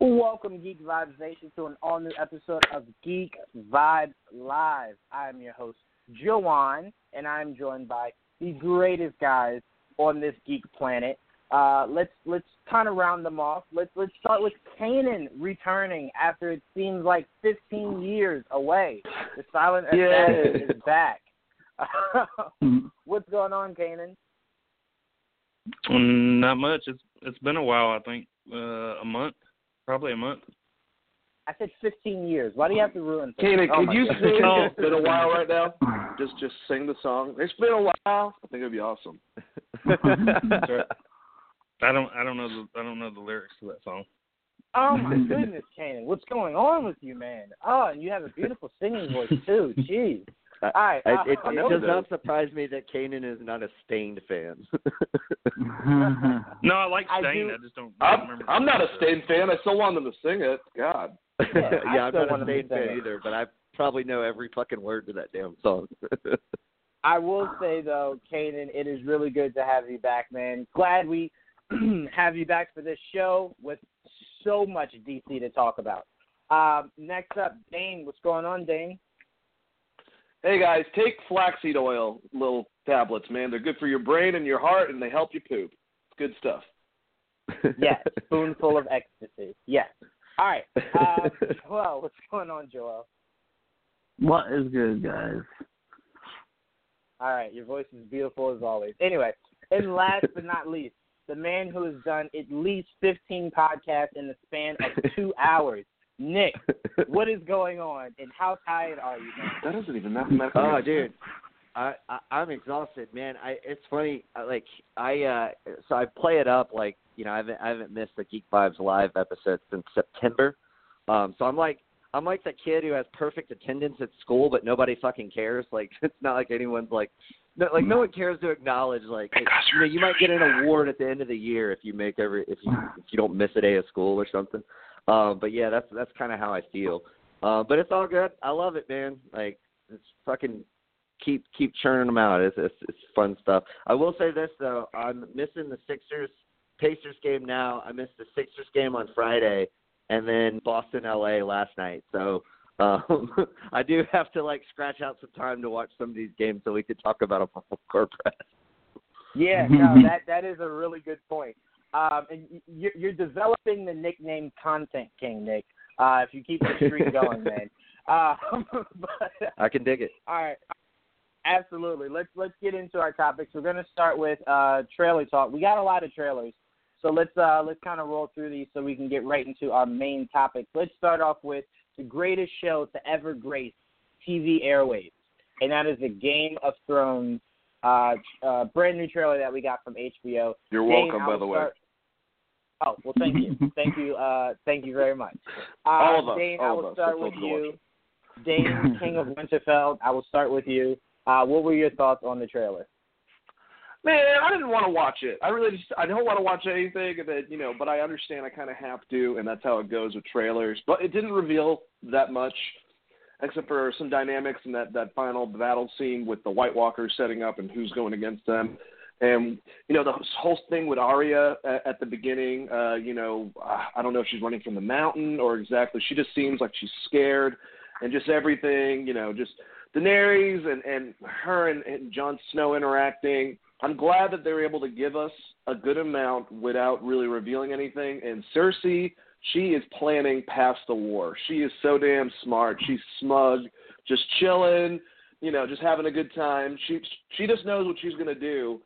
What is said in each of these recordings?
Welcome, Geek Vibes Nation, to an all new episode of Geek Vibes Live. I am your host, Joanne, and I'm joined by the greatest guys on this geek planet. Uh, let's let's kind of round them off. Let's let's start with Kanan returning after it seems like 15 years away. The silent assassin is back. What's going on, Kanan? Mm, Not much. It's it's been a while. I think uh, a month, probably a month. I said 15 years. Why do you have to ruin things? Kanan, Oh could my you God. sing Oh. It's been a while right now? Just just sing the song. It's been a while. I think it'd be awesome. Right. I don't I don't know the I don't know the lyrics to that song. Oh my goodness, Kanan, what's going on with you, man? Oh, and you have a beautiful singing voice too. Jeez. All right. I, uh, it, I it does that. not surprise me that Kanan is not a Staind fan. No, I like I Stain. do- I, just don't, I don't I'm, remember. I'm not a Staind Stain fan. I still want them to sing it. God. Yeah, I yeah, I'm still not want a to Staind fan either, but I probably know every fucking word to that damn song. I will say though, Kanan, it is really good to have you back, man. Glad we have you back for this show with so much DC to talk about. Um, next up, Dane. What's going on, Dane? Hey guys, take flaxseed oil little tablets, man. They're good for your brain and your heart, and they help you poop. It's good stuff. Yes, spoonful of ecstasy. Yes. All right. Uh, well, what's going on, Joel? what is good, guys? All right, your voice is beautiful as always. Anyway, and last but not least, the man who has done at least 15 podcasts in the span of two hours, Nick. What is going on, and how tired are you, man? That isn't even mathematically. oh, make dude. I, I I'm exhausted, man. I it's funny. I, like I uh so I play it up like you know I haven't I haven't missed a Geek Vibes live episode since September. Um, so I'm like I'm like the kid who has perfect attendance at school, but nobody fucking cares. Like it's not like anyone's like no, like no one cares to acknowledge like hey, you know you might get an award at the end of the year if you make every if you if you don't miss a day of school or something. Um, but yeah, that's that's kind of how I feel. Uh, but it's all good. I love it, man. Like it's fucking keep keep churning them out. It's, it's it's fun stuff. I will say this though, I'm missing the Sixers Pacers game now. I missed the Sixers game on Friday, and then Boston LA last night. So um, I do have to like scratch out some time to watch some of these games so we could talk about them on Core Press. Yeah, no, that that is a really good point. Um, and you're, you're developing the nickname Content King, Nick. Uh, if you keep the streak going, man. Uh, but I can dig it. All right. Absolutely. Let's let's get into our topics. We're going to start with uh, trailer talk. We got a lot of trailers, so let's uh, let's kind of roll through these so we can get right into our main topic. Let's start off with the greatest show to ever grace TV airwaves, and that is the Game of Thrones uh, uh, brand new trailer that we got from HBO. You're Dane, welcome, I by will the way. start- Oh well, thank you, thank you, uh, thank you very much. Uh, All of us, Dane, all I will us. start That's with you. Dane, King of Winterfell. I will start with you. Uh, what were your thoughts on the trailer? Man, I didn't want to watch it. I really just I don't want to watch anything that you know, but I understand I kind of have to, and that's how it goes with trailers. But it didn't reveal that much, except for some dynamics and that that final battle scene with the White Walkers setting up and who's going against them. And you know the whole thing with Arya at, at the beginning. Uh, you know, uh, I don't know if she's running from the mountain or exactly. She just seems like she's scared, and just everything. You know, just Daenerys and and her and, and Jon Snow interacting. I'm glad that they were able to give us a good amount without really revealing anything. And Cersei, she is planning past the war. She is so damn smart. She's smug, just chilling, you know, just having a good time. She she just knows what she's gonna do.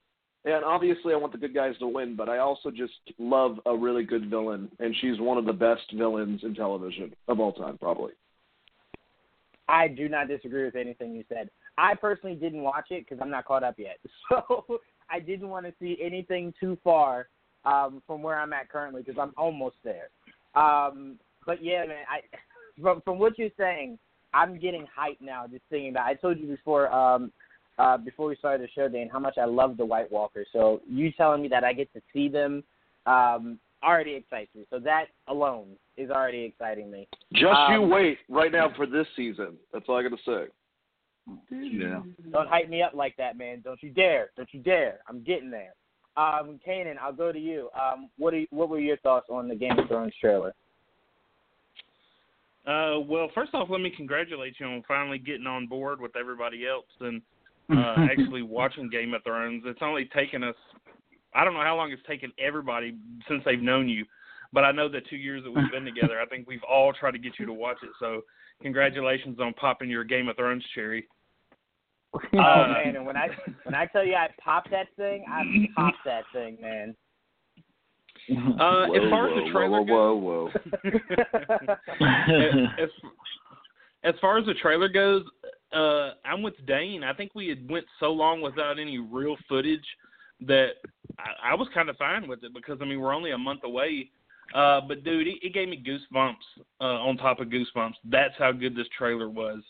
And obviously, I want the good guys to win, but I also just love a really good villain, and she's one of the best villains in television of all time, probably. I do not disagree with anything you said. I personally didn't watch it because I'm not caught up yet. So I didn't want to see anything too far um, from where I'm at currently because I'm almost there. Um, but yeah, man, I from from what you're saying, I'm getting hyped now just thinking about. I told you before um, uh, before we started the show, Dan, how much I love the White Walkers. So you telling me that I get to see them um, already excites me. So that alone is already exciting me. Just you Um, wait right now for this season. That's all I got to say. Yeah. Don't hype me up like that, man. Don't you dare. Don't you dare. I'm getting there. Um, Kanan, I'll go to you. Um, what are you, what were your thoughts on the Game of Thrones trailer? Uh, well, first off, let me congratulate you on finally getting on board with everybody else and uh, actually watching Game of Thrones. It's only taken us, I don't know how long it's taken everybody since they've known you, but I know the two years that we've been together, I think we've all tried to get you to watch it. So, congratulations on popping your Game of Thrones cherry. Oh Uh, man, and when I when I tell you I popped that thing, I popped that thing, man. Uh, as far as the trailer whoa, whoa, goes, whoa. as, as far as the trailer goes, uh, I'm with Dane. I think we had went so long without any real footage that I, I was kind of fine with it because I mean we're only a month away. Uh, but dude, it, it gave me goosebumps uh, on top of goosebumps. That's how good this trailer was.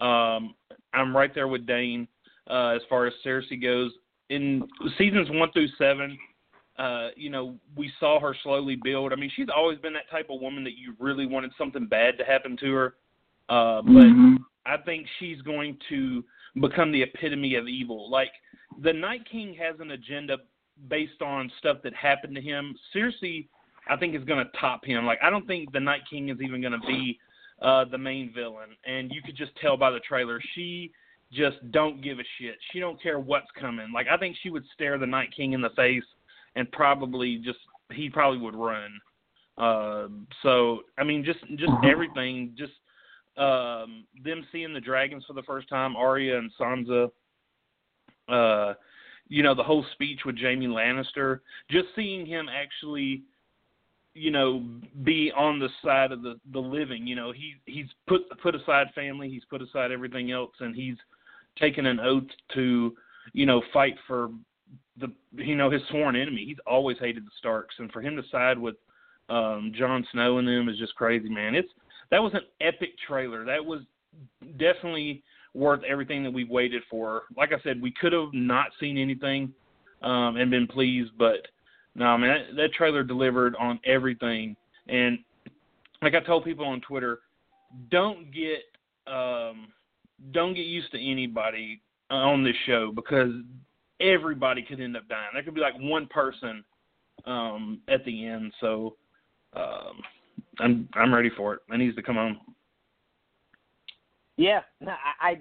Um, I'm right there with Dane uh, as far as Cersei goes. In seasons one through seven, uh, you know, we saw her slowly build. I mean, she's always been that type of woman that you really wanted something bad to happen to her. Uh, but Mhm. I think she's going to become the epitome of evil. Like the Night King has an agenda based on stuff that happened to him. Cersei, I think, is going to top him. Like I don't think the Night King is even going to be uh, the main villain. And you could just tell by the trailer, she just don't give a shit. She don't care what's coming. Like I think she would stare the Night King in the face and probably just he probably would run. Uh, so I mean, just just everything, just um, them seeing the dragons for the first time, Arya and Sansa. Uh, you know, the whole speech with Jaime Lannister, just seeing him actually, you know, be on the side of the the living. You know, he he's put put aside family, he's put aside everything else, and he's taken an oath to, you know, fight for the you know his sworn enemy. He's always hated the Starks, and for him to side with um Jon Snow and them is just crazy, man. It's that was an epic trailer. That was definitely worth everything that we've waited for. Like I said, we could have not seen anything um and been pleased, but no, man, that, that trailer delivered on everything. And like I told people on Twitter, don't get um don't get used to anybody on this show because everybody could end up dying. There could be like one person um at the end. So um I'm I'm ready for it. It needs to come on. Yeah, I, I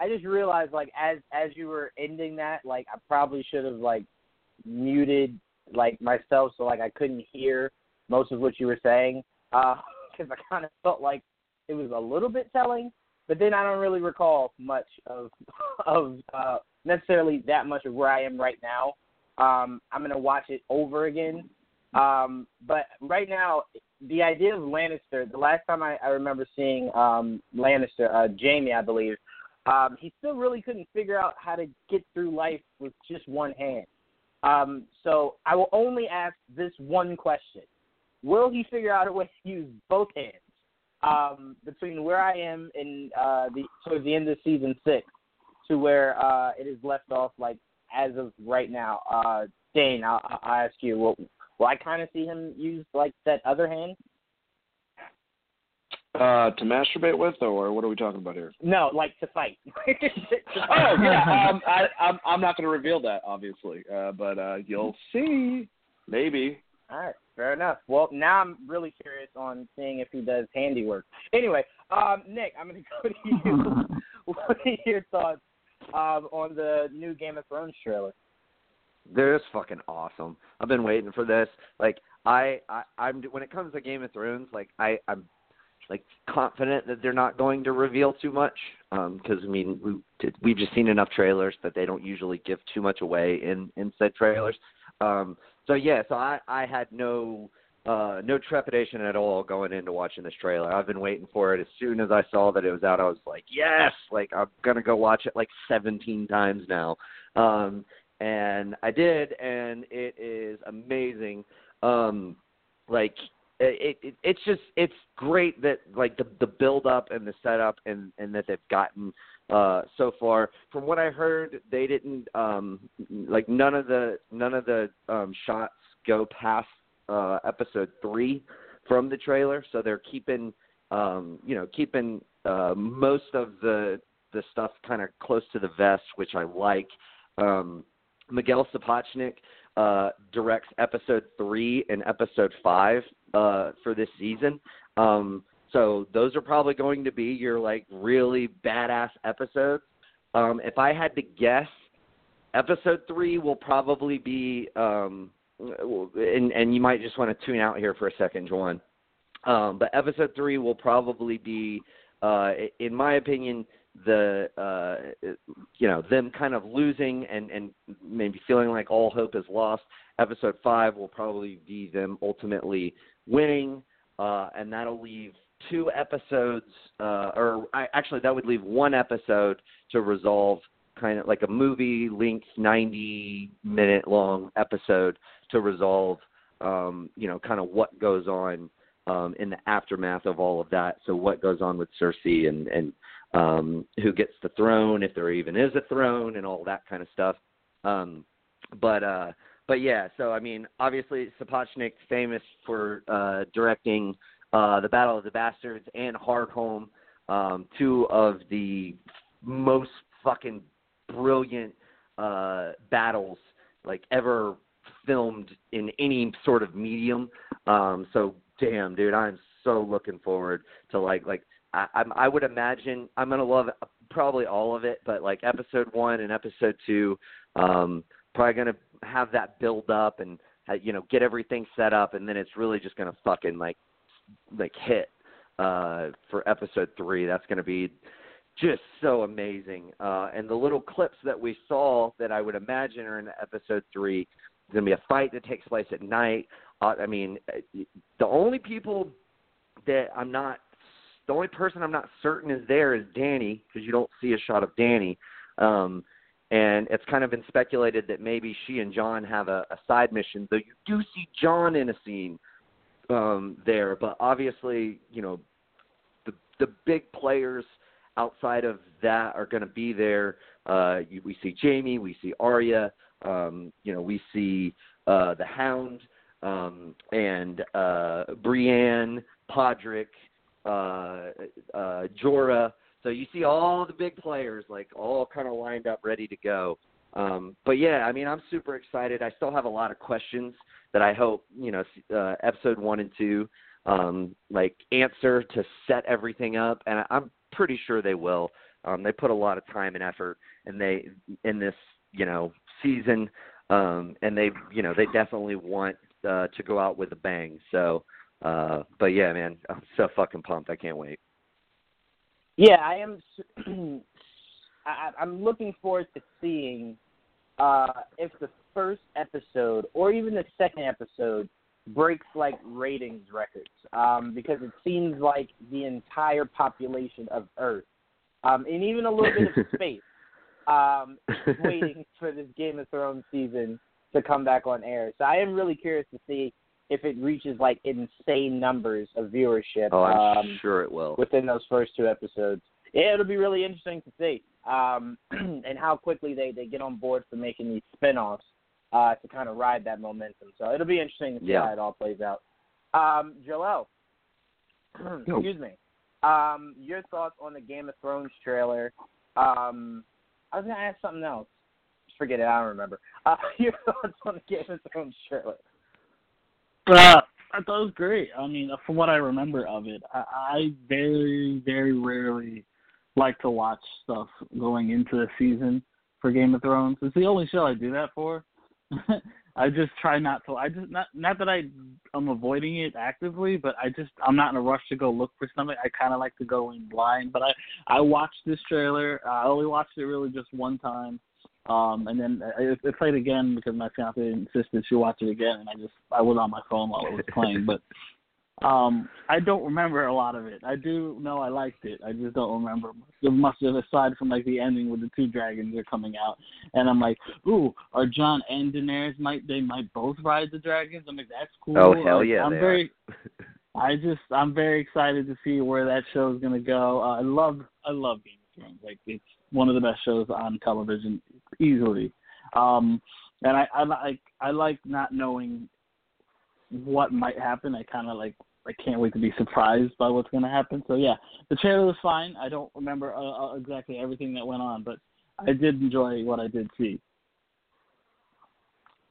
I just realized like as as you were ending that, like I probably should have like muted like myself so like I couldn't hear most of what you were saying because I kind of felt like it was a little bit telling, but then I don't really recall much of of uh, necessarily that much of where I am right now. Um, I'm gonna watch it over again, um, but right now the idea of Lannister, the last time I, I remember seeing um, Lannister, uh, Jaime, I believe, um, he still really couldn't figure out how to get through life with just one hand. Um, so I will only ask this one question: Will he figure out a way to use both hands um, between where I am in uh, the towards the end of season six to where uh, it is left off, like as of right now? Uh, Dane, I'll, I'll ask you. Will, will I kind of see him use like that other hand? Uh, to masturbate with, or what are we talking about here? No, like to fight. Oh yeah, um, I, I'm I'm not going to reveal that obviously, uh, but uh, you'll see. Maybe. All right, fair enough. Well, now I'm really curious on seeing if he does handiwork. Anyway, um, Nick, I'm going to go to you. what are your thoughts um, on the new Game of Thrones trailer? They're just fucking awesome. I've been waiting for this. Like I, I I'm when it comes to Game of Thrones, like I I'm like confident that they're not going to reveal too much um because I mean we we've just seen enough trailers that they don't usually give too much away in in said trailers. Um so yeah, so I I had no uh, no trepidation at all going into watching this trailer. I've been waiting for it. As soon as I saw that it was out, I was like, yes, like I'm gonna go watch it like 17 times now. Um, and I did, and it is amazing. Um, like it, it, it's just it's great that like the the build up and the setup and and that they've gotten uh so far. From what i heard they didn't um like none of the none of the um shots go past uh episode 3 from the trailer. So they're keeping um you know keeping uh most of the the stuff kind of close to the vest which i like. Um miguel sapochnik uh directs episode 3 and episode 5 uh for this season um so those are probably going to be your like really badass episodes. Um, if I had to guess, episode three will probably be, um, and and you might just want to tune out here for a second, Juan. Um, but episode three will probably be, uh, in my opinion, the uh, you know them kind of losing and and maybe feeling like all hope is lost. Episode five will probably be them ultimately winning, uh, and that'll leave two episodes, uh, or I, actually that would leave one episode to resolve kind of like a movie length 90 minute long episode to resolve um you know kind of what goes on um in the aftermath of all of that so what goes on with Cersei and and um who gets the throne if there even is a throne and all that kind of stuff um but uh but yeah so i mean obviously Sapochnik famous for uh directing uh, the Battle of the Bastards, and Hardhome, um, two of the most fucking brilliant uh, battles like ever filmed in any sort of medium. Um, so damn, dude, I'm so looking forward to like like I, I'm I would imagine I'm gonna love probably all of it, but like episode one and episode two, um, probably gonna have that build up and uh, you know get everything set up, and then it's really just gonna fucking like like hit uh, for episode three. That's going to be just so amazing. Uh, and the little clips that we saw that I would imagine are in episode three, there's going to be a fight that takes place at night. Uh, I mean, the only people that I'm not, the only person I'm not certain is there is Dany because you don't see a shot of Dany. Um, and it's kind of been speculated that maybe she and Jon have a, a side mission, though you do see Jon in a scene um, there. But obviously, you know, the the big players outside of that are going to be there. Uh, you, we see Jaime, we see Arya, um, you know, we see uh, the Hound um, and uh, Brienne, Podrick, uh, uh, Jorah. So you see all the big players like all kind of lined up, ready to go. Um, but yeah, I mean, I'm super excited. I still have a lot of questions that I hope you know uh, episode one and two um, like answer to set everything up, and I'm pretty sure they will. Um, they put a lot of time and effort, and they in this you know season, um, and they you know they definitely want uh, to go out with a bang. So, uh, but yeah, man, I'm so fucking pumped. I can't wait. Yeah, I am. I, I'm looking forward to seeing uh, if the first episode or even the second episode breaks like ratings records um, because it seems like the entire population of Earth um, and even a little bit of space um, is waiting for this Game of Thrones season to come back on air. So I am really curious to see if it reaches like insane numbers of viewership. Oh, I'm um, sure it will. Within those first two episodes yeah, it'll be really interesting to see um, and how quickly they, they get on board for making these spinoffs uh, to kind of ride that momentum. So it'll be interesting to see yeah. how it all plays out. Um, Joel, excuse me. Um, your thoughts on the Game of Thrones trailer? Um, I was gonna ask something else. Forget it. I don't remember. Uh, your thoughts on the Game of Thrones trailer? Uh, I thought it was great. I mean, from what I remember of it, I, I very, very rarely like to watch stuff going into the season for Game of Thrones. It's the only show I do that for. I just try not to. I just not not that I I'm avoiding it actively, but I just I'm not in a rush to go look for something. I kind of like to go in blind. But I I watched this trailer. I only watched it really just one time. Um, and then it, it played again because my fiance insisted she watch it again, and I just I was on my phone while it was playing. but um, I don't remember a lot of it. I do know I liked it. I just don't remember much of aside from like the ending with the two dragons are coming out, and I'm like, ooh, are Jon and Daenerys might they might both ride the dragons? I'm like, that's cool. Oh hell yeah! I'm very. I just I'm very excited to see where that show is gonna go. Uh, I love I love Game of Thrones. Like it's one of the best shows on television easily. Um, and I I like I like not knowing what might happen. I kind of like I can't wait to be surprised by what's going to happen. So yeah, the trailer was fine. I don't remember uh, uh, exactly everything that went on, but I did enjoy what I did see.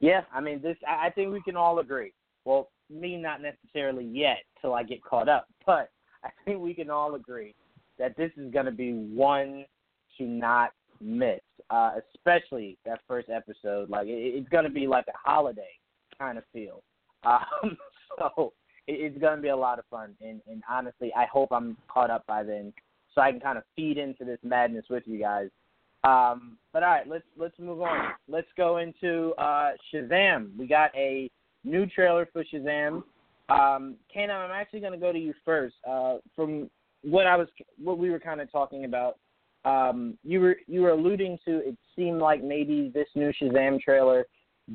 Yeah, I mean this. I think we can all agree. Well, me not necessarily yet till I get caught up, but I think we can all agree that this is going to be one to not miss, uh, especially that first episode. Like it, it's to be like a holiday kind of feel. Um, so it, it's to be a lot of fun. And, and honestly, I hope I'm caught up by then, so I can kind of feed into this madness with you guys. Um, but all right, let's let's move on. Let's go into uh, Shazam. We got a new trailer for Shazam. Um, Kana, I'm actually going to go to you first. Uh, from what I was, what we were kind of talking about, um, you were you were alluding to. It seemed like maybe this new Shazam trailer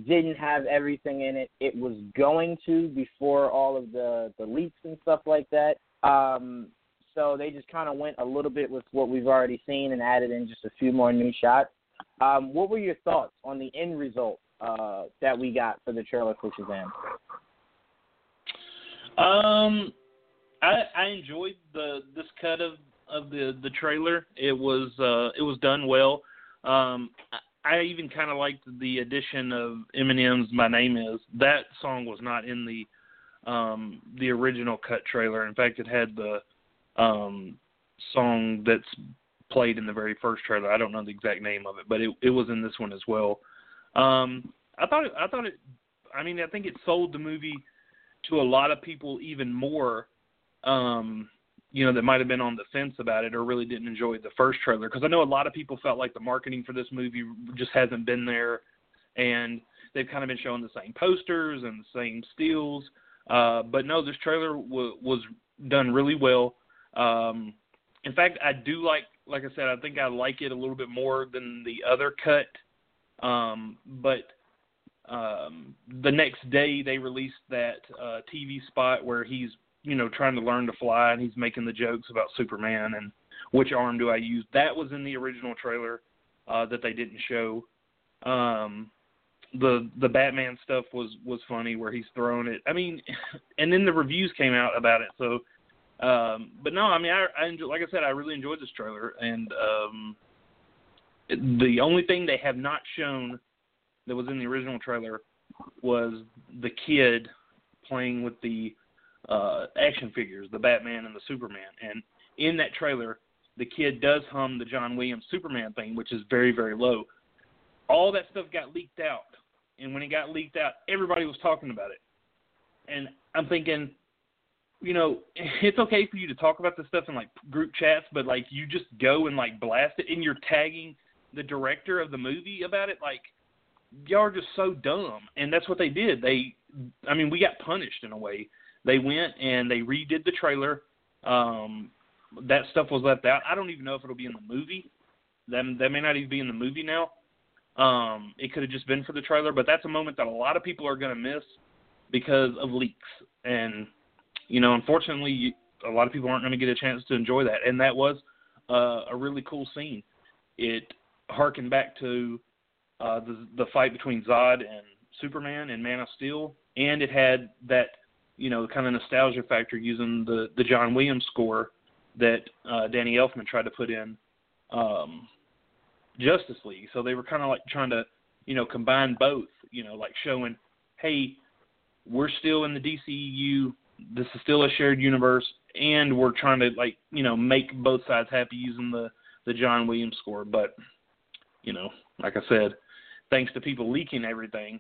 didn't have everything in it. It was going to before all of the the leaks and stuff like that. Um, so they just kind of went a little bit with what we've already seen and added in just a few more new shots. Um, what were your thoughts on the end result uh, that we got for the trailer for Shazam? Um, I I enjoyed the this cut of of the the trailer. It was uh it was done well. Um, I even kind of liked the addition of Eminem's "My Name Is." That song was not in the um the original cut trailer. In fact, it had the um song that's played in the very first trailer. I don't know the exact name of it, but it it was in this one as well. Um, I thought it, I thought it. I mean, I think it sold the movie to a lot of people even more. Um, you know, that might have been on the fence about it or really didn't enjoy the first trailer because I know a lot of people felt like the marketing for this movie just hasn't been there, and they've kind of been showing the same posters and the same stills. Uh, but no, this trailer w- was done really well. Um, in fact, I do like, like I said, I think I like it a little bit more than the other cut. Um, but um, the next day they released that uh, TV spot where he's you know trying to learn to fly and he's making the jokes about Superman and which arm do I use. That was in the original trailer uh, that they didn't show. Um, the the Batman stuff was was funny where he's throwing it. I mean, and then the reviews came out about it. So, um, but no, I mean, I, I enjoy, like I said, I really enjoyed this trailer, and um, the only thing they have not shown that was in the original trailer was the kid playing with the uh, action figures, the Batman and the Superman. And in that trailer, the kid does hum the John Williams Superman thing, which is very, very low. All that stuff got leaked out. And when it got leaked out, everybody was talking about it. And I'm thinking, you know, it's okay for you to talk about this stuff in like group chats, but like you just go and like blast it and you're tagging the director of the movie about it. Like, y'all are just so dumb. And that's what they did. They, I mean, we got punished in a way they went and they redid the trailer. Um, that stuff was left out. I don't even know if it'll be in the movie. That that may not even be in the movie now. Um, it could have just been for the trailer, but that's a moment that a lot of people are going to miss because of leaks. And you know, unfortunately, a lot of people aren't going to get a chance to enjoy that. And that was uh, a really cool scene. It harkened back to uh, the the fight between Zod and Superman and Man of Steel, and it had that you know, kind of nostalgia factor using the the John Williams score that uh, Danny Elfman tried to put in um, Justice League. So they were kind of like trying to, you know, combine both. You know, like showing, hey, we're still in the DCU. This is still a shared universe, and we're trying to like, you know, make both sides happy using the the John Williams score. But, you know, like I said, thanks to people leaking everything,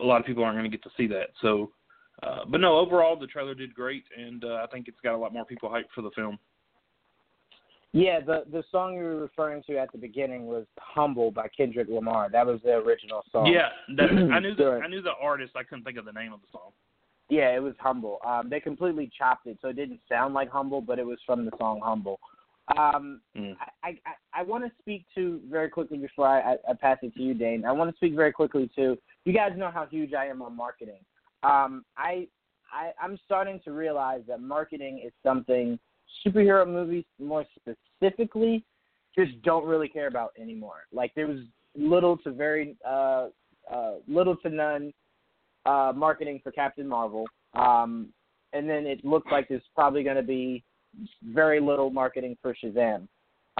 a lot of people aren't going to get to see that. So uh, but no, overall the trailer did great, and uh, I think it's got a lot more people hyped for the film. Yeah, the the song you were referring to at the beginning was "Humble" by Kendrick Lamar. That was the original song. Yeah, that, I knew the I knew the artist. I couldn't think of the name of the song. Yeah, it was "Humble." Um, they completely chopped it, so it didn't sound like "Humble," but it was from the song "Humble." Um, Mm. I, I, I want to speak to very quickly before I, I, I pass it to you, Dane. I want to speak very quickly to you guys know how huge I am on marketing. Um, I, I I'm starting to realize that marketing is something superhero movies more specifically just don't really care about anymore. Like there was little to very uh, uh, little to none uh, marketing for Captain Marvel, um, and then it looks like there's probably going to be very little marketing for Shazam.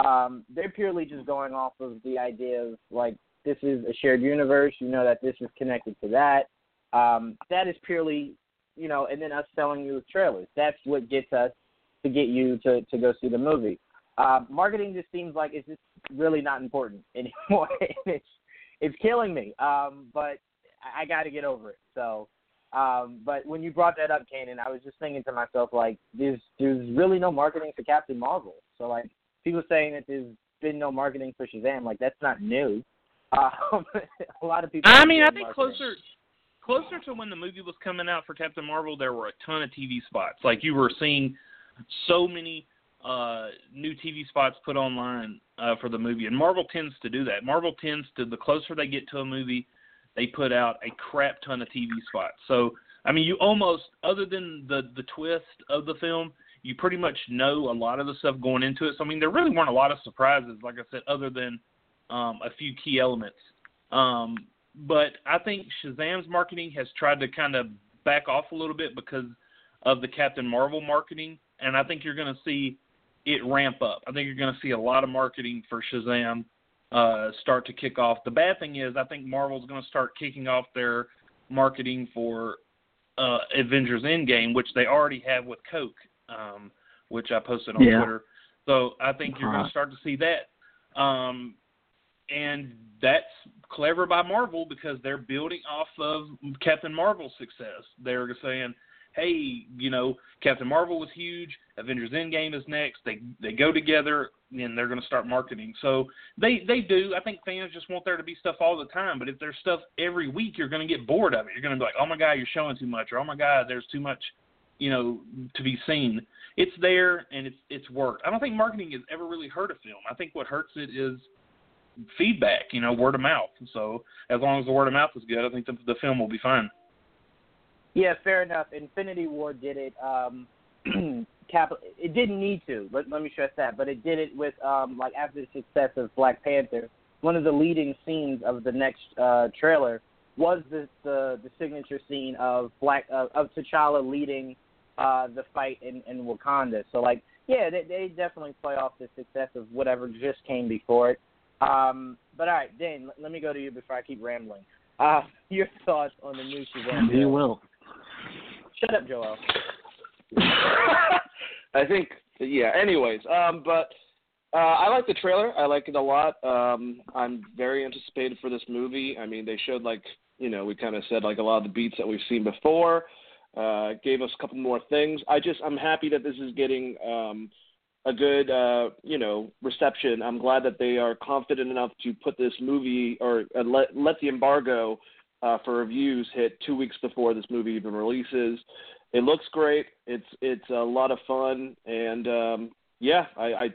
Um, they're purely just going off of the idea of like this is a shared universe. You know that this is connected to that. Um, that is purely, you know, and then us selling you trailers. That's what gets us to get you to to go see the movie. Uh, marketing just seems like it's just really not important anymore. it's it's killing me. Um, but I, got to get over it. So, um, but when you brought that up, Kanan, I was just thinking to myself like, there's there's really no marketing for Captain Marvel. So like people saying that there's been no marketing for Shazam, like that's not new. Um, a lot of people. I mean, I think marketing. closer closer to when the movie was coming out for Captain Marvel, there were a ton of TV spots. Like you were seeing so many uh new TV spots put online uh for the movie. And Marvel tends to do that. Marvel tends to the closer they get to a movie, they put out a crap ton of TV spots. So, I mean, you almost other than the the twist of the film, you pretty much know a lot of the stuff going into it. So, I mean, there really weren't a lot of surprises like I said other than um a few key elements. Um but I think Shazam's marketing has tried to kind of back off a little bit because of the Captain Marvel marketing, and I think you're going to see it ramp up. I think you're going to see a lot of marketing for Shazam uh, start to kick off. The bad thing is, I think Marvel's going to start kicking off their marketing for uh, Avengers Endgame, which they already have with Coke, um, which I posted on Yeah. Twitter. So I think you're going Uh-huh. to start to see that. Um, and that's clever by Marvel because they're building off of Captain Marvel's success. They're saying, "Hey, you know, Captain Marvel was huge. Avengers Endgame is next. They they go together, and they're going to start marketing." So they they do. I think fans just want there to be stuff all the time. But if there's stuff every week, you're going to get bored of it. You're going to be like, "Oh my god, you're showing too much," or "Oh my god, there's too much." You know, to be seen. It's there and it's it's worked. I don't think marketing has ever really hurt a film. I think what hurts it is feedback, you know, word of mouth. So as long as the word of mouth is good, I think the, the film will be fine. Yeah, fair enough. Infinity War did it. Um, it didn't need to. Let, let me stress that, but it did it with um, like after the success of Black Panther. One of the leading scenes of the next uh, trailer was the, the the signature scene of Black uh, of T'Challa leading uh, the fight in, in Wakanda. So like, yeah, they, they definitely play off the success of whatever just came before it. Um, but all right, Dane, let, let me go to you before I keep rambling. Uh, your thoughts on the new Shazam? You will. Shut up, Joel. I think yeah. Anyways, um, but uh, I like the trailer. I like it a lot. Um, I'm very anticipated for this movie. I mean, they showed like you know we kind of said like a lot of the beats that we've seen before. Uh, gave us a couple more things. I just I'm happy that this is getting um, a good uh, you know reception. I'm glad that they are confident enough to put this movie or uh, let let the embargo uh, for reviews hit two weeks before this movie even releases. It looks great. It's it's a lot of fun, and um, yeah, I, I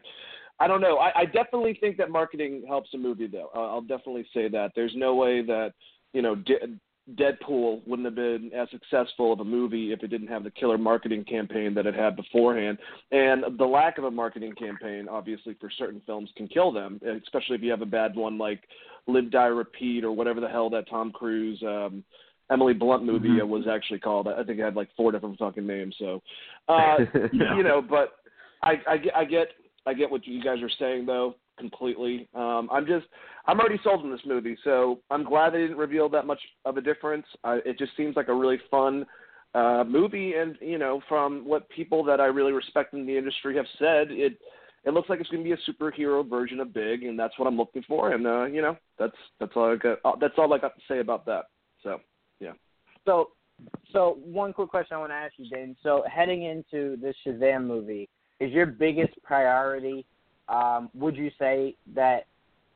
I don't know. I, I definitely think that marketing helps a movie, though. I'll, definitely say that. There's no way that you know De- Deadpool wouldn't have been as successful of a movie if it didn't have the killer marketing campaign that it had beforehand. And the lack of a marketing campaign, obviously, for certain films can kill them, especially if you have a bad one like Live Die Repeat or whatever the hell that Tom Cruise. Um, Emily Blunt movie Mhm. uh was actually called. I think it had like four different fucking names. So, uh, you know, but I, I I get, I get what you guys are saying though completely. Um, I'm just, I'm already sold on this movie, so I'm glad they didn't reveal that much of a difference. It just seems like a really fun uh, movie, and you know, from what people that I really respect in the industry have said, it it looks like it's going to be a superhero version of Big, and that's what I'm looking for. And uh, you know, that's that's all I got. Uh, that's all I got to say about that. So. Yeah. So, so one quick question I want to ask you, Dane. So, heading into this Shazam movie, is your biggest priority um, would you say that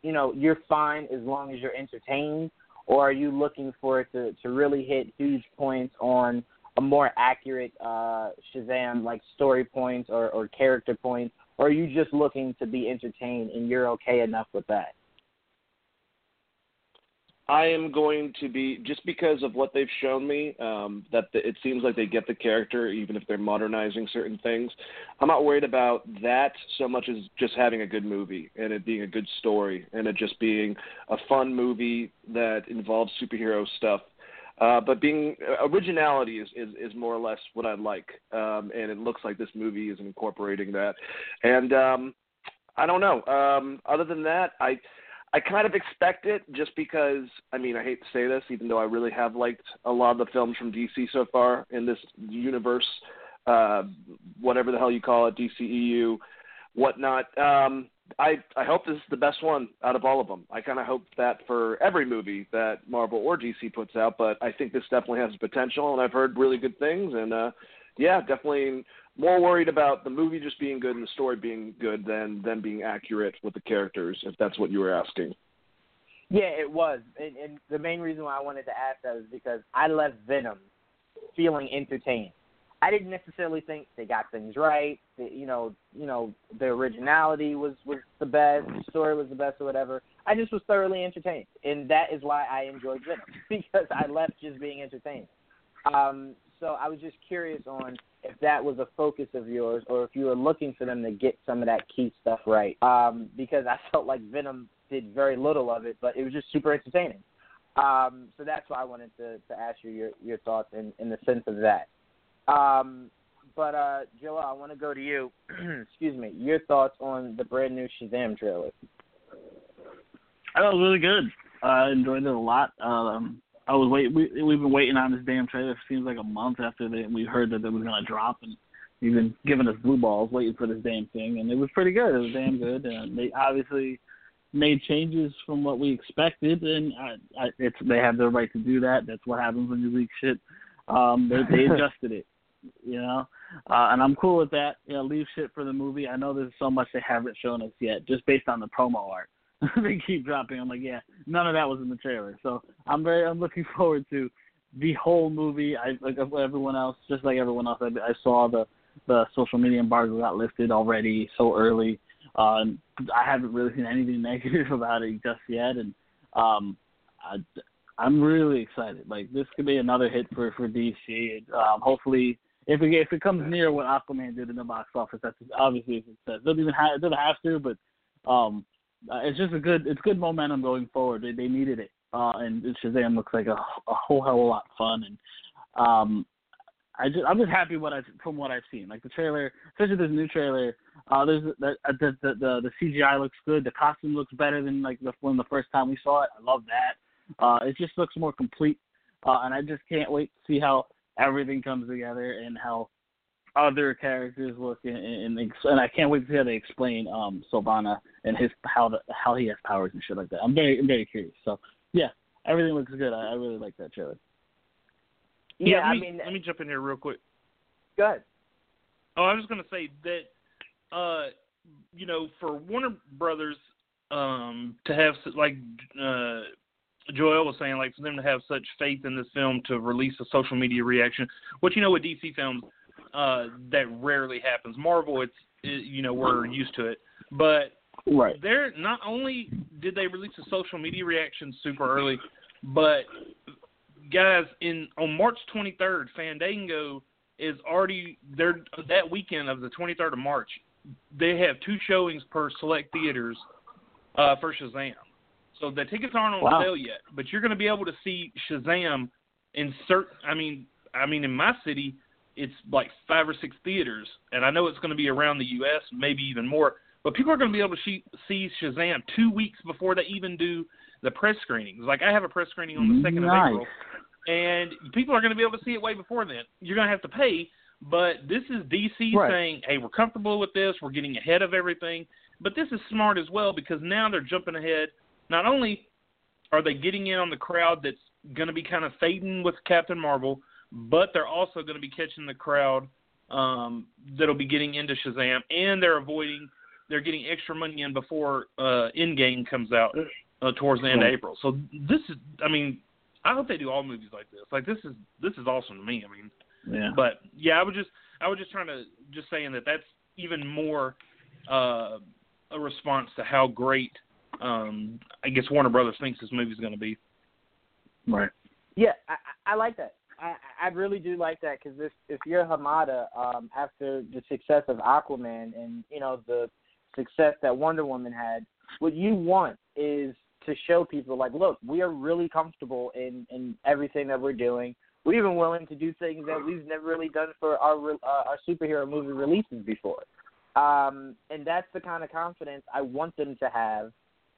you know you're fine as long as you're entertained, or are you looking for it to to really hit huge points on a more accurate uh, Shazam like story points or, or character points, or are you just looking to be entertained and you're okay enough with that? I am going to be just because of what they've shown me. Um, that the, it seems like they get the character, even if they're modernizing certain things. I'm not worried about that so much as just having a good movie and it being a good story and it just being a fun movie that involves superhero stuff. Uh, but being originality is, is is more or less what I like, um, and it looks like this movie is incorporating that. And um, I don't know. Um, other than that, I I kind of expect it just because I mean I hate to say this, even though I really have liked a lot of the films from DC so far in this universe, uh, whatever the hell you call it, DCEU, whatnot. Um, I I hope this is the best one out of all of them. I kind of hope that for every movie that Marvel or DC puts out, but I think this definitely has potential, and I've heard really good things, and uh, yeah, definitely more worried about the movie just being good and the story being good than than being accurate with the characters, if that's what you were asking. Yeah, it was, and, and the main reason why I wanted to ask that is because I left Venom feeling entertained. I didn't necessarily think they got things right. The, you know, you know, the originality was was the best, the story was the best, or whatever. I just was thoroughly entertained, and that is why I enjoyed Venom because I left just being entertained. Um, so I was just curious on if that was a focus of yours, or if you were looking for them to get some of that key stuff right. Um, because I felt like Venom did very little of it, but it was just super entertaining. Um, so that's why I wanted to, to ask you your, your thoughts in, in the sense of that. Um, but uh, Joel, I want to go to you. Excuse me. Your thoughts on the brand new Shazam trailer? I thought it was really good. I enjoyed it a lot. Um, I was wait. We we've been waiting on this damn trailer. It seems like a month after they, we heard that it was gonna drop, and we've been giving us blue balls waiting for this damn thing, and it was pretty good. It was damn good, and they obviously made changes from what we expected, and I, I, it's they have the right to do that. That's what happens when you leak shit. Um, they, they adjusted it, you know, uh, and I'm cool with that. You know, leave shit for the movie. I know there's so much they haven't shown us yet, just based on the promo art. they keep dropping. I'm like, yeah, none of that was in the trailer. So I'm very, I'm looking forward to the whole movie. I like everyone else, just like everyone else. I, I saw the the social media embargo got lifted already so early. Uh, I haven't really seen anything negative about it just yet, and um, I, I'm really excited. Like this could be another hit for for DC. Um, hopefully, if it if it comes near what Aquaman did in the box office, that's obviously a success. Doesn't even have it doesn't have to, but um, uh, it's just a good it's good momentum going forward. They, they needed it, uh, and Shazam looks like a, a whole hell of a lot of fun. And um, I just I'm just happy what I from what I've seen. Like the trailer, especially this new trailer. Uh, there's the the, the the the CGI looks good. The costume looks better than like the when the first time we saw it. I love that. Uh, it just looks more complete, uh, and I just can't wait to see how everything comes together and how other characters look and, and, and I can't wait to see how they explain um Sivana and his how the, how he has powers and shit like that. I'm very I'm very curious. So yeah, everything looks good. I, I really like that trailer. Yeah, yeah let I me, mean, let me jump in here real quick. Go ahead. Oh, I was going to say that, uh, you know, for Warner Brothers um, to have like uh, Joel was saying, like for them to have such faith in this film to release a social media reaction, which you know with DC films uh, that rarely happens. Marvel, it's it, you know we're used to it, but right. they're not only did they release a social media reaction super early, but guys, in on March 23rd, Fandango is already there that weekend of the 23rd of March. They have two showings per select theaters uh, for Shazam. So the tickets aren't on wow. sale yet, but you're going to be able to see Shazam in certain. I mean, I mean, in my city, it's like five or six theaters, and I know it's going to be around the U.S., maybe even more. But people are going to be able to see, see Shazam two weeks before they even do the press screenings. Like I have a press screening on the second nice. of April, and people are going to be able to see it way before then. You're going to have to pay, but this is DC right. saying, "Hey, we're comfortable with this. We're getting ahead of everything." But this is smart as well because now they're jumping ahead. Not only are they getting in on the crowd that's going to be kind of fading with Captain Marvel, but they're also going to be catching the crowd um, that'll be getting into Shazam, and they're avoiding they're getting extra money in before uh Endgame comes out uh, towards the end of April. So this is, I mean, I hope they do all movies like this. Like this is this is awesome to me. I mean, Yeah. but yeah, I was just I was just trying to just saying that that's even more uh, a response to how great um, I guess Warner Brothers thinks this movie's going to be. right. Yeah, I, I I like that. I, I really do like that because if if you're Hamada, um, after the success of Aquaman and you know the success that Wonder Woman had, what you want is to show people like, look, we are really comfortable in in everything that we're doing. We're even willing to do things that we've never really done for our uh, our superhero movie releases before. Um, and that's the kind of confidence I want them to have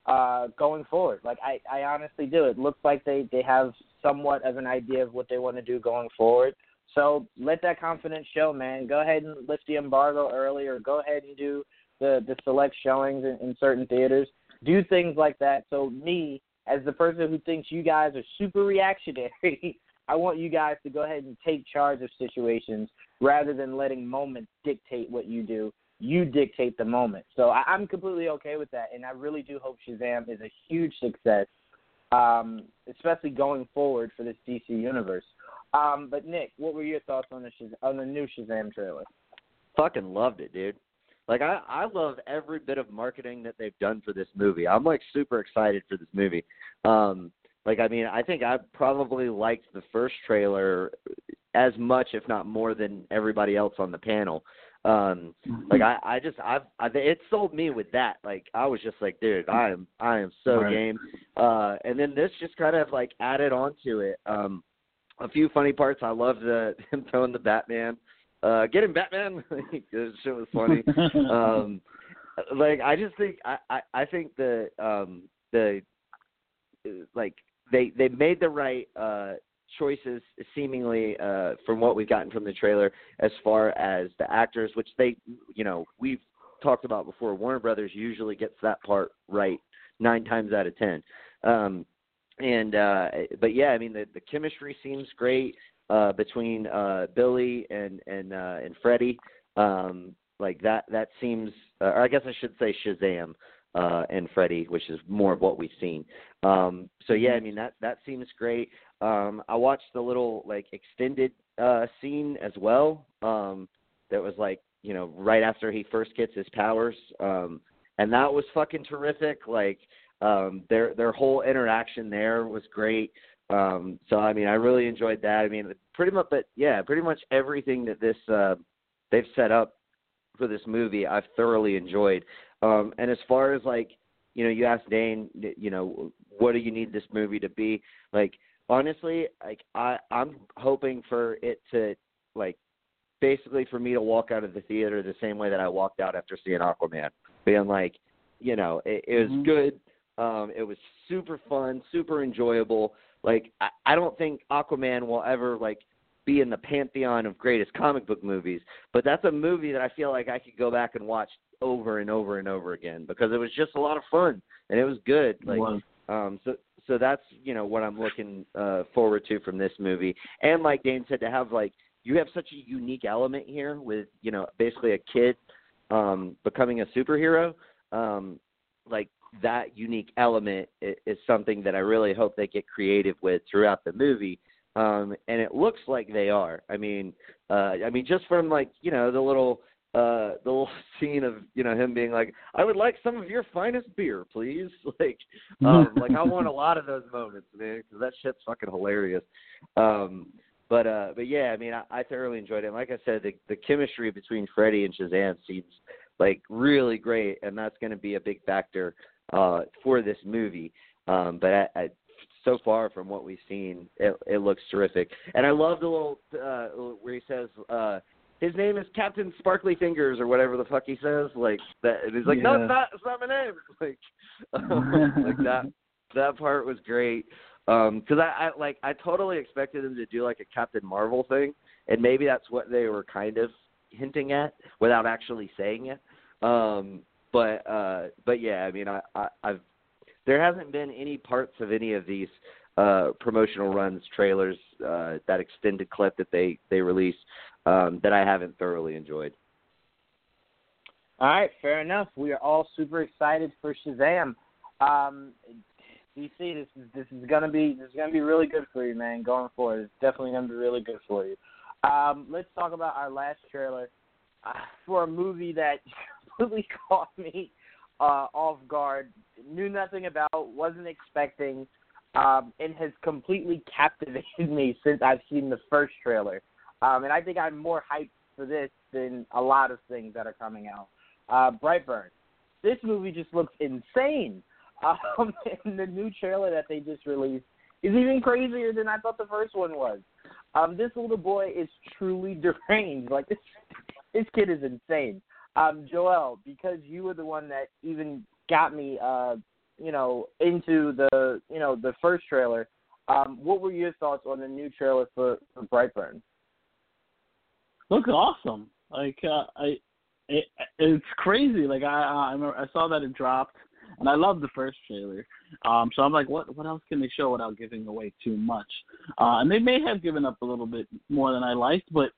uh, going forward. Like I, I honestly do. It looks like they they have somewhat of an idea of what they want to do going forward. So let that confidence show, man. Go ahead and lift the embargo early, or go ahead and do the the select showings in, in certain theaters. Do things like that. So me, as the person who thinks you guys are super reactionary, I want you guys to go ahead and take charge of situations rather than letting moments dictate what you do. You dictate the moment. So I, I'm completely okay with that, and I really do hope Shazam is a huge success, um, especially going forward for this DC universe. Um, but Nick, what were your thoughts on the Shaz- on the new Shazam trailer? fucking loved it, dude. Like I I love every bit of marketing that they've done for this movie. I'm like super excited for this movie. Um like I mean, I think I probably liked the first trailer as much if not more than everybody else on the panel. Um like I I just I've I it sold me with that. Like I was just like, dude, I am I am so Right. game. Uh and then this just kind of like added onto it. Um a few funny parts. I love the him throwing the Batman uh get him batman this shit was funny um like i just think i i, I think the um the like they they made the right uh choices seemingly uh from what we've gotten from the trailer as far as the actors which they you know we've talked about before. Warner brothers usually gets that part right nine times out of ten. Um and uh but yeah i mean the the chemistry seems great uh between uh Billy and and uh and Freddie. Um like that that seems uh, or I guess I should say Shazam uh and Freddie which is more of what we've seen. Um so yeah I mean that that seems great. Um I watched the little like extended uh scene as well um that was like you know right after he first gets his powers um and that was fucking terrific. Like um their their whole interaction there was great. Um, so I mean, I really enjoyed that. I mean, pretty much, but yeah, pretty much everything that this uh, they've set up for this movie, I've thoroughly enjoyed. Um, and as far as like, you know, you asked Dane, you know, what do you need this movie to be? Like, honestly, like I, I'm hoping for it to like, basically for me to walk out of the theater the same way that I walked out after seeing Aquaman, being like, you know, it, it was Mhm. good. Um, it was super fun, super enjoyable. Like I, I don't think Aquaman will ever like be in the pantheon of greatest comic book movies, but that's a movie that I feel like I could go back and watch over and over and over again because it was just a lot of fun and it was good. Like um so so that's, you know, what I'm looking uh forward to from this movie. And like Dane said to have like you have such a unique element here with, you know, basically a kid um becoming a superhero. Um like that unique element is, is something that I really hope they get creative with throughout the movie. Um, and it looks like they are. I mean, uh, I mean, just from like you know the little uh the little scene of you know him being like, "I would like some of your finest beer, please." Like, um, like I want a lot of those moments, man, because that shit's fucking hilarious. Um, but uh, but yeah, I mean, I, I thoroughly enjoyed it. And like I said, the the chemistry between Freddie and Shazam seems like really great, and that's going to be a big factor uh, for this movie. Um, but I, I, so far from what we've seen, it, it looks terrific. And I love the little uh, where he says uh, his name is Captain Sparkly Fingers or whatever the fuck he says. Like that, and he's like, no, it's not. It's not my name. Like, um, like that. That part was great. Um, because I, I like I totally expected him to do like a Captain Marvel thing, and maybe that's what they were kind of hinting at without actually saying it. Um, but uh, but yeah, I mean, I, I I've there hasn't been any parts of any of these uh, promotional runs, trailers, uh, that extended clip that they they released um, that I haven't thoroughly enjoyed. All right, fair enough. We are all super excited for Shazam. Um, DC, this is this is gonna be this is gonna be really good for you, man. Going forward, it's definitely gonna be really good for you. Um, let's talk about our last trailer uh, for a movie that completely caught me uh, off guard. Knew nothing about, wasn't expecting, um, and has completely captivated me since I've seen the first trailer. Um, and I think I'm more hyped for this than a lot of things that are coming out. Uh, Brightburn. This movie just looks insane. Um, and the new trailer that they just released is even crazier than I thought the first one was. Um, this little boy is truly deranged. Like this, this kid is insane. Um, Joel, because you were the one that even got me, uh, you know, into the, you know, the first trailer. Um, what were your thoughts on the new trailer for, for Brightburn? Looks awesome. Like uh, I, it, it's crazy. Like I, I, I saw that it dropped and I love the first trailer. Um, so I'm like, what what else can they show without giving away too much? Uh, and they may have given up a little bit more than I liked, but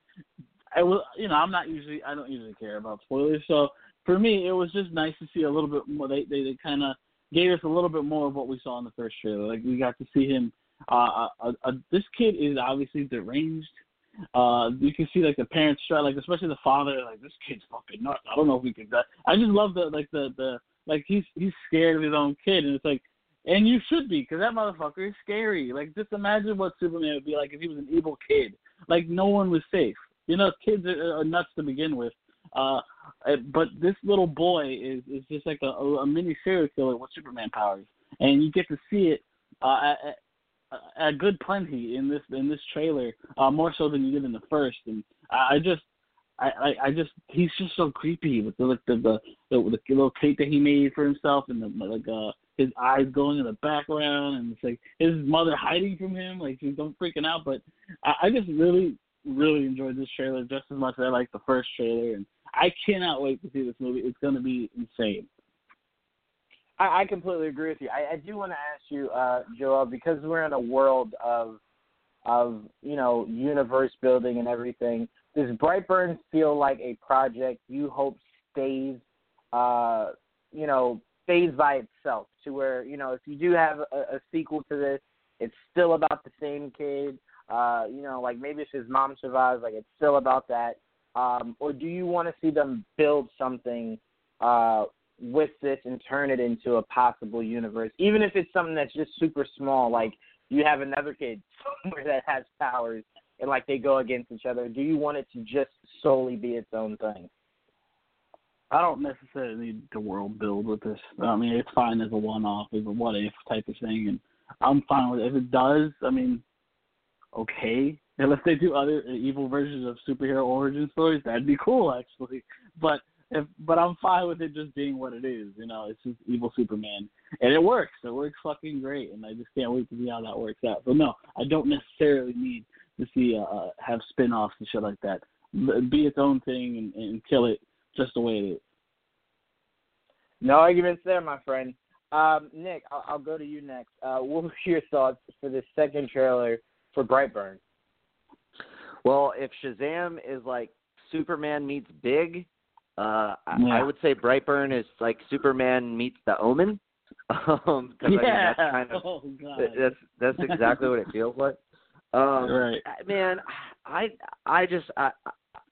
I will, you know, I'm not usually I don't usually care about spoilers. So for me, it was just nice to see a little bit more. They they, they kind of gave us a little bit more of what we saw in the first trailer. Like we got to see him. Uh, uh, uh, this kid is obviously deranged. Uh, you can see like the parents try, like especially the father, like this kid's fucking nuts. I don't know if we can. I just love the like the the like he's he's scared of his own kid, and it's like, and you should be, because that motherfucker is scary. Like just imagine what Superman would be like if he was an evil kid. Like no one was safe. You know, kids are, are nuts to begin with. Uh, uh, but this little boy is is just like a, a mini serial killer with Superman powers, and you get to see it uh, at good plenty in this in this trailer, uh, more so than you did in the first. And I, I just I, I I just he's just so creepy with the like the the, the the little cape that he made for himself and the like uh his eyes going in the background and it's like his mother hiding from him like she's don't freaking out but I, I just really really enjoyed this trailer just as much as I like the first trailer and I cannot wait to see this movie it's going to be insane. I, I completely agree with you. I, I do want to ask you, uh, Joel, because we're in a world of of you know universe building and everything does Brightburn feel like a project you hope stays, uh, you know, stays by itself to where you know if you do have a, a sequel to this, it's still about the same kid. Uh, you know, like maybe if his mom survives, like it's still about that. Um, or do you want to see them build something uh, with this and turn it into a possible universe, even if it's something that's just super small, like you have another kid somewhere that has powers and like they go against each other? Do you want it to just solely be its own thing? I don't necessarily need the world build with this. I mean, it's fine as a one-off, as a what-if type of thing, and I'm fine with it. If it does, I mean, okay. Unless they do other evil versions of superhero origin stories, that'd be cool, actually. But if, but I'm fine with it just being what it is. You know, it's just evil Superman, and it works. It works fucking great, and I just can't wait to see how that works out. But no, I don't necessarily need to see uh, uh, have spin-offs and shit like that. Be its own thing and, and kill it just the way it is. No arguments there, my friend. Um, Nick, I'll, I'll, go to you next. Uh, what were your thoughts for the second trailer for Brightburn? Well, if Shazam is like Superman meets Big, uh, yeah. I would say Brightburn is like Superman meets The Omen. Um, yeah. I mean, that's kind of oh, that's that's exactly what it feels like. Um, right. Man, I I just I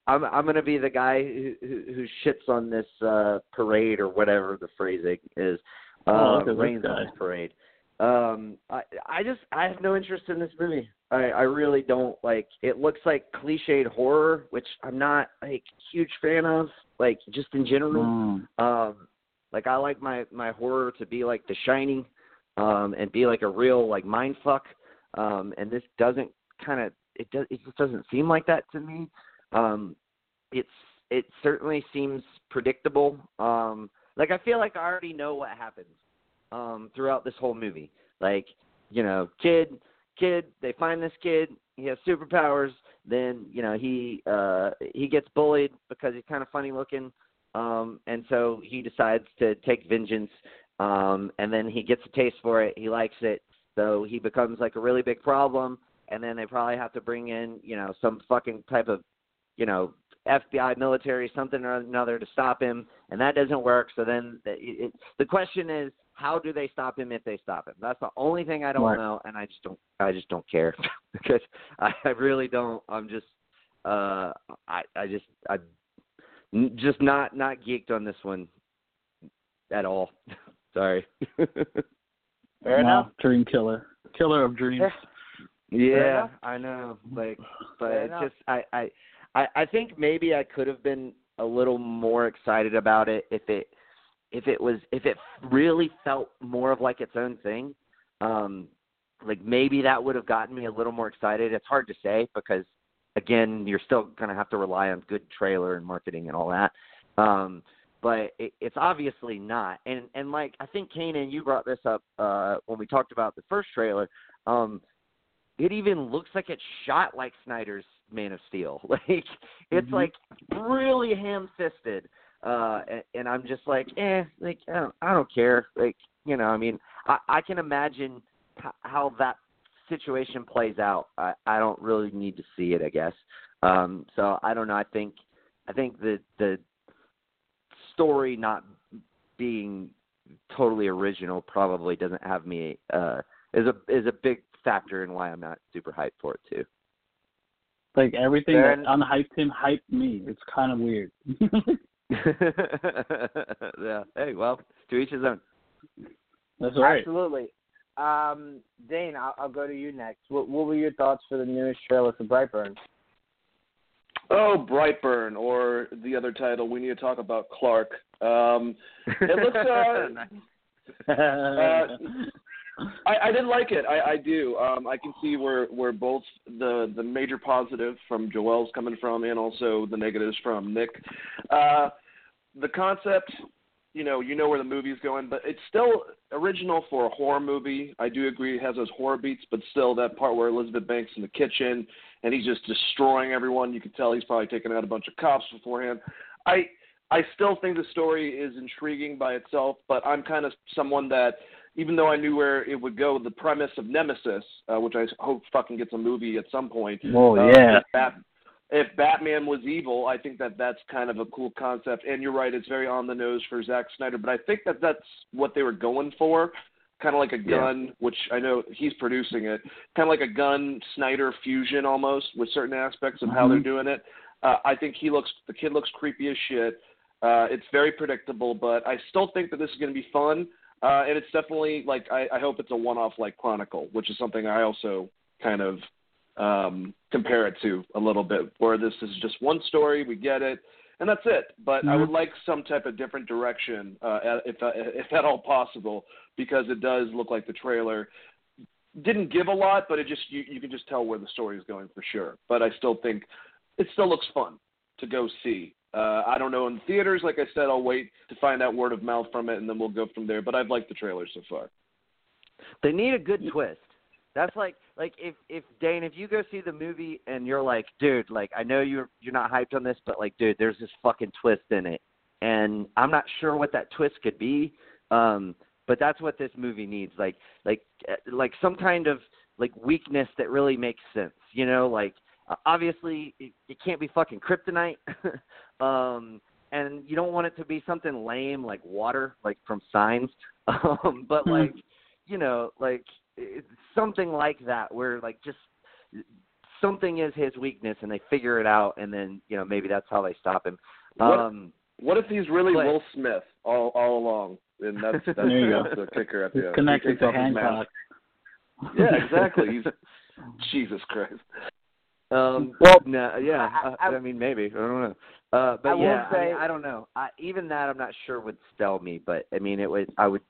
I'm I'm gonna be the guy who who, who shits on this uh parade or whatever the phrasing is. Uh, oh, rains on this parade. Um, I I just I have no interest in this movie. I I really don't like. It looks like cliched horror, which I'm not like huge fan of. Like just in general. Mm. Um, like I like my my horror to be like The Shining, um, and be like a real like mind fuck um, and this doesn't kind of it does it just doesn't seem like that to me. Um, it's it certainly seems predictable. Um, like I feel like I already know what happens um, throughout this whole movie. Like you know, kid, kid, they find this kid, he has superpowers. Then you know he uh, he gets bullied because he's kind of funny looking. Um, and so he decides to take vengeance um, and then he gets a taste for it. He likes it, so he becomes like a really big problem, and then they probably have to bring in, you know, some fucking type of, you know, FBI, military, something or another to stop him. and that doesn't work. So then the, it, the question is, how do they stop him if they stop him? That's the only thing I don't Right. know, and I just don't. I just don't care because I, I really don't. I'm just. Uh, I I just I n- just not not geeked on this one at all. Sorry. Fair no, enough. Dream killer, killer of dreams. Yeah. I know. Like, but Fair it's just I, I I I think maybe I could have been a little more excited about it if it if it was if it really felt more of like its own thing. Um like maybe that would have gotten me a little more excited. It's hard to say because again, you're still going to have to rely on good trailer and marketing and all that. Um but it, it's obviously not. And and like I think Kanan, you brought this up uh when we talked about the first trailer. Um it even looks like it's shot like Snyder's Man of Steel. Like it's Mhm. like really ham fisted. Uh and, and I'm just like, eh, like I don't, I don't care. Like, you know, I mean, I I can imagine h- how that situation plays out. I I don't really need to see it, I guess. Um so I don't know. I think I think the the story not being totally original probably doesn't have me uh is a is a big factor in why I'm not super hyped for it too. Like everything Fair that unhyped him hyped me. It's kind of weird. yeah. Hey, well, to each his own. That's right. Absolutely. Um, Dane, I'll, I'll go to you next. What, what were your thoughts for the newest trailer for Brightburn? Oh, Brightburn, or the other title, we need to talk about Clark. Um, it looks. Uh, I, I didn't like it. I, I do. Um, I can see where where both the the major positive from Joel's coming from, and also the negatives from Nick. Uh, the concept, you know, you know where the movie's going, but it's still original for a horror movie. I do agree it has those horror beats, but still that part where Elizabeth Banks in the kitchen and he's just destroying everyone. You can tell he's probably taken out a bunch of cops beforehand. I I still think the story is intriguing by itself, but I'm kind of someone that even though I knew where it would go, the premise of Nemesis, uh, which I hope fucking gets a movie at some point. oh uh, yeah. Bat- if Batman was evil, I think that that's kind of a cool concept. And you're right, it's very on the nose for Zack Snyder, but I think that that's what they were going for. Kind of like a Yeah. Gunn, which I know he's producing it. Kind of like a Gunn Snyder fusion almost with certain aspects of how Mhm. they're doing it. Uh, I think he looks, the kid looks creepy as shit. Uh, it's very predictable, but I still think that this is going to be fun. Uh, and it's definitely like I, I hope it's a one-off like Chronicle, which is something I also kind of um, compare it to a little bit, where this is just one story, we get it, and that's it. But I Mhm. would like some type of different direction, uh, if if at all possible, because it does look like the trailer didn't give a lot, but it just you, you can just tell where the story is going for sure. But I still think it still looks fun to go see. Uh, I don't know in theaters. Like I said, I'll wait to find out word of mouth from it, and then we'll go from there. But I've liked the trailer so far. They need a good twist. That's like like if if Dane, if you go see the movie and you're like, dude, like I know you're you're not hyped on this, but like, dude, there's this fucking twist in it, and I'm not sure what that twist could be. Um, but that's what this movie needs, like like uh, like some kind of like weakness that really makes sense. You know, like uh, obviously it, it can't be fucking kryptonite. um, and you don't want it to be something lame like water, like from Signs. Um, but Hmm. like, you know, like it's something like that, where like just something is his weakness, and they figure it out, and then you know maybe that's how they stop him. What- Um, What if he's really But- Will Smith all all along? And that's that's, There you go. that's the kicker at the end. connected to off his mask. Hancock. Yeah, exactly. He's Jesus Christ. Um, Well, no, yeah, I- I, I- I, mean maybe I don't know. Uh, but I yeah, I, say- mean, I don't know. I, even that I'm not sure would sell me, but I mean it would. I would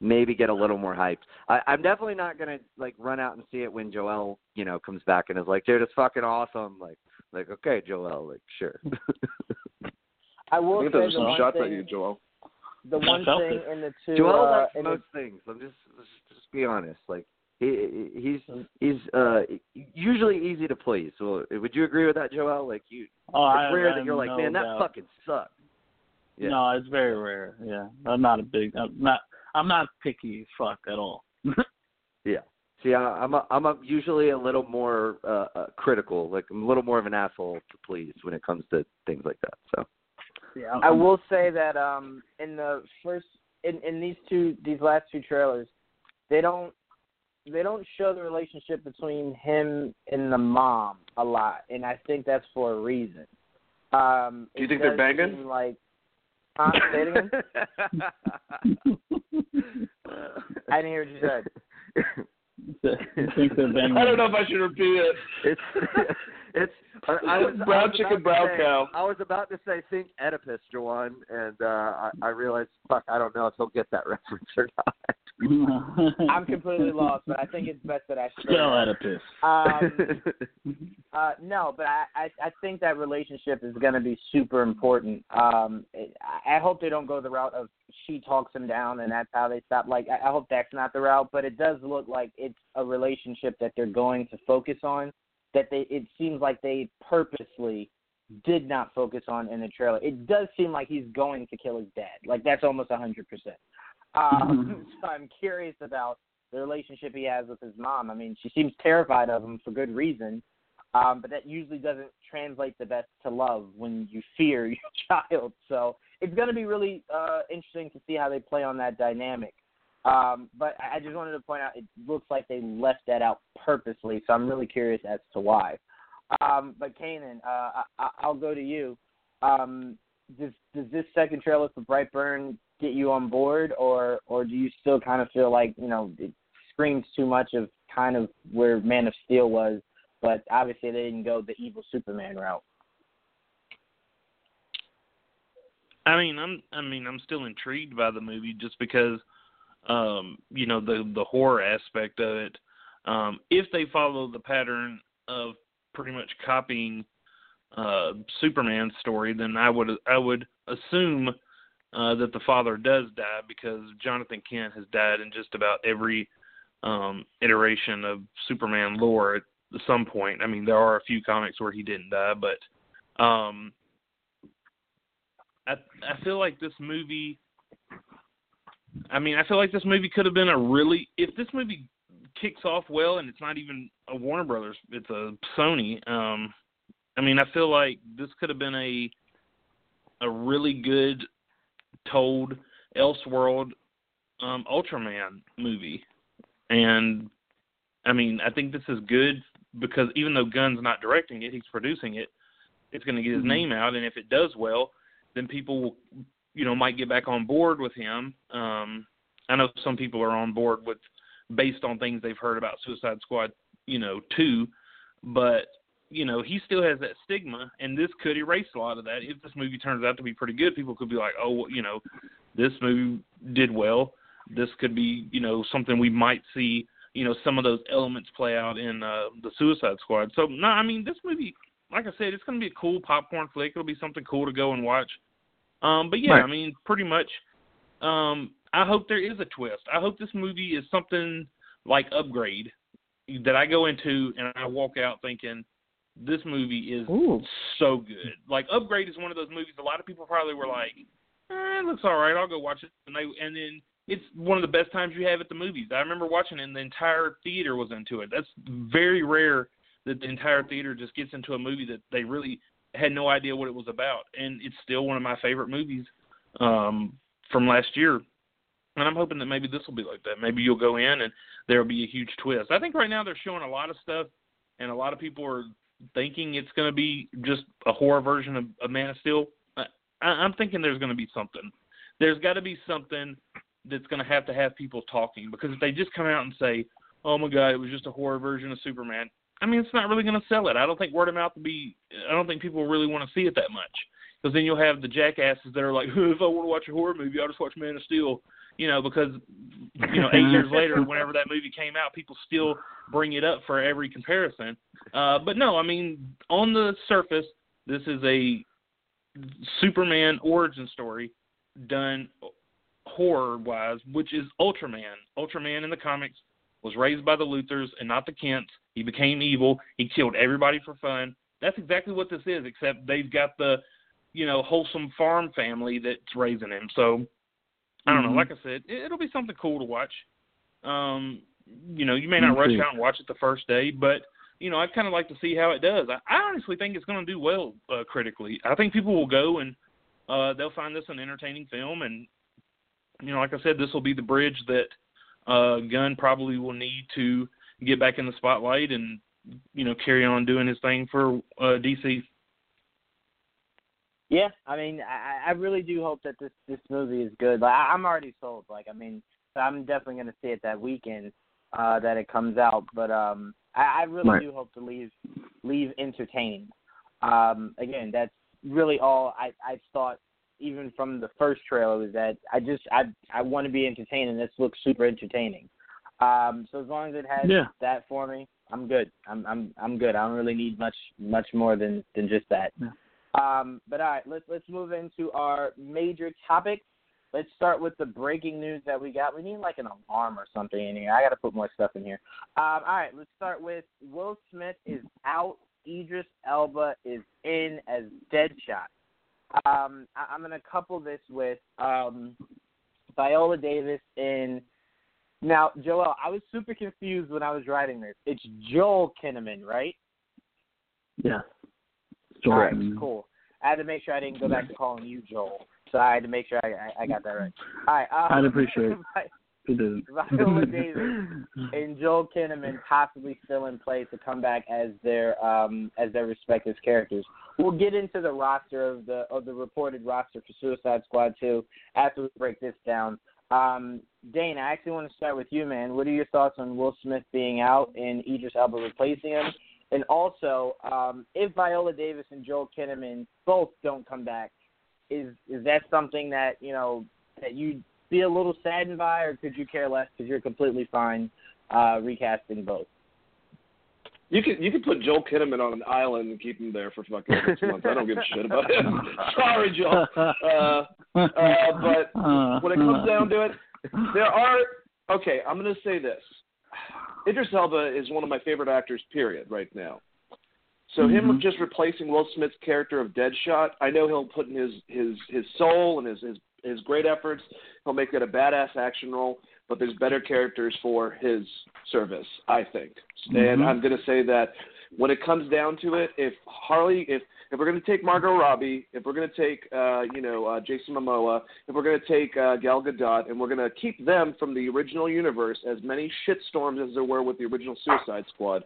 maybe get a little more hyped. I, I'm definitely not gonna like run out and see it when Joel, you know, comes back and is like, dude, it's fucking awesome. Like, like okay, Joel, like sure. I I will think say there's the some shots thing, at you, Joel. the one thing in the two. Joel uh, likes in the- most things. I'm just let's just be honest. Like he he's he's uh usually easy to please. So would you agree with that, Joel? Like you, Oh, I, it's rare I that you're like, no man, that doubt. fucking sucked. Yeah. No, it's very rare. Yeah, I'm not a big. I'm not. I'm not picky as fuck at all. Yeah. See, I, I'm a, I'm a, usually a little more uh, uh, critical. Like I'm a little more of an asshole to please when it comes to things like that. So Yeah, I will say that um in the first in in these two these last two trailers, they don't they don't show the relationship between him and the mom a lot, and I think that's for a reason. Um, Do you think they're does banging? seem Like, huh? Say it again. I didn't hear what you said. I think they're banging. I don't know if I should repeat it. it's it's I, I was Brown I was chicken, about to brown say- cow. I was about to say think Oedipus, Jawan, and uh I, I realized fuck, I don't know if he'll get that reference or not. I'm completely lost, but I think it's best that I say Still. Oedipus. Um, Uh, no, but I, I I think that relationship is going to be super important. Um, I I hope they don't go the route of she talks him down and that's how they stop. Like I I hope that's not the route, but it does look like it's a relationship that they're going to focus on. That they it seems like they purposely did not focus on in the trailer. It does seem like he's going to kill his dad. Like that's almost a hundred percent. Um, so I'm curious about the relationship he has with his mom. I mean, she seems terrified of him for good reason. Um, but that usually doesn't translate the best to love when you fear your child. So it's going to be really uh, interesting to see how they play on that dynamic. Um, but I just wanted to point out it looks like they left that out purposely. So I'm really curious as to why. Um, but Kanan, uh, I, I'll go to you. Um, does does this second trailer for Brightburn get you on board, or or do you still kind of feel like you know it screams too much of kind of where Man of Steel was? But obviously they didn't go the evil Superman route. I mean, I'm I mean, I'm still intrigued by the movie just because um, you know, the the horror aspect of it. Um, if they follow the pattern of pretty much copying uh Superman's story, then I would I would assume uh that the father does die because Jonathan Kent has died in just about every um iteration of Superman lore some point. I mean, there are a few comics where he didn't die, but um I I feel like this movie. I mean, I feel like this movie could have been a really if this movie kicks off well and it's not even a Warner Brothers, it's a Sony. Um, I mean, I feel like this could have been a a really good told Elseworld um, Ultraman movie, and I mean, I think this is good because even though Gunn's not directing it, he's producing it. It's going to get his Mhm. name out, and if it does well, then people will, you know, might get back on board with him. Um, I know some people are on board with based on things they've heard about Suicide Squad, you know, two, but you know, he still has that stigma, and this could erase a lot of that. If this movie turns out to be pretty good, people could be like, oh, well, you know, this movie did well. This could be, you know, something we might see, you know, some of those elements play out in uh, the Suicide Squad. So, no, I mean, this movie, like I said, it's going to be a cool popcorn flick. It'll be something cool to go and watch. Um, but yeah, Right. I mean, pretty much. Um, I hope there is a twist. I hope this movie is something like Upgrade that I go into and I walk out thinking this movie is Ooh. so good. Like Upgrade is one of those movies. A lot of people probably were like, eh, "It looks all right. I'll go watch it." And they and then it's one of the best times you have at the movies. I remember watching it, and the entire theater was into it. That's very rare that the entire theater just gets into a movie that they really had no idea what it was about, and it's still one of my favorite movies um, from last year. And I'm hoping that maybe this will be like that. Maybe you'll go in and there will be a huge twist. I think right now they're showing a lot of stuff, and a lot of people are thinking it's going to be just a horror version of, of Man of Steel. I, I'm thinking there's going to be something. There's got to be something that's going to have to have people talking because if they just come out and say, "Oh my God, it was just a horror version of Superman," I mean, it's not really going to sell it. I don't think word of mouth will be. I don't think people really want to see it that much because then you'll have the jackasses that are like, "If I want to watch a horror movie, I'll just watch Man of Steel." You know, because you know, eight years later, whenever that movie came out, people still bring it up for every comparison. Uh, but no, I mean, on the surface, this is a Superman origin story done horror wise, which is Ultraman. Ultraman in the comics was raised by the Luthors and not the Kents. He became evil. He killed everybody for fun. That's exactly what this is, except they've got the, you know, wholesome farm family that's raising him. So I don't know. Mhm. Like I said, it, it'll be something cool to watch. Um, you know, you may not Me rush too. out and watch it the first day, but you know, I'd kind of like to see how it does. I, I honestly think it's going to do well uh, critically. I think people will go and uh, they'll find this an entertaining film, and you know, like I said, this will be the bridge that uh, Gunn probably will need to get back in the spotlight and you know carry on doing his thing for uh, DC. Yeah, I mean, I, I really do hope that this this movie is good. Like, I'm already sold. Like, I mean, I'm definitely going to see it that weekend uh, that it comes out. But um, I, I really Right. do hope to leave leave entertaining. Um, again, that's really all I I thought. Even from the first trailer, was that I just I I want to be entertained, and this looks super entertaining. Um, so as long as it has Yeah. that for me, I'm good. I'm I'm I'm good. I don't really need much much more than than just that. Yeah. Um, but all right, let's let's move into our major topics. Let's start with the breaking news that we got. We need like an alarm or something in here. I got to put more stuff in here. Um, all right, let's start with Will Smith is out. Idris Elba is in as Deadshot. Um, I, I'm going to couple this with um, Viola Davis in. Now, Joel, I was super confused when I was writing this. It's Joel Kinnaman, right? Yeah. All right, Jordan. cool. I had to make sure I didn't go back to calling you Joel, so I had to make sure I I, I got that right. All right, um, I'd appreciate it. It. Viola Davis and Joel Kinnaman possibly still in play to come back as their um as their respective characters. We'll get into the roster of the of the reported roster for Suicide Squad 2 after we break this down. Um, Dane, I actually want to start with you, man. What are your thoughts on Will Smith being out and Idris Elba replacing him? And also, um, if Viola Davis and Joel Kinnaman both don't come back, is is that something that you know that you be a little saddened by, or could you care less because you're completely fine uh, recasting both? You could you could put Joel Kinnaman on an island and keep him there for fucking six months. I don't give a shit about him. Sorry, Joel. Uh, uh, but when it comes down to it, there are okay. I'm going to say this: Idris Elba is one of my favorite actors. Period. Right now. So him Mhm. just replacing Will Smith's character of Deadshot, I know he'll put in his his his soul and his his his great efforts. He'll make it a badass action role, but there's better characters for his service, I think. And Mhm. I'm going to say that when it comes down to it, if Harley, if if we're going to take Margot Robbie, if we're going to take uh, you know uh, Jason Momoa, if we're going to take uh, Gal Gadot, and we're going to keep them from the original universe, as many shitstorms as there were with the original Suicide Squad,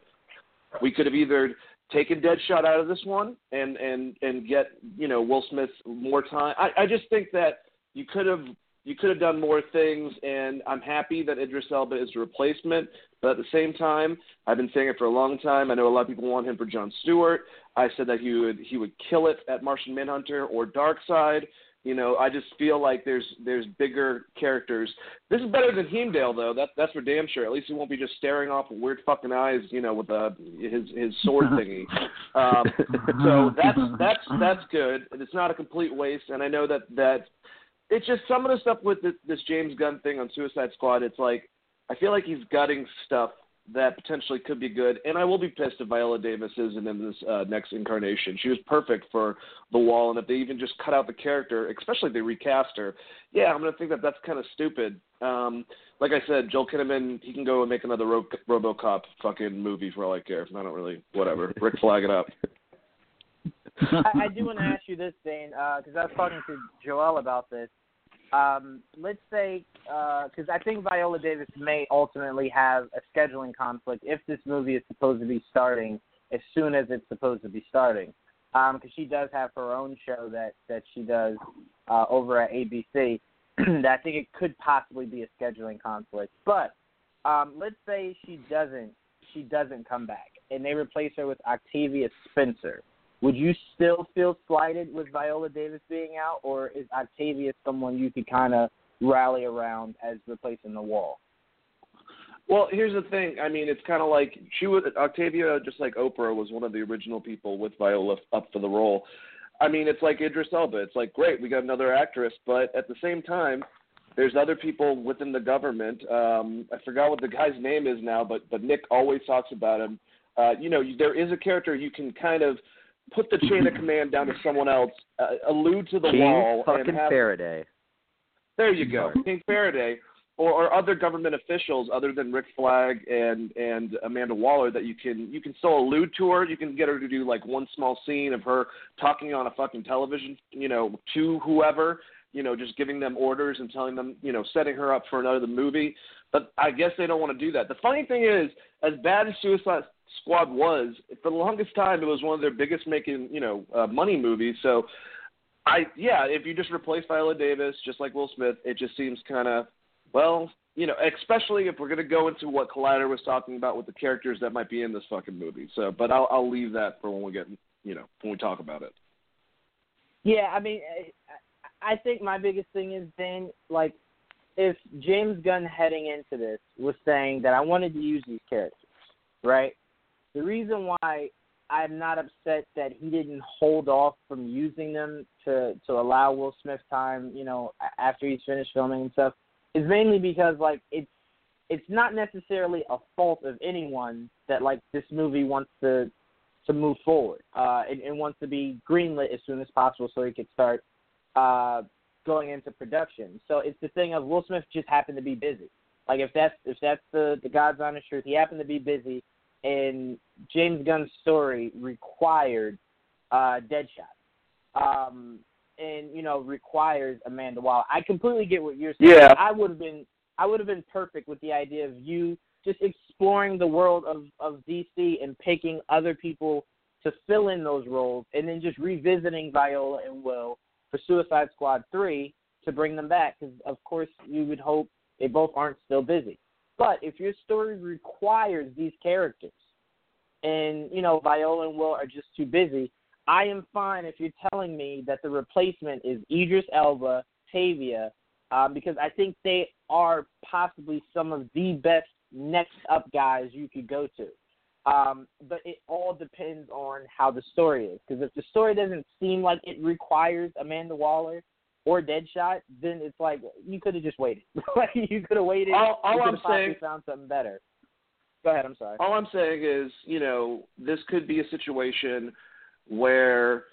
we could have either taken Deadshot out of this one and and and get you know Will Smith more time. I, I just think that you could have you could have done more things, and I'm happy that Idris Elba is a replacement. But at the same time, I've been saying it for a long time. I know a lot of people want him for John Stewart. I said that he would he would kill it at Martian Manhunter or Darkseid. You know, I just feel like there's there's bigger characters. This is better than Heimdall, though. That that's for damn sure. At least he won't be just staring off with weird fucking eyes, you know, with a, his his sword thingy. Um, so that's that's that's good. It's not a complete waste. And I know that that it's just some of the stuff with this, this James Gunn thing on Suicide Squad. It's like I feel like he's gutting stuff that potentially could be good. And I will be pissed if Viola Davis isn't in this uh, next incarnation. She was perfect for The Wall, and if they even just cut out the character, especially if they recast her, yeah, I'm gonna think that that's kind of stupid. Um, like I said, Joel Kinnaman, he can go and make another Ro- RoboCop fucking movie for all I care. I don't really, whatever. Rick flag it up. I, I do want to ask you this, Dane, because I was talking to Joel about this. Um, let's say, because I think Viola Davis may ultimately have a scheduling conflict if this movie is supposed to be starting as soon as it's supposed to be starting, because she does have her own show that that she does uh, over at ABC. that I think it could possibly be a scheduling conflict. But um, let's say she doesn't, she doesn't come back, and they replace her with Octavia Spencer would you still feel slighted with Viola Davis being out, or is Octavia someone you could kind of rally around as replacing the wall? Well, here's the thing. I mean, it's kind of like she was Octavia, just like Oprah, was one of the original people with Viola up for the role. I mean, it's like Idris Elba. It's like great, we got another actress, but at the same time, there's other people within the government. Um, I forgot what the guy's name is now, but but Nick always talks about him. Uh, you know, there is a character you can kind of put the chain of command down to someone else, uh, allude to the King wall, fucking and have Faraday. there you go, King Faraday. or, or other government officials other than Rick Flag and and Amanda Waller that you can you can still allude to her. You can get her to do like one small scene of her talking on a fucking television, you know, to whoever, you know, just giving them orders and telling them, you know, setting her up for another movie. But I guess they don't want to do that. The funny thing is, as bad as Suicide Squad was, for the longest time, it was one of their biggest making, you know, uh, money movies. So, I yeah, if you just replace Viola Davis, just like Will Smith, it just seems kind of well, you know, especially if we're going to go into what Collider was talking about with the characters that might be in this fucking movie. So, but I'll I'll leave that for when we get, you know, when we talk about it. Yeah, I mean, I think my biggest thing is then like if James Gunn heading into this was saying that I wanted to use these characters, right? The reason why I'm not upset that he didn't hold off from using them to to allow Will Smith time, you know, after he's finished filming and stuff, is mainly because like it's it's not necessarily a fault of anyone that like this movie wants to to move forward uh, and, and wants to be greenlit as soon as possible so he could start uh, going into production. So it's the thing of Will Smith just happened to be busy. Like if that's if that's the the God's honest truth, he happened to be busy, and James Gunn's story required uh, Deadshot. Um, and you know requires Amanda Waller. I completely get what you're saying. Yeah. I would have been I would have been perfect with the idea of you just exploring the world of of DC and picking other people to fill in those roles, and then just revisiting Viola and Will for Suicide Squad three to bring them back. Because of course you would hope they both aren't still busy. But if your story requires these characters, and you know Viola and Will are just too busy, I am fine if you're telling me that the replacement is Idris Elba, Tavia, um, because I think they are possibly some of the best next up guys you could go to. Um, but it all depends on how the story is. Because if the story doesn't seem like it requires Amanda Waller or Deadshot, then it's like you could have just waited. like you could have waited. All, all you I'm saying, found something better. Go ahead. I'm sorry. All I'm saying is, you know, this could be a situation where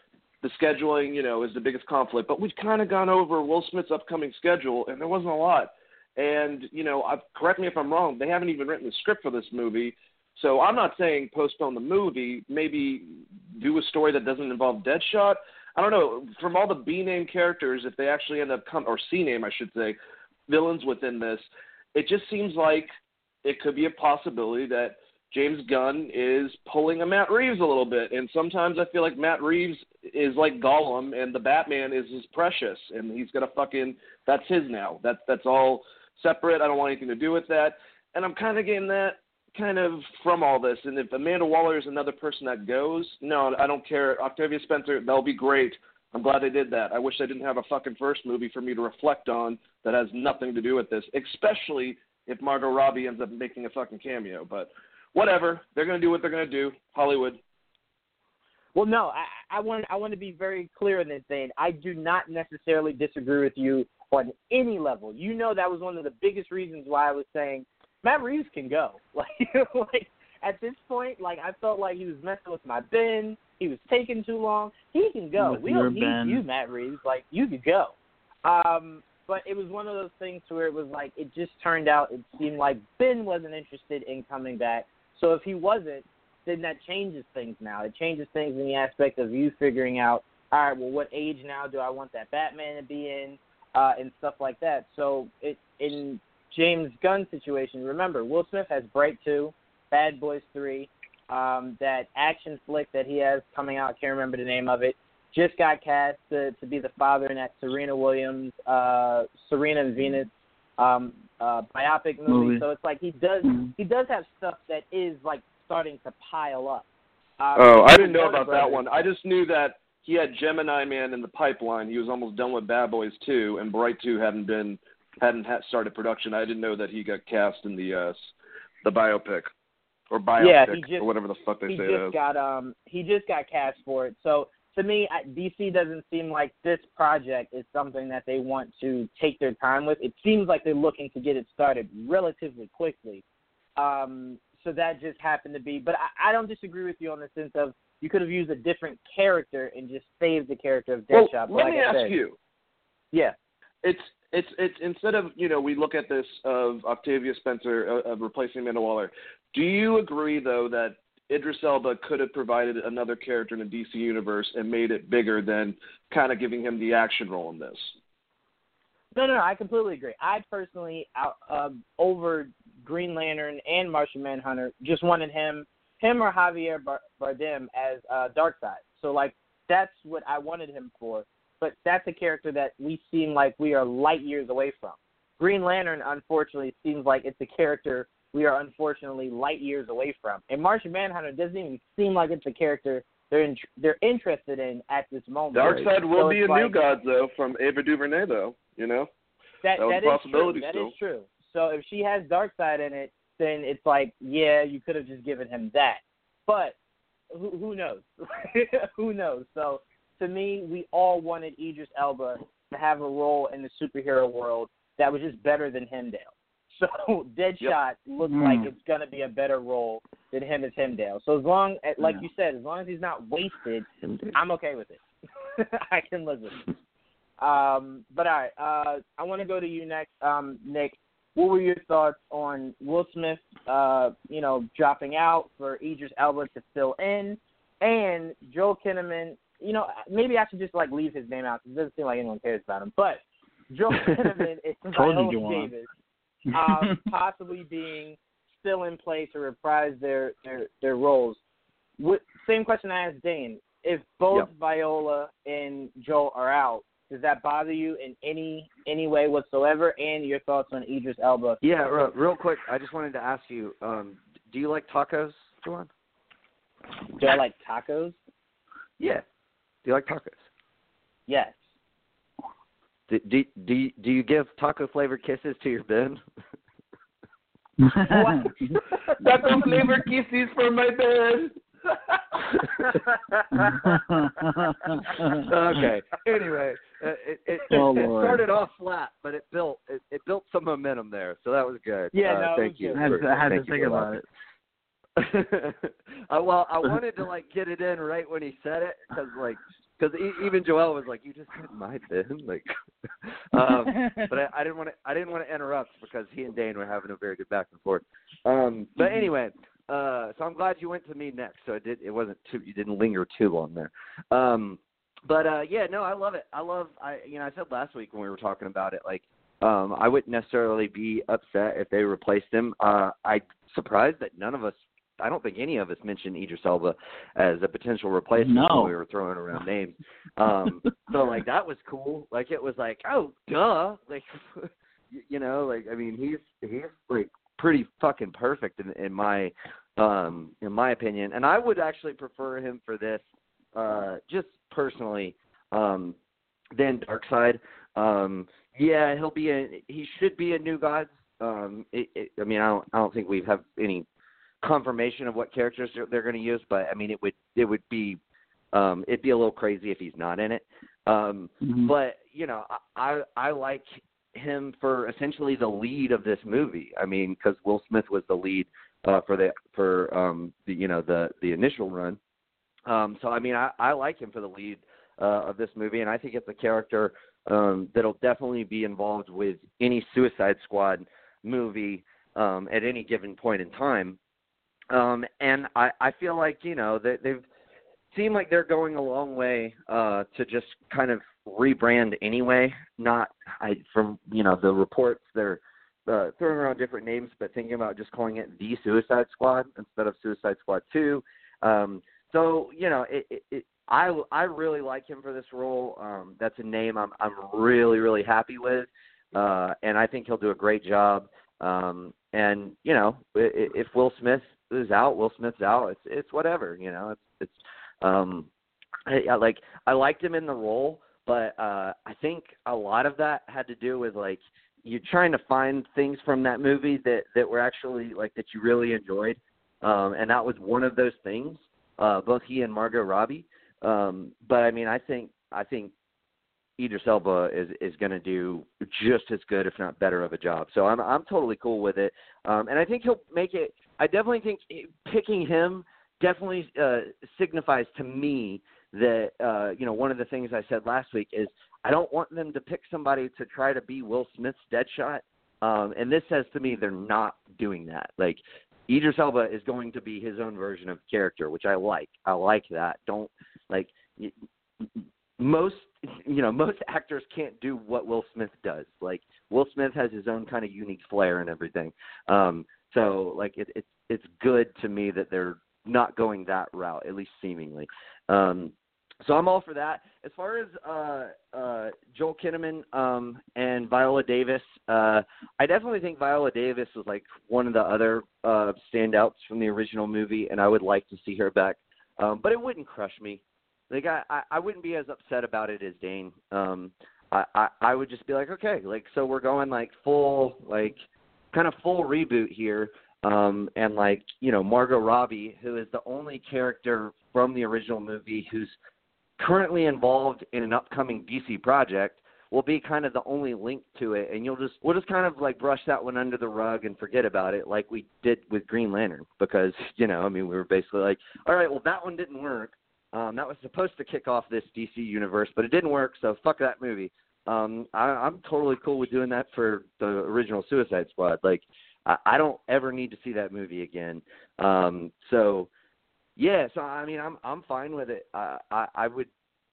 the scheduling, you know, is the biggest conflict. But we've kind of gone over Will Smith's upcoming schedule, and there wasn't a lot. And you know, I've, correct me if I'm wrong. They haven't even written the script for this movie, so I'm not saying postpone the movie. Maybe do a story that doesn't involve Deadshot. I don't know. From all the B name characters, if they actually end up come or C name, I should say, villains within this, it just seems like it could be a possibility that James Gunn is pulling a Matt Reeves a little bit, and sometimes I feel like Matt Reeves is like Gollum, and the Batman is his precious, and he's gonna fucking that's his now. That's that's all separate. I don't want anything to do with that, and I'm kind of getting that kind of from all this. And if Amanda Waller is another person that goes, no, I don't care. Octavia Spencer, that'll be great. I'm glad they did that. I wish they didn't have a fucking first movie for me to reflect on that has nothing to do with this, especially if Margot Robbie ends up making a fucking cameo. But whatever. They're going to do what they're going to do. Hollywood. Well, no, I, I want I want to be very clear in this thing. I do not necessarily disagree with you on any level. You know that was one of the biggest reasons why I was saying Matt Reeves can go. Like, like at this point, like I felt like he was messing with my Ben. He was taking too long. He can go. With we don't need ben. you, Matt Reeves. Like you could go. Um, but it was one of those things where it was like it just turned out it seemed like Ben wasn't interested in coming back. So if he wasn't, then that changes things now. It changes things in the aspect of you figuring out, all right, well, what age now do I want that Batman to be in, uh, and stuff like that. So it in James Gunn situation, remember Will Smith has Bright Two, Bad Boys Three, um, that action flick that he has coming out. I can't remember the name of it. Just got cast to to be the father in that Serena Williams, uh, Serena and Venus um, uh, biopic movie. Movie. So it's like he does Mhm. he does have stuff that is like starting to pile up. Uh, Oh, I didn't know Warner about that one. I just knew that he had Gemini Man in the pipeline. He was almost done with Bad Boys 2, and Bright 2 hadn't been hadn't ha- started production. I didn't know that he got cast in the uh, the biopic or biopic Yeah, he just- or whatever the fuck they he say just it is. got um he just got cast for it. So to me, I- DC doesn't seem like this project is something that they want to take their time with. It seems like they're looking to get it started relatively quickly. Um, so that just happened to be. But I, I don't disagree with you on the sense of you could have used a different character and just saved the character of well, Deadshot. but let like me I ask you. Yeah. It's it's it's instead of you know we look at this of Octavia Spencer uh, of replacing Amanda Waller. Do you agree though that Idris Elba could have provided another character in the DC universe and made it bigger than kind of giving him the action role in this? No, no, no, I completely agree. I personally, uh, over Green Lantern and Martian Manhunter, just wanted him, him or Javier Bardem as uh, Darkseid. So like that's what I wanted him for. But that's a character that we seem like we are light years away from. Green Lantern, unfortunately, seems like it's a character we are unfortunately light years away from. And Martian Manhunter doesn't even seem like it's a character they're in, they're interested in at this moment. Darkseid will so be a like, new god though from Ava DuVernay though. You know that that, that is true. That still. is true. So if she has Darkseid in it, then it's like yeah, you could have just given him that. But who, who knows? who knows? So to me, we all wanted Idris Elba to have a role in the superhero world that was just better than Heimdall. So Deadshot Yep. looks Mm. like it's gonna be a better role than him as Heimdall. So as long, as, like Yeah. you said, as long as he's not wasted, I'm okay with it. I can live with it. Um, but all right, uh, I want to go to you next, um, Nick. What were your thoughts on Will Smith, uh, you know, dropping out for Idris Elba to fill in, and Joel Kinnaman? You know, maybe I should just like leave his name out 'cause it doesn't seem like anyone cares about him. But Joel Kinnaman you, Viola Davis um, possibly being still in place to reprise their their, their roles. What, same question I asked Dane. If both Yep. Viola and Joel are out, does that bother you in any any way whatsoever? And your thoughts on Idris Elba? Yeah, real, real quick. I just wanted to ask you, um, do you like tacos, Joanne? Do I like tacos? Yeah. Do you like tacos? Yes. Do do do you, do you give taco flavored kisses to your Ben? Taco flavor kisses for my bed. okay. Anyway, uh, it it, Oh, it Lord. started off flat, but it built it, it built some momentum there, so that was good. Yeah, uh, no, it thank was you. good. I had to, I had to think about that. it. uh, well, I wanted to like get it in right when he said it because like because e- even Joel was like, "You just said my Ben," like. um, but I, I didn't want to. I didn't want to interrupt because he and Dane were having a very good back and forth. Um, but anyway, uh, so I'm glad you went to me next. So it did. It wasn't too. You didn't linger too long there. Um, but uh, yeah, no, I love it. I love. I you know I said last week when we were talking about it, like um, I wouldn't necessarily be upset if they replaced him. Uh, I'm surprised that none of us. I don't think any of us mentioned Idris Elba as a potential replacement No. when we were throwing around names. Um, so like that was cool. Like it was like, oh duh. Like you- know, like I mean he's he's like pretty fucking perfect in in my um in my opinion. And I would actually prefer him for this uh just personally um than Darkseid. Um yeah, he'll be a he should be a new god. Um it, it, I mean I don't I don't think we have any confirmation of what characters they're, they're going to use, but I mean it would it would be um it'd be a little crazy if he's not in it. Um Mhm. but you know I I like him for essentially the lead of this movie. I mean, because Will Smith was the lead uh, for the for um the you know the the initial run. Um, so I mean, I I like him for the lead uh, of this movie, and I think it's a character um, that'll definitely be involved with any Suicide Squad movie um, at any given point in time. Um, and I I feel like you know they, they've seem like they're going a long way uh to just kind of rebrand anyway. Not i from you know the reports they're uh, throwing around different names but thinking about just calling it the suicide squad instead of suicide squad 2 um so you know it, it, it i i really like him for this role. Um that's a name i'm i'm really really happy with uh and i think he'll do a great job. Um and you know if will smith is out will smith's out it's it's whatever you know it's it's um, I, I like I liked him in the role, but uh, I think a lot of that had to do with like you're trying to find things from that movie that that were actually like that you really enjoyed, um, and that was one of those things. Uh, both he and Margot Robbie. Um, but I mean, I think I think Idris Elba is is going to do just as good, if not better, of a job. So I'm I'm totally cool with it, um, and I think he'll make it. I definitely think picking him definitely uh, signifies to me that uh, you know one of the things I said last week is I don't want them to pick somebody to try to be Will Smith's Deadshot. Um, and this says to me they're not doing that. Like Idris Elba is going to be his own version of character, which I like. I like that. Don't like Y- most you know most actors can't do what Will Smith does. Like Will Smith has his own kind of unique flair and everything. Um, so like it, it's it's good to me that they're not going that route, at least seemingly. Um, so I'm all for that. As far as uh, uh, Joel Kinnaman um, and Viola Davis, uh, I definitely think Viola Davis is like one of the other uh, standouts from the original movie, and I would like to see her back. Um, but it wouldn't crush me. Like I, I, wouldn't be as upset about it as Dane. Um, I, I, I would just be like, okay, like so we're going like full, like kind of full reboot here. Um, and like you know Margot Robbie, who is the only character from the original movie who's currently involved in an upcoming DC project will be kind of the only link to it and you'll just we'll just kind of like brush that one under the rug and forget about it like we did with Green Lantern because you know I mean we were basically like all right well that one didn't work um that was supposed to kick off this DC universe but it didn't work so fuck that movie um I I'm totally cool with doing that for the original Suicide Squad like I, I don't ever need to see that movie again um so yeah, so I mean, I'm I'm fine with it. I I, I would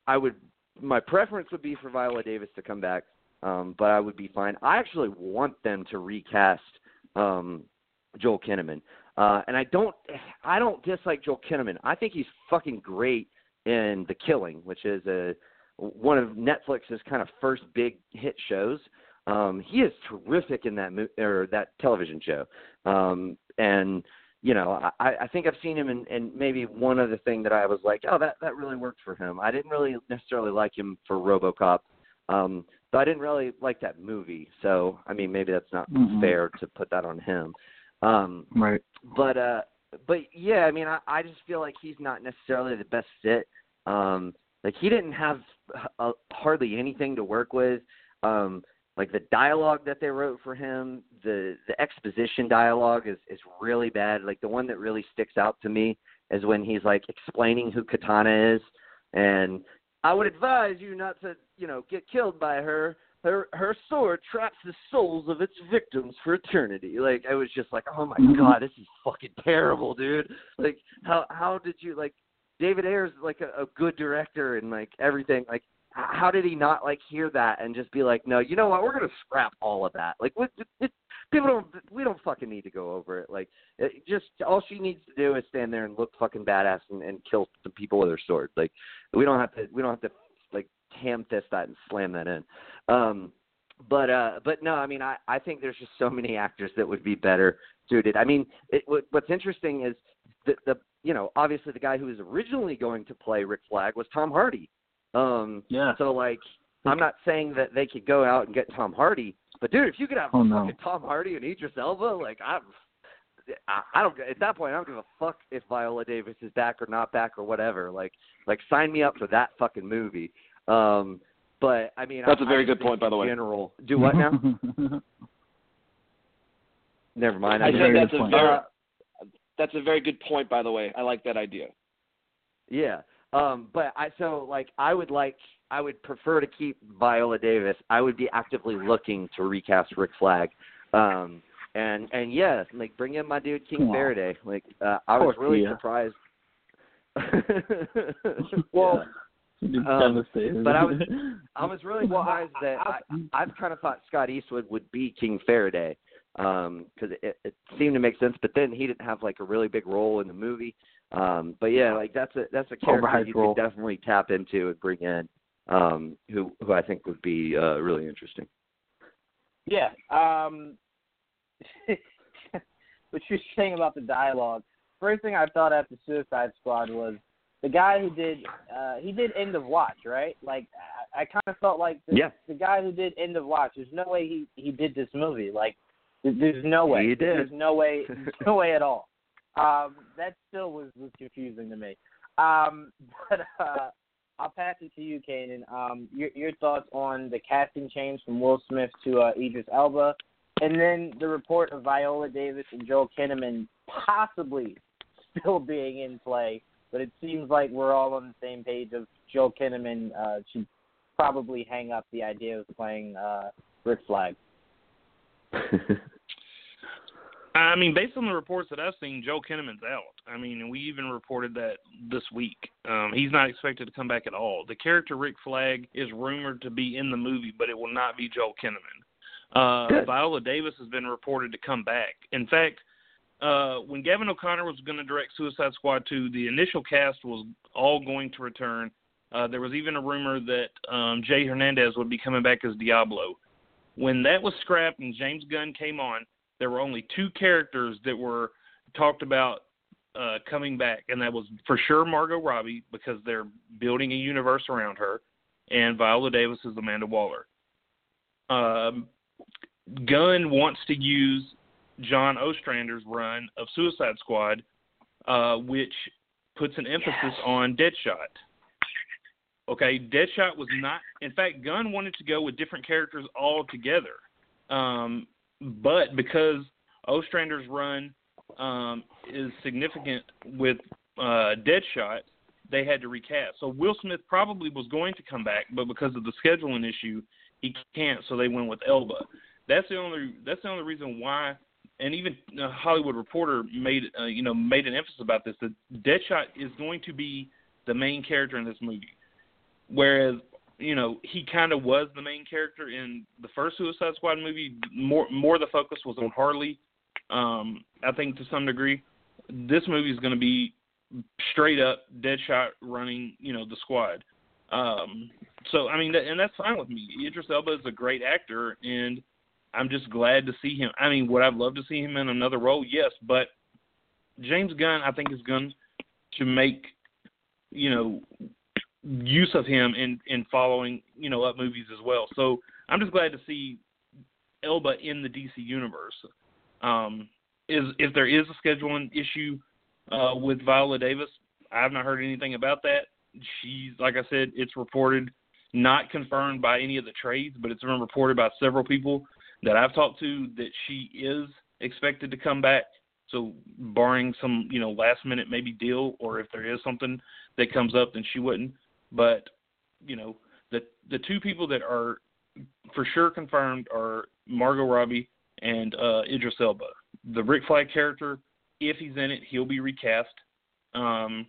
I would my preference would be for Viola Davis to come back, um, but I would be fine. I actually want them to recast um, Joel Kinnaman, uh, and I don't I don't dislike Joel Kinnaman. I think he's fucking great in The Killing, which is a one of Netflix's kind of first big hit shows. Um, he is terrific in that mo- or that television show, um, and you know, I, I think I've seen him in, in maybe one other thing that I was like, oh, that that really worked for him. I didn't really necessarily like him for RoboCop, um, but I didn't really like that movie. So, I mean, maybe that's not mm-hmm. fair to put that on him. Um, right. But uh, but yeah, I mean, I, I just feel like he's not necessarily the best fit. Um, like he didn't have uh, hardly anything to work with. Um, like the dialogue that they wrote for him, the the exposition dialogue is is really bad. Like the one that really sticks out to me is when he's like explaining who Katana is, and I would advise you not to you know get killed by her. Her her sword traps the souls of its victims for eternity. Like I was just like, oh my Mm-hmm. god, this is fucking terrible, dude. Like how how did you like David Ayer's like a, a good director and like everything. Like how did he not like hear that and just be like, no, you know what, we're gonna scrap all of that. Like, what? It, it, people don't, we don't fucking need to go over it. Like, it, just all she needs to do is stand there and look fucking badass and, and kill some people with her sword. Like, we don't have to, we don't have to like ham fist that and slam that in. Um, but uh, but no, I mean, I I think there's just so many actors that would be better suited. I mean, it, what, what's interesting is the the you know obviously the guy who was originally going to play Rick Flag was Tom Hardy. Um, Yeah. so like, I'm not saying that they could go out and get Tom Hardy, but dude, if you could have Oh, no. fucking Tom Hardy and Idris Elba, like I'm, I, I don't. At that point, I don't give a fuck if Viola Davis is back or not back or whatever. Like, like sign me up for that fucking movie. Um, but I mean, That's I, a very I good point, by the way. General, do what now? Never mind. I I said that's a point. very that's a very good point, by the way. I like that idea. Yeah. Um, but I so like I would like I would prefer to keep Viola Davis. I would be actively looking to recast Rick Flag. Um and and yeah, like bring in my dude King Faraday. Like uh, I was really Thea. surprised. Well, Um, but I was I was really Well, surprised that I- I, I've kind of thought Scott Eastwood would be King Faraday because it, it seemed to make sense. But then he didn't have like a really big role in the movie. Um, but yeah, like that's a that's a character Overhyped you role. could definitely tap into and bring in, um, who who I think would be uh, really interesting. Yeah. Um, what you're saying about the dialogue. First thing I thought after Suicide Squad was the guy who did uh he did End of Watch, right? Like I, I kind of felt like the, Yeah. the guy who did End of Watch. There's no way he he did this movie. Like there's no way. He did. There's no way. There's no way at all. Um, that still was was confusing to me. Um, but uh, I'll pass it to you, Kanan. Um, your your thoughts on the casting change from Will Smith to uh, Idris Elba, and then the report of Viola Davis and Joel Kinnaman possibly still being in play. But it seems like we're all on the same page of Joel Kinnaman uh, should probably hang up the idea of playing uh, Rick Flag. I mean, based on the reports that I've seen, Joe Kinnaman's out. I mean, we even reported that this week. Um, he's not expected to come back at all. The character Rick Flag is rumored to be in the movie, but it will not be Joe Kinnaman. Uh, Viola Davis has been reported to come back. In fact, uh, when Gavin O'Connor was going to direct Suicide Squad 2, the initial cast was all going to return. Uh, there was even a rumor that um, Jay Hernandez would be coming back as Diablo. When that was scrapped and James Gunn came on, there were only two characters that were talked about uh, coming back, and that was for sure Margot Robbie because they're building a universe around her, and Viola Davis is Amanda Waller. Um, Gunn wants to use John Ostrander's run of Suicide Squad, uh, which puts an emphasis yes. on Deadshot. Okay, Deadshot was not. In fact, Gunn wanted to go with different characters altogether, um, but because Ostrander's run um, is significant with uh, Deadshot, they had to recast. So Will Smith probably was going to come back, but because of the scheduling issue, he can't. So they went with Elba. That's the only. That's the only reason why. And even uh, Hollywood Reporter made uh, you know made an emphasis about this that Deadshot is going to be the main character in this movie, whereas you know he kind of was the main character in the first Suicide Squad movie. More more the focus was on Harley. Um, I think to some degree, this movie is going to be straight up Deadshot running you know the squad. Um, so I mean, and that's fine with me. Idris Elba is a great actor, and I'm just glad to see him. I mean, would I love to see him in another role? Yes, but James Gunn, I think, is going to make you know use of him in in following you know up movies as well. So I'm just glad to see Elba in the DC universe. Um, is if there is a scheduling issue uh, with Viola Davis, I have not heard anything about that. She's like I said, it's reported, not confirmed by any of the trades, but it's been reported by several people that I've talked to that she is expected to come back. So barring some, you know, last minute maybe deal or if there is something that comes up then she wouldn't. But, you know, the the two people that are for sure confirmed are Margot Robbie and uh Idris Elba. The Rick Flag character, if he's in it, he'll be recast. Um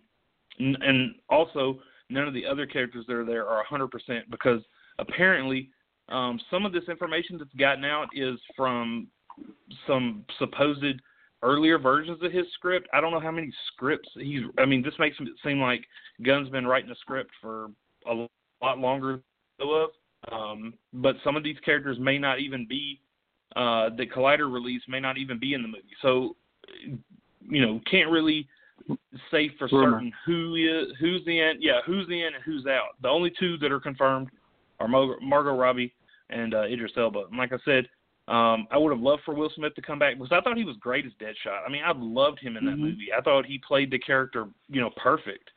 and also none of the other characters that are there are 100% because apparently um, some of this information that's gotten out is from some supposed earlier versions of his script. I don't know how many scripts he's. I mean, this makes it seem like Gunn's been writing a script for a lot longer than of. Um, but some of these characters may not even be uh, the Collider release may not even be in the movie. So, you know, can't really say for certain who is who's in. Yeah, who's in and who's out. The only two that are confirmed are Margot Robbie and uh, Idris Elba. And like I said, um, I would have loved for Will Smith to come back because I thought he was great as Deadshot. I mean, I loved him in that mm-hmm. movie. I thought he played the character, you know, perfect.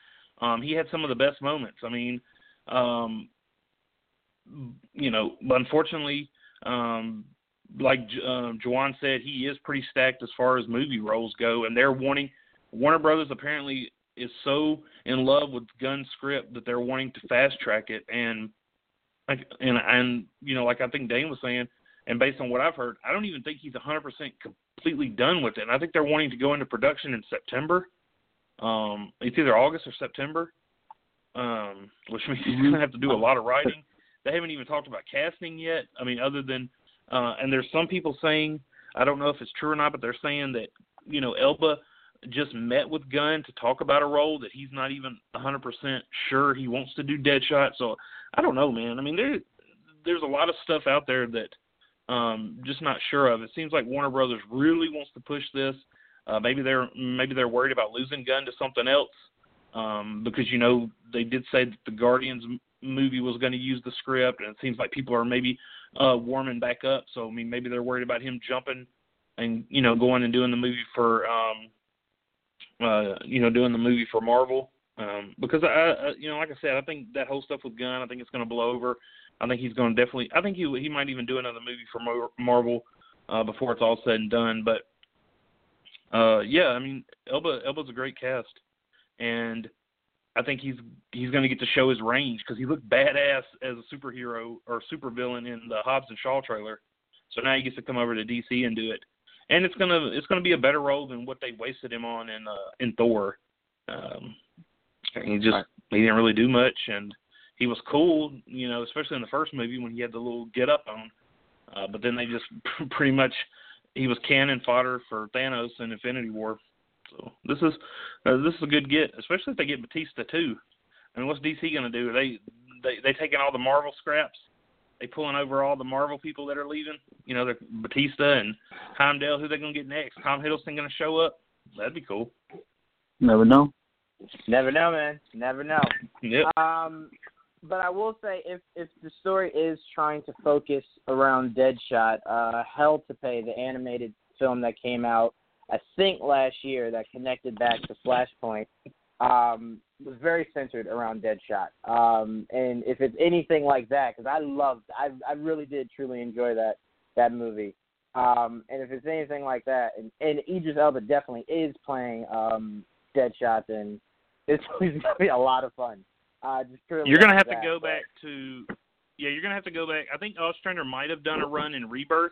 Um, he had some of the best moments. I mean, um, you know, unfortunately, um, like uh, Juwan said, he is pretty stacked as far as movie roles go, and they're wanting Warner Brothers apparently is so in love with Gunn script that they're wanting to fast track it and like, and and you know, like I think Dane was saying, and based on what I've heard, I don't even think he's 100% completely done with it. And I think they're wanting to go into production in September. Um, it's either August or September, um, which means he's going to have to do a lot of writing. They haven't even talked about casting yet. I mean, other than, uh, and there's some people saying, I don't know if it's true or not, but they're saying that, you know, Elba just met with Gunn to talk about a role that he's not even 100% sure he wants to do Deadshot. So I don't know, man. I mean, there there's a lot of stuff out there that um just not sure of. It seems like Warner Brothers really wants to push this. Uh, maybe they're maybe they're worried about losing Gunn to something else um, because you know they did say that the Guardians movie was going to use the script, and it seems like people are maybe uh, warming back up. So I mean, maybe they're worried about him jumping and you know going and doing the movie for um, uh, you know doing the movie for Marvel. Um, because I, I, you know, like I said, I think that whole stuff with Gunn, I think it's going to blow over. I think he's going to definitely. I think he he might even do another movie for Marvel uh, before it's all said and done. But uh, yeah, I mean, Elba Elba's a great cast, and I think he's he's going to get to show his range because he looked badass as a superhero or supervillain in the Hobbs and Shaw trailer. So now he gets to come over to DC and do it, and it's gonna it's gonna be a better role than what they wasted him on in uh, in Thor. Um, he just he didn't really do much, and he was cool, you know, especially in the first movie when he had the little get up on. Uh, but then they just pretty much he was cannon fodder for Thanos in Infinity War. So this is uh, this is a good get, especially if they get Bautista too. I mean, what's DC going to do? Are they they they taking all the Marvel scraps? They pulling over all the Marvel people that are leaving. You know, they're Bautista and Heimdall. Who they going to get next? Tom Hiddleston going to show up? That'd be cool. Never know. Never know, man. Never know. Yep. Um, but I will say, if if the story is trying to focus around Deadshot, uh, Hell to Pay, the animated film that came out, I think last year, that connected back to Flashpoint, um, was very centered around Deadshot. Um, and if it's anything like that, because I loved, I I really did truly enjoy that that movie. Um, and if it's anything like that, and, and Idris Elba definitely is playing um, Deadshot, then it's, it's gonna be a lot of fun. Uh, just purely You're gonna off have to go but- back to yeah, you're gonna have to go back. I think Ostrander might have done a run in Rebirth,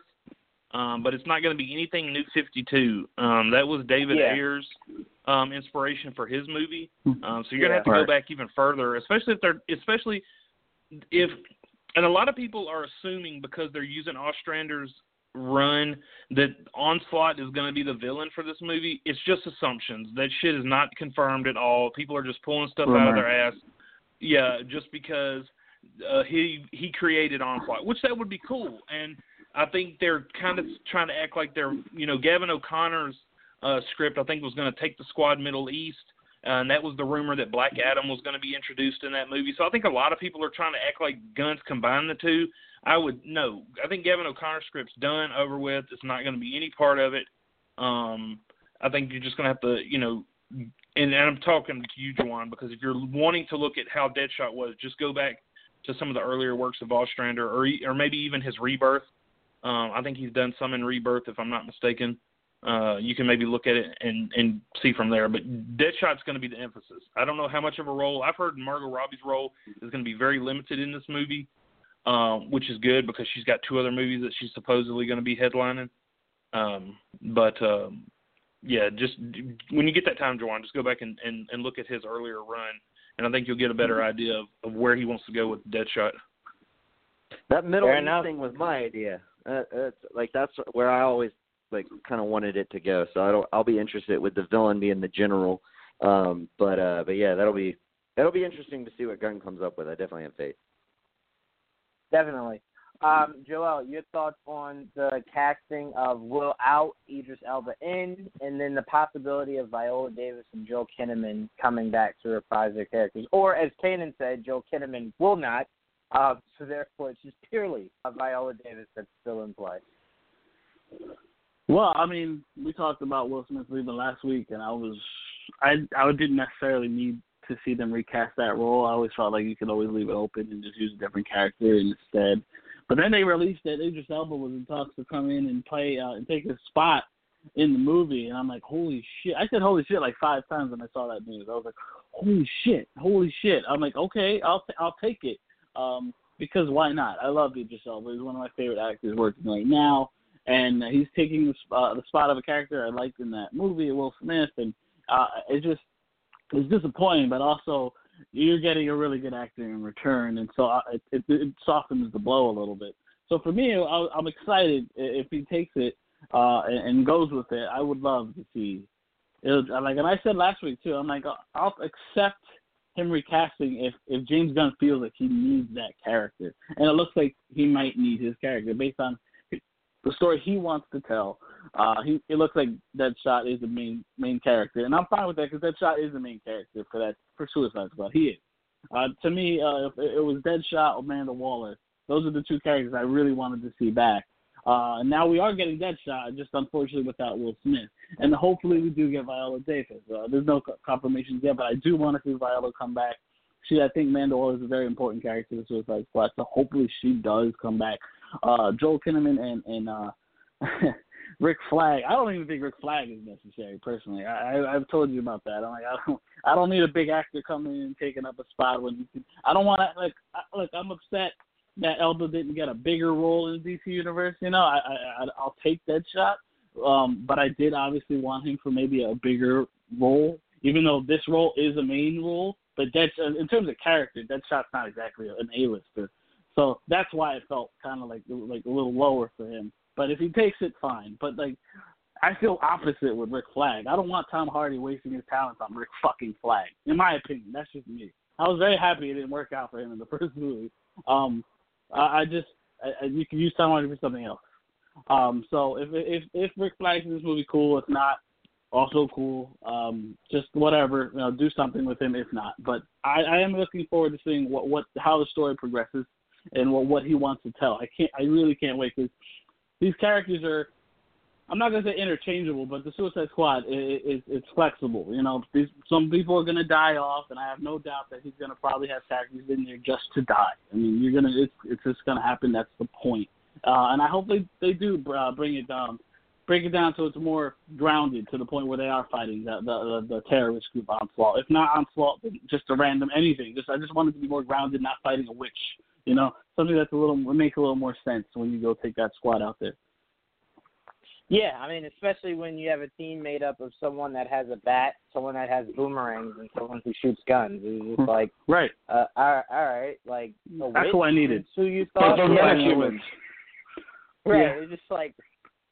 um, but it's not gonna be anything New Fifty Two. Um, that was David Yeah. Ayer's um, inspiration for his movie. Um, so you're gonna Yeah. have to Right. go back even further, especially if they're especially if and a lot of people are assuming because they're using Ostrander's run that Onslaught is going to be the villain for this movie. It's just assumptions. That shit is not confirmed at all. People are just pulling stuff out of their ass. Yeah, just because uh, he he created Onslaught, which that would be cool. And I think they're kind of trying to act like they're you know Gavin O'Connor's uh, script. I think was going to take the squad Middle East. Uh, and that was the rumor that Black Adam was going to be introduced in that movie. So I think a lot of people are trying to act like Gunn's combine the two. I would no. I think Gavin O'Connor's script's done, over with. It's not going to be any part of it. Um, I think you're just going to have to, you know, and, and I'm talking to you, Juwan, because if you're wanting to look at how Deadshot was, just go back to some of the earlier works of Ostrander, or or maybe even his Rebirth. Um, I think he's done some in Rebirth, if I'm not mistaken. Uh, you can maybe look at it and and see from there. But Deadshot's going to be the emphasis. I don't know how much of a role. I've heard Margot Robbie's role is going to be very limited in this movie, um, which is good because she's got two other movies that she's supposedly going to be headlining. Um, but um, yeah, just when you get that time, Joanne, just go back and, and, and look at his earlier run, and I think you'll get a better idea of, of where he wants to go with Deadshot. That Middle Fair East enough. thing was my idea. Uh, that's like that's where I always like kind of wanted it to go. So I don't. I'll be interested with the villain being the general. Um, but uh, but yeah, that'll be that'll be interesting to see what Gunn comes up with. I definitely have faith. Definitely. Um, Joel, your thoughts on the casting of Will out, Idris Elba in, and then the possibility of Viola Davis and Joel Kinnaman coming back to reprise their characters, or as Kanan said, Joel Kinnaman will not. Uh, so therefore, it's just purely a Viola Davis that's still in play. Well, I mean, we talked about Will Smith leaving last week, and I was, I, I didn't necessarily need to see them recast that role. I always felt like you could always leave it open and just use a different character instead. But then they released that Idris Elba was in talks to come in and play uh, and take his spot in the movie, and I'm like, holy shit! I said holy shit like five times when I saw that news. I was like, holy shit, holy shit! I'm like, okay, I'll t- I'll take it, um, because why not? I love Idris Elba. He's one of my favorite actors working right now and he's taking the, uh, the spot of a character I liked in that movie, Will Smith, and uh, it just it's disappointing, but also you're getting a really good actor in return, and so it, it, softens the blow a little bit. So for me, I, I'm excited if he takes it uh, and, and goes with it. I would love to see. It like, and I said last week too. I'm like, I'll accept him recasting if if James Gunn feels like he needs that character, and it looks like he might need his character based on the story he wants to tell. Uh, he it looks like Deadshot is the main main character, and I'm fine with that because Deadshot is the main character for that for Suicide Squad. He is. Uh, to me, uh, if it was Deadshot or Amanda Waller, those are the two characters I really wanted to see back. Uh, and now we are getting Deadshot, just unfortunately without Will Smith. And hopefully we do get Viola Davis. Uh, there's no co- confirmations yet, but I do want to see Viola come back. She, I think Amanda Waller is a very important character to Suicide Squad, so hopefully she does come back. Uh, Joel Kinnaman and and uh, Rick Flag. I don't even think Rick Flag is necessary personally. I, I I've told you about that. I'm like I don't I don't need a big actor coming in and taking up a spot when you can. I don't want to like I, look. I'm upset that Elba didn't get a bigger role in the DC universe. You know, I, I I'll take that shot. Um, but I did obviously want him for maybe a bigger role, even though this role is a main role. But that's in terms of character, that shot's not exactly an A-lister. So that's why it felt kind of like like a little lower for him. But if he takes it, fine. But like, I feel opposite with Rick Flag. I don't want Tom Hardy wasting his talents on Rick fucking Flag. In my opinion, that's just me. I was very happy it didn't work out for him in the first movie. Um, I, I just I, you can use Tom Hardy for something else. Um, so if if if Rick Flag in this movie, cool. If not, also cool. Um, just whatever, you know, do something with him. If not, but I, I am looking forward to seeing what what how the story progresses and what what he wants to tell. I can't. I really can't wait because these characters are. I'm not gonna say interchangeable, but the Suicide Squad is, is it's flexible. You know, these, some people are gonna die off, and I have no doubt that he's gonna probably have characters in there just to die. I mean, you're gonna it's it's just gonna happen. That's the point. Uh, and I hope they they do uh, bring it down, break it down so it's more grounded to the point where they are fighting the the, the, the terrorist group onslaught. If not onslaught, just a random anything. Just I just want it to be more grounded, not fighting a witch. You know, something that's a little makes a little more sense when you go take that squad out there. Yeah, I mean, especially when you have a team made up of someone that has a bat, someone that has boomerangs, and someone who shoots guns. It's just hmm. like, right? Uh, all, all right, like that's what I needed. Who you thought? They're metahumans. Right. Yeah. It's just like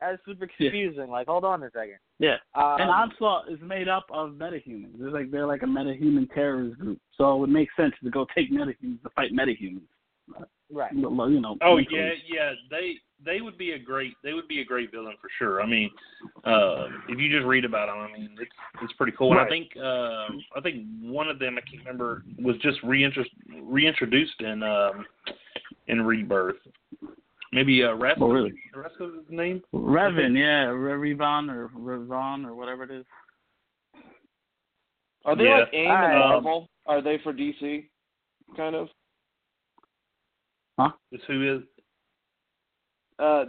that's super confusing. Yeah. Like, hold on a second. Yeah. Um, and Onslaught is made up of metahumans. It's like they're like a metahuman terrorist group. So it would make sense to go take metahumans to fight metahumans. Right. You know. Oh yeah, yeah. They they would be a great they would be a great villain for sure. I mean, uh, if you just read about them, I mean, it's it's pretty cool. Right. And I think uh, I think one of them I can't remember was just reintroduced reintroduced in um, in Rebirth. Maybe uh, Rev. Oh, really? The rest of his name? Revan, yeah, Revon or Revon or whatever it is. Are they yeah. like AIM and Marvel? Are they for DC? Kind of. Huh? Is who is? Uh,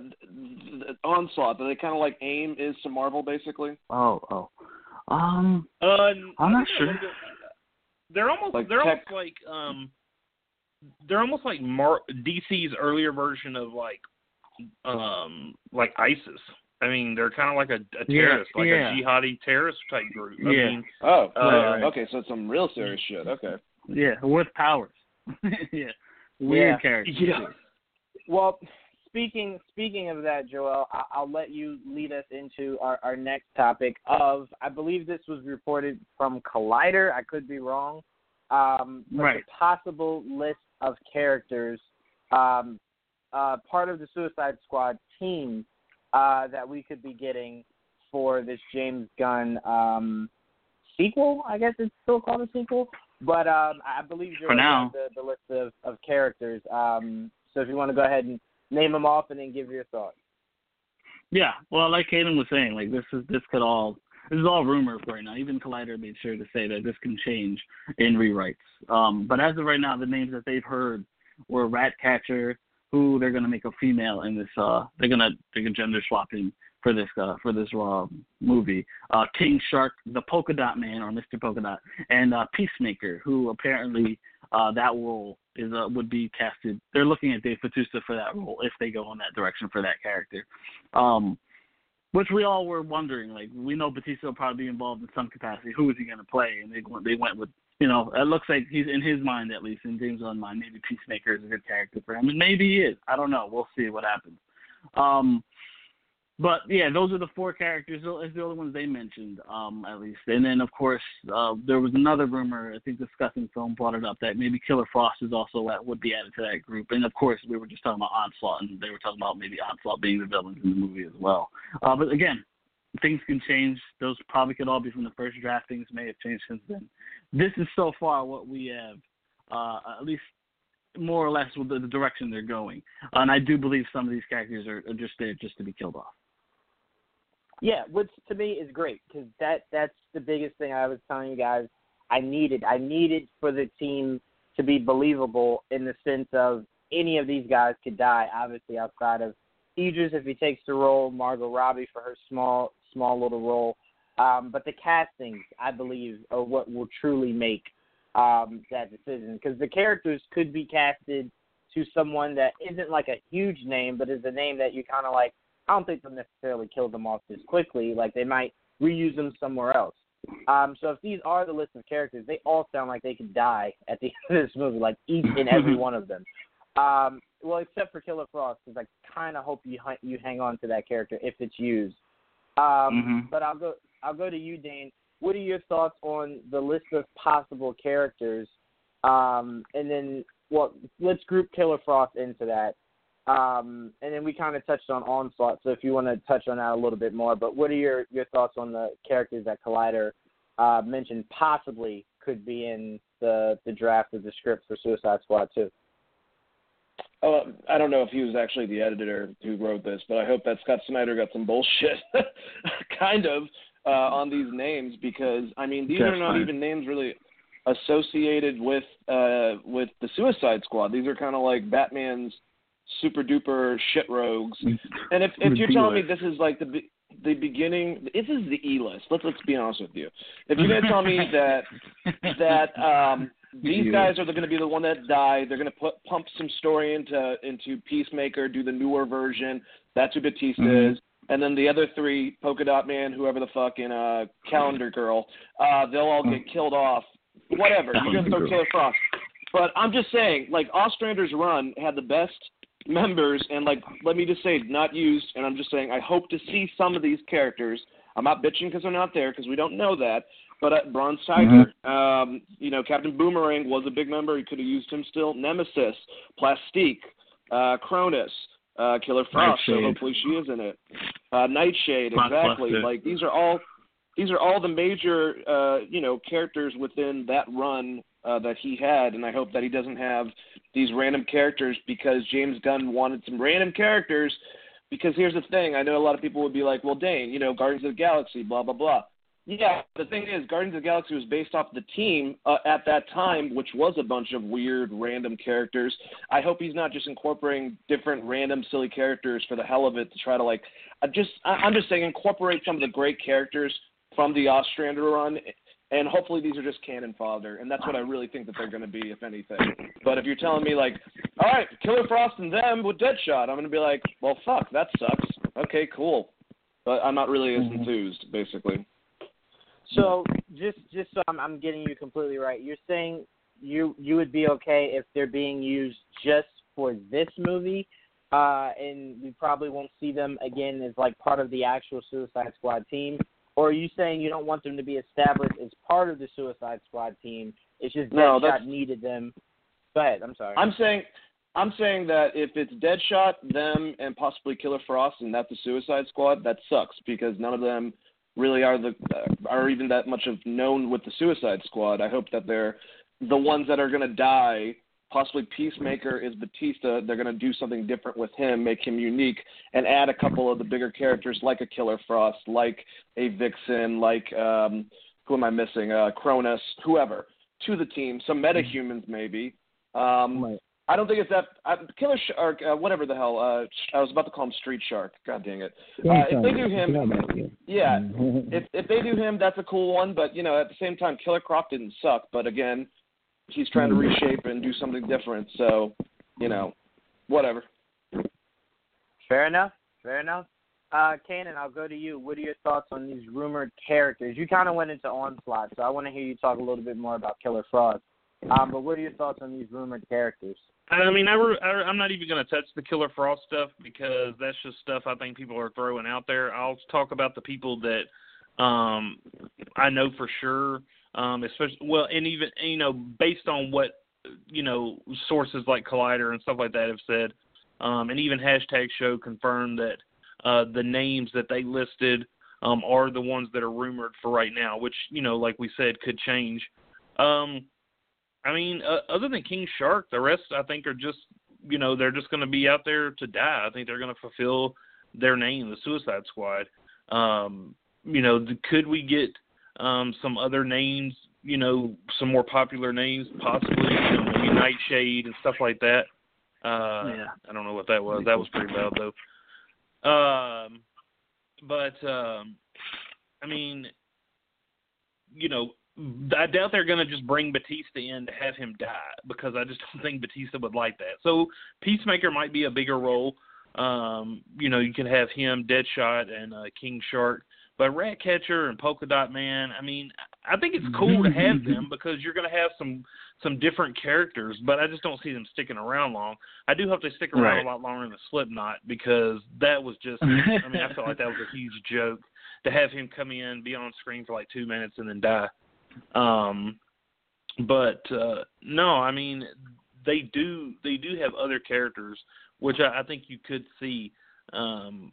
Onslaught. Are they kind of like AIM is to Marvel, basically? Oh, oh. Um, uh, I'm not sure. They're almost like they're tech. almost like um they're almost like Mar- DC's earlier version of like um like ISIS. I mean, they're kind of like a, a terrorist, yeah, like yeah. a jihadi terrorist type group. I Yeah. mean, Oh, Uh, right. okay. So it's some real serious shit. Okay. Yeah, with powers. yeah, weird Yeah. character. yeah. Well, speaking speaking of that, Joel, I, I'll let you lead us into our, our next topic. Of I believe this was reported from Collider. I could be wrong. Um, Right. The possible list of characters, um, uh, part of the Suicide Squad team uh, that we could be getting for this James Gunn um, sequel. I guess it's still called a sequel. But um, I believe Joel For now. the, the list of, of characters. Um, so if you want to go ahead and name them off and then give your thoughts. Yeah, well, like Kaden was saying, like this is this could all this is all rumors right now. Even Collider made sure to say that this can change in rewrites. Um, but as of right now, the names that they've heard were Ratcatcher, who they're gonna make a female in this. Uh, they're gonna they're gonna gender swapping for this uh, for this uh, movie. Uh, King Shark, the Polka Dot Man or Mr. Polka Dot, and uh, Peacemaker, who apparently uh, that role is uh, would be casted. They're looking at Dave Bautista for that role if they go in that direction for that character. Um, which we all were wondering. Like we know Bautista will probably be involved in some capacity. Who is he going to play? And they went they went with you know it looks like he's in his mind at least in James' own mind. Maybe Peacemaker is a good character for him, and maybe he is. I don't know. We'll see what happens. Um, but yeah, those are the four characters. Are the only ones they mentioned, um, at least. And then of course uh, there was another rumor. I think discussing film brought it up that maybe Killer Frost is also at, would be added to that group. And of course we were just talking about Onslaught, and they were talking about maybe Onslaught being the villains in the movie as well. Uh, but again, things can change. Those probably could all be from the first draft. Things may have changed since then. This is so far what we have, uh, at least more or less with the, the direction they're going. and I do believe some of these characters are, are just there just to be killed off. Yeah, which to me is great because that that's the biggest thing I was telling you guys. I needed I needed for the team to be believable in the sense of any of these guys could die. Obviously, outside of Idris if he takes the role, Margot Robbie for her small small little role. Um, but the castings, I believe, are what will truly make um, that decision because the characters could be casted to someone that isn't like a huge name, but is a name that you kind of like. I don't think they'll necessarily kill them off this quickly. Like they might reuse them somewhere else. Um, so if these are the list of characters, they all sound like they could die at the end of this movie, like each and every one of them. Um, well, except for Killer Frost, because I kind of hope you you hang on to that character if it's used. Um, mm-hmm. But I'll go I'll go to you, Dane. What are your thoughts on the list of possible characters? Um, and then, well, let's group Killer Frost into that. Um, and then we kind of touched on Onslaught, so if you want to touch on that a little bit more. But what are your, your thoughts on the characters that Collider uh, mentioned possibly could be in the, the draft of the script for Suicide Squad 2? Oh, I don't know if he was actually the editor who wrote this, but I hope that Scott Snyder got some bullshit, kind of, uh, on these names because I mean these are not even names really associated with uh, with the Suicide Squad. These are kind of like Batman's super duper shit rogues. And if if you're telling me this is like the the beginning, this is the E list. Let's let's be honest with you. If you're gonna tell me that that um, these guys are going to be the one that die, they're going to put pump some story into into Peacemaker, do the newer version. That's who Bautista mm-hmm. is and then the other three, Polka Dot Man, whoever the fuck, and uh, Calendar Girl, uh, they'll all get killed off. Whatever, you're gonna throw Killer Frost. But I'm just saying, like Ostrander's run had the best members, and like let me just say, not used. And I'm just saying, I hope to see some of these characters. I'm not bitching because they're not there because we don't know that. But uh, Bronze Tiger, mm-hmm. um, you know, Captain Boomerang was a big member. He could have used him still. Nemesis, Plastique, uh, Chronos uh, Killer Frost. So hopefully she is in it. Uh, Nightshade, exactly. Like these are all these are all the major uh, you know characters within that run uh, that he had, and I hope that he doesn't have these random characters because James Gunn wanted some random characters. Because here's the thing, I know a lot of people would be like, "Well, Dane, you know, Guardians of the Galaxy, blah blah blah." Yeah, the thing is, Guardians of the Galaxy was based off the team uh, at that time, which was a bunch of weird, random characters. I hope he's not just incorporating different, random, silly characters for the hell of it to try to like. Uh, just, I, I'm just saying, incorporate some of the great characters from the Ostrander run, and hopefully these are just cannon fodder, and that's what I really think that they're going to be, if anything. But if you're telling me like, all right, Killer Frost and them with Deadshot, I'm going to be like, well, fuck, that sucks. Okay, cool, but I'm not really as mm-hmm. enthused, basically. So just just so I'm, I'm getting you completely right, you're saying you you would be okay if they're being used just for this movie, uh, and we probably won't see them again as like part of the actual Suicide Squad team. Or are you saying you don't want them to be established as part of the Suicide Squad team? It's just no, Deadshot needed them. Go ahead. I'm sorry. I'm saying I'm saying that if it's Deadshot, them, and possibly Killer Frost, and that's the Suicide Squad, that sucks because none of them really are the are even that much of known with the Suicide Squad. I hope that they're the ones that are going to die. Possibly Peacemaker is Bautista. They're going to do something different with him, make him unique, and add a couple of the bigger characters like a Killer Frost, like a Vixen, like um, who am I missing? Uh, Chronos, whoever, to the team. Some metahumans maybe. Um, right. I don't think it's that uh, Killer Shark, uh, whatever the hell. Uh, I was about to call him Street Shark. God dang it! Uh, if they do him, yeah, if if they do him, that's a cool one. But you know, at the same time, Killer Croc didn't suck. But again, he's trying to reshape and do something different. So, you know, whatever. Fair enough. Fair enough. Uh, Kanan, I'll go to you. What are your thoughts on these rumored characters? You kind of went into Onslaught, so I want to hear you talk a little bit more about Killer Frost. Um, but what are your thoughts on these rumored characters? I mean, I re- I, am not even going to touch the Killer Frost stuff because that's just stuff I think people are throwing out there. I'll talk about the people that um I know for sure. Um, especially well, and even you know based on what you know sources like Collider and stuff like that have said, um, and even hashtag Show confirmed that uh, the names that they listed um, are the ones that are rumored for right now, which you know, like we said, could change. Um, I mean, uh, other than King Shark, the rest I think are just you know they're just going to be out there to die. I think they're going to fulfill their name, the Suicide Squad. Um, you know, could we get um, some other names? You know, some more popular names, possibly. You know, maybe Nightshade and stuff like that. Uh, yeah. I don't know what that was. That was pretty bad though. Um, but um, I mean, you know, I doubt they're going to just bring Bautista in to have him die because I just don't think Bautista would like that. So Peacemaker might be a bigger role. Um, you know, you can have him, Deadshot, and uh, King Shark. But Ratcatcher and Polka Dot Man, I mean, I think it's cool to have them because you're going to have some some different characters. But I just don't see them sticking around long. I do hope they stick around Right. a lot longer than Slipknot because that was just. I mean, I felt like that was a huge joke to have him come in, be on screen for like two minutes, and then die. Um, but uh, no, I mean they do they do have other characters, which I, I think you could see. Um,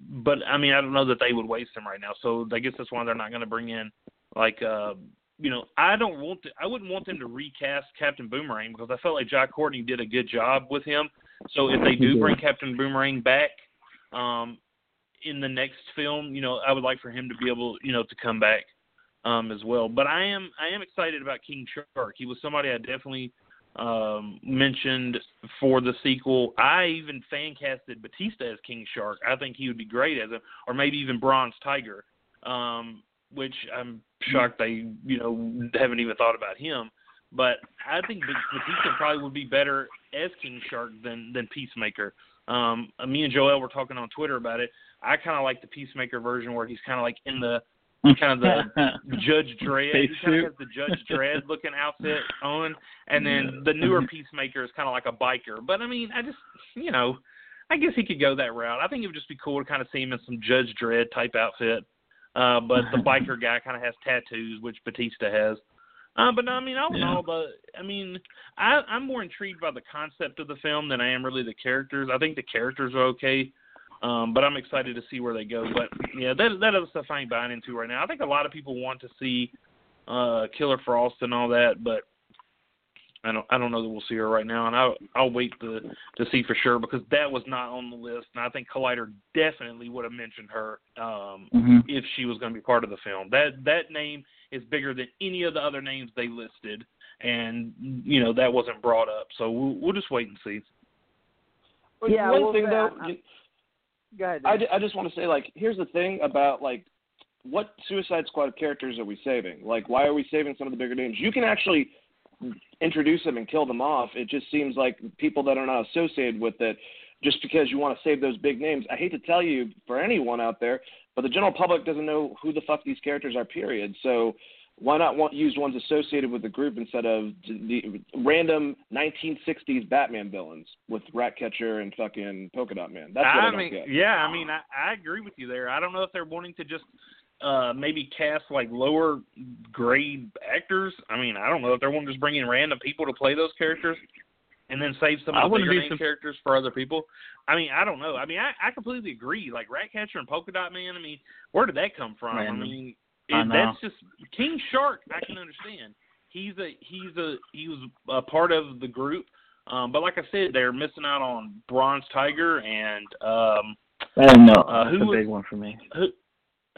but I mean, I don't know that they would waste him right now. So I guess that's why they're not going to bring in like uh, you know I don't want to, I wouldn't want them to recast Captain Boomerang because I felt like Jai Courtney did a good job with him. So if they do bring Captain Boomerang back, um, in the next film, you know, I would like for him to be able, you know, to come back um, as well. But I am I am excited about King Shark. He was somebody I definitely um, mentioned for the sequel. I even fan casted Bautista as King Shark. I think he would be great as him, or maybe even Bronze Tiger, um, which I'm shocked they you know haven't even thought about him. But I think Bautista probably would be better as King Shark than than Peacemaker. Um, me and Joel were talking on Twitter about it. I kind of like the Peacemaker version where he's kind of like in the kind of the Judge Dredd. He kind of has the Judge Dredd looking outfit on, and then the newer Peacemaker is kind of like a biker. But I mean, I just you know, I guess he could go that route. I think it would just be cool to kind of see him in some Judge Dredd type outfit. Uh, but the biker guy kind of has tattoos, which Bautista has. Uh, but no, I mean, all in Yeah. all, the I mean, I, I'm more intrigued by the concept of the film than I am really the characters. I think the characters are okay, um, but I'm excited to see where they go. But yeah, that that other stuff I ain't buying into right now. I think a lot of people want to see uh, Killer Frost and all that, but I don't I don't know that we'll see her right now, and I'll I'll wait to to see for sure because that was not on the list, and I think Collider definitely would have mentioned her um, Mhm. if she was going to be part of the film. That that name is bigger than any of the other names they listed, and you know that wasn't brought up. So we'll, we'll just wait and see. Yeah, one well, thing though, I- you- Go ahead. I, I just want to say, like, here's the thing about like, what Suicide Squad characters are we saving? Like, why are we saving some of the bigger names? You can actually introduce them and kill them off. It just seems like people that are not associated with it, just because you want to save those big names. I hate to tell you for anyone out there, but the general public doesn't know who the fuck these characters are. Period. So. Why not want, use ones associated with the group instead of the random 1960s Batman villains with Ratcatcher and fucking Polka Dot Man? That's what I, I don't mean, get. yeah, I mean, I, I agree with you there. I don't know if they're wanting to just uh maybe cast like lower grade actors. I mean, I don't know if they're wanting to just bring in random people to play those characters and then save some I of the wouldn't bigger name sur- characters for other people. I mean, I don't know. I mean, I, I completely agree. Like Ratcatcher and Polka Dot Man. I mean, where did that come from? Random. I mean, I it, that's just King Shark. I can understand. He's a he's a he was a part of the group. Um, but like I said, they're missing out on Bronze Tiger and um, I don't know. Uh, That's who a was- big one for me. who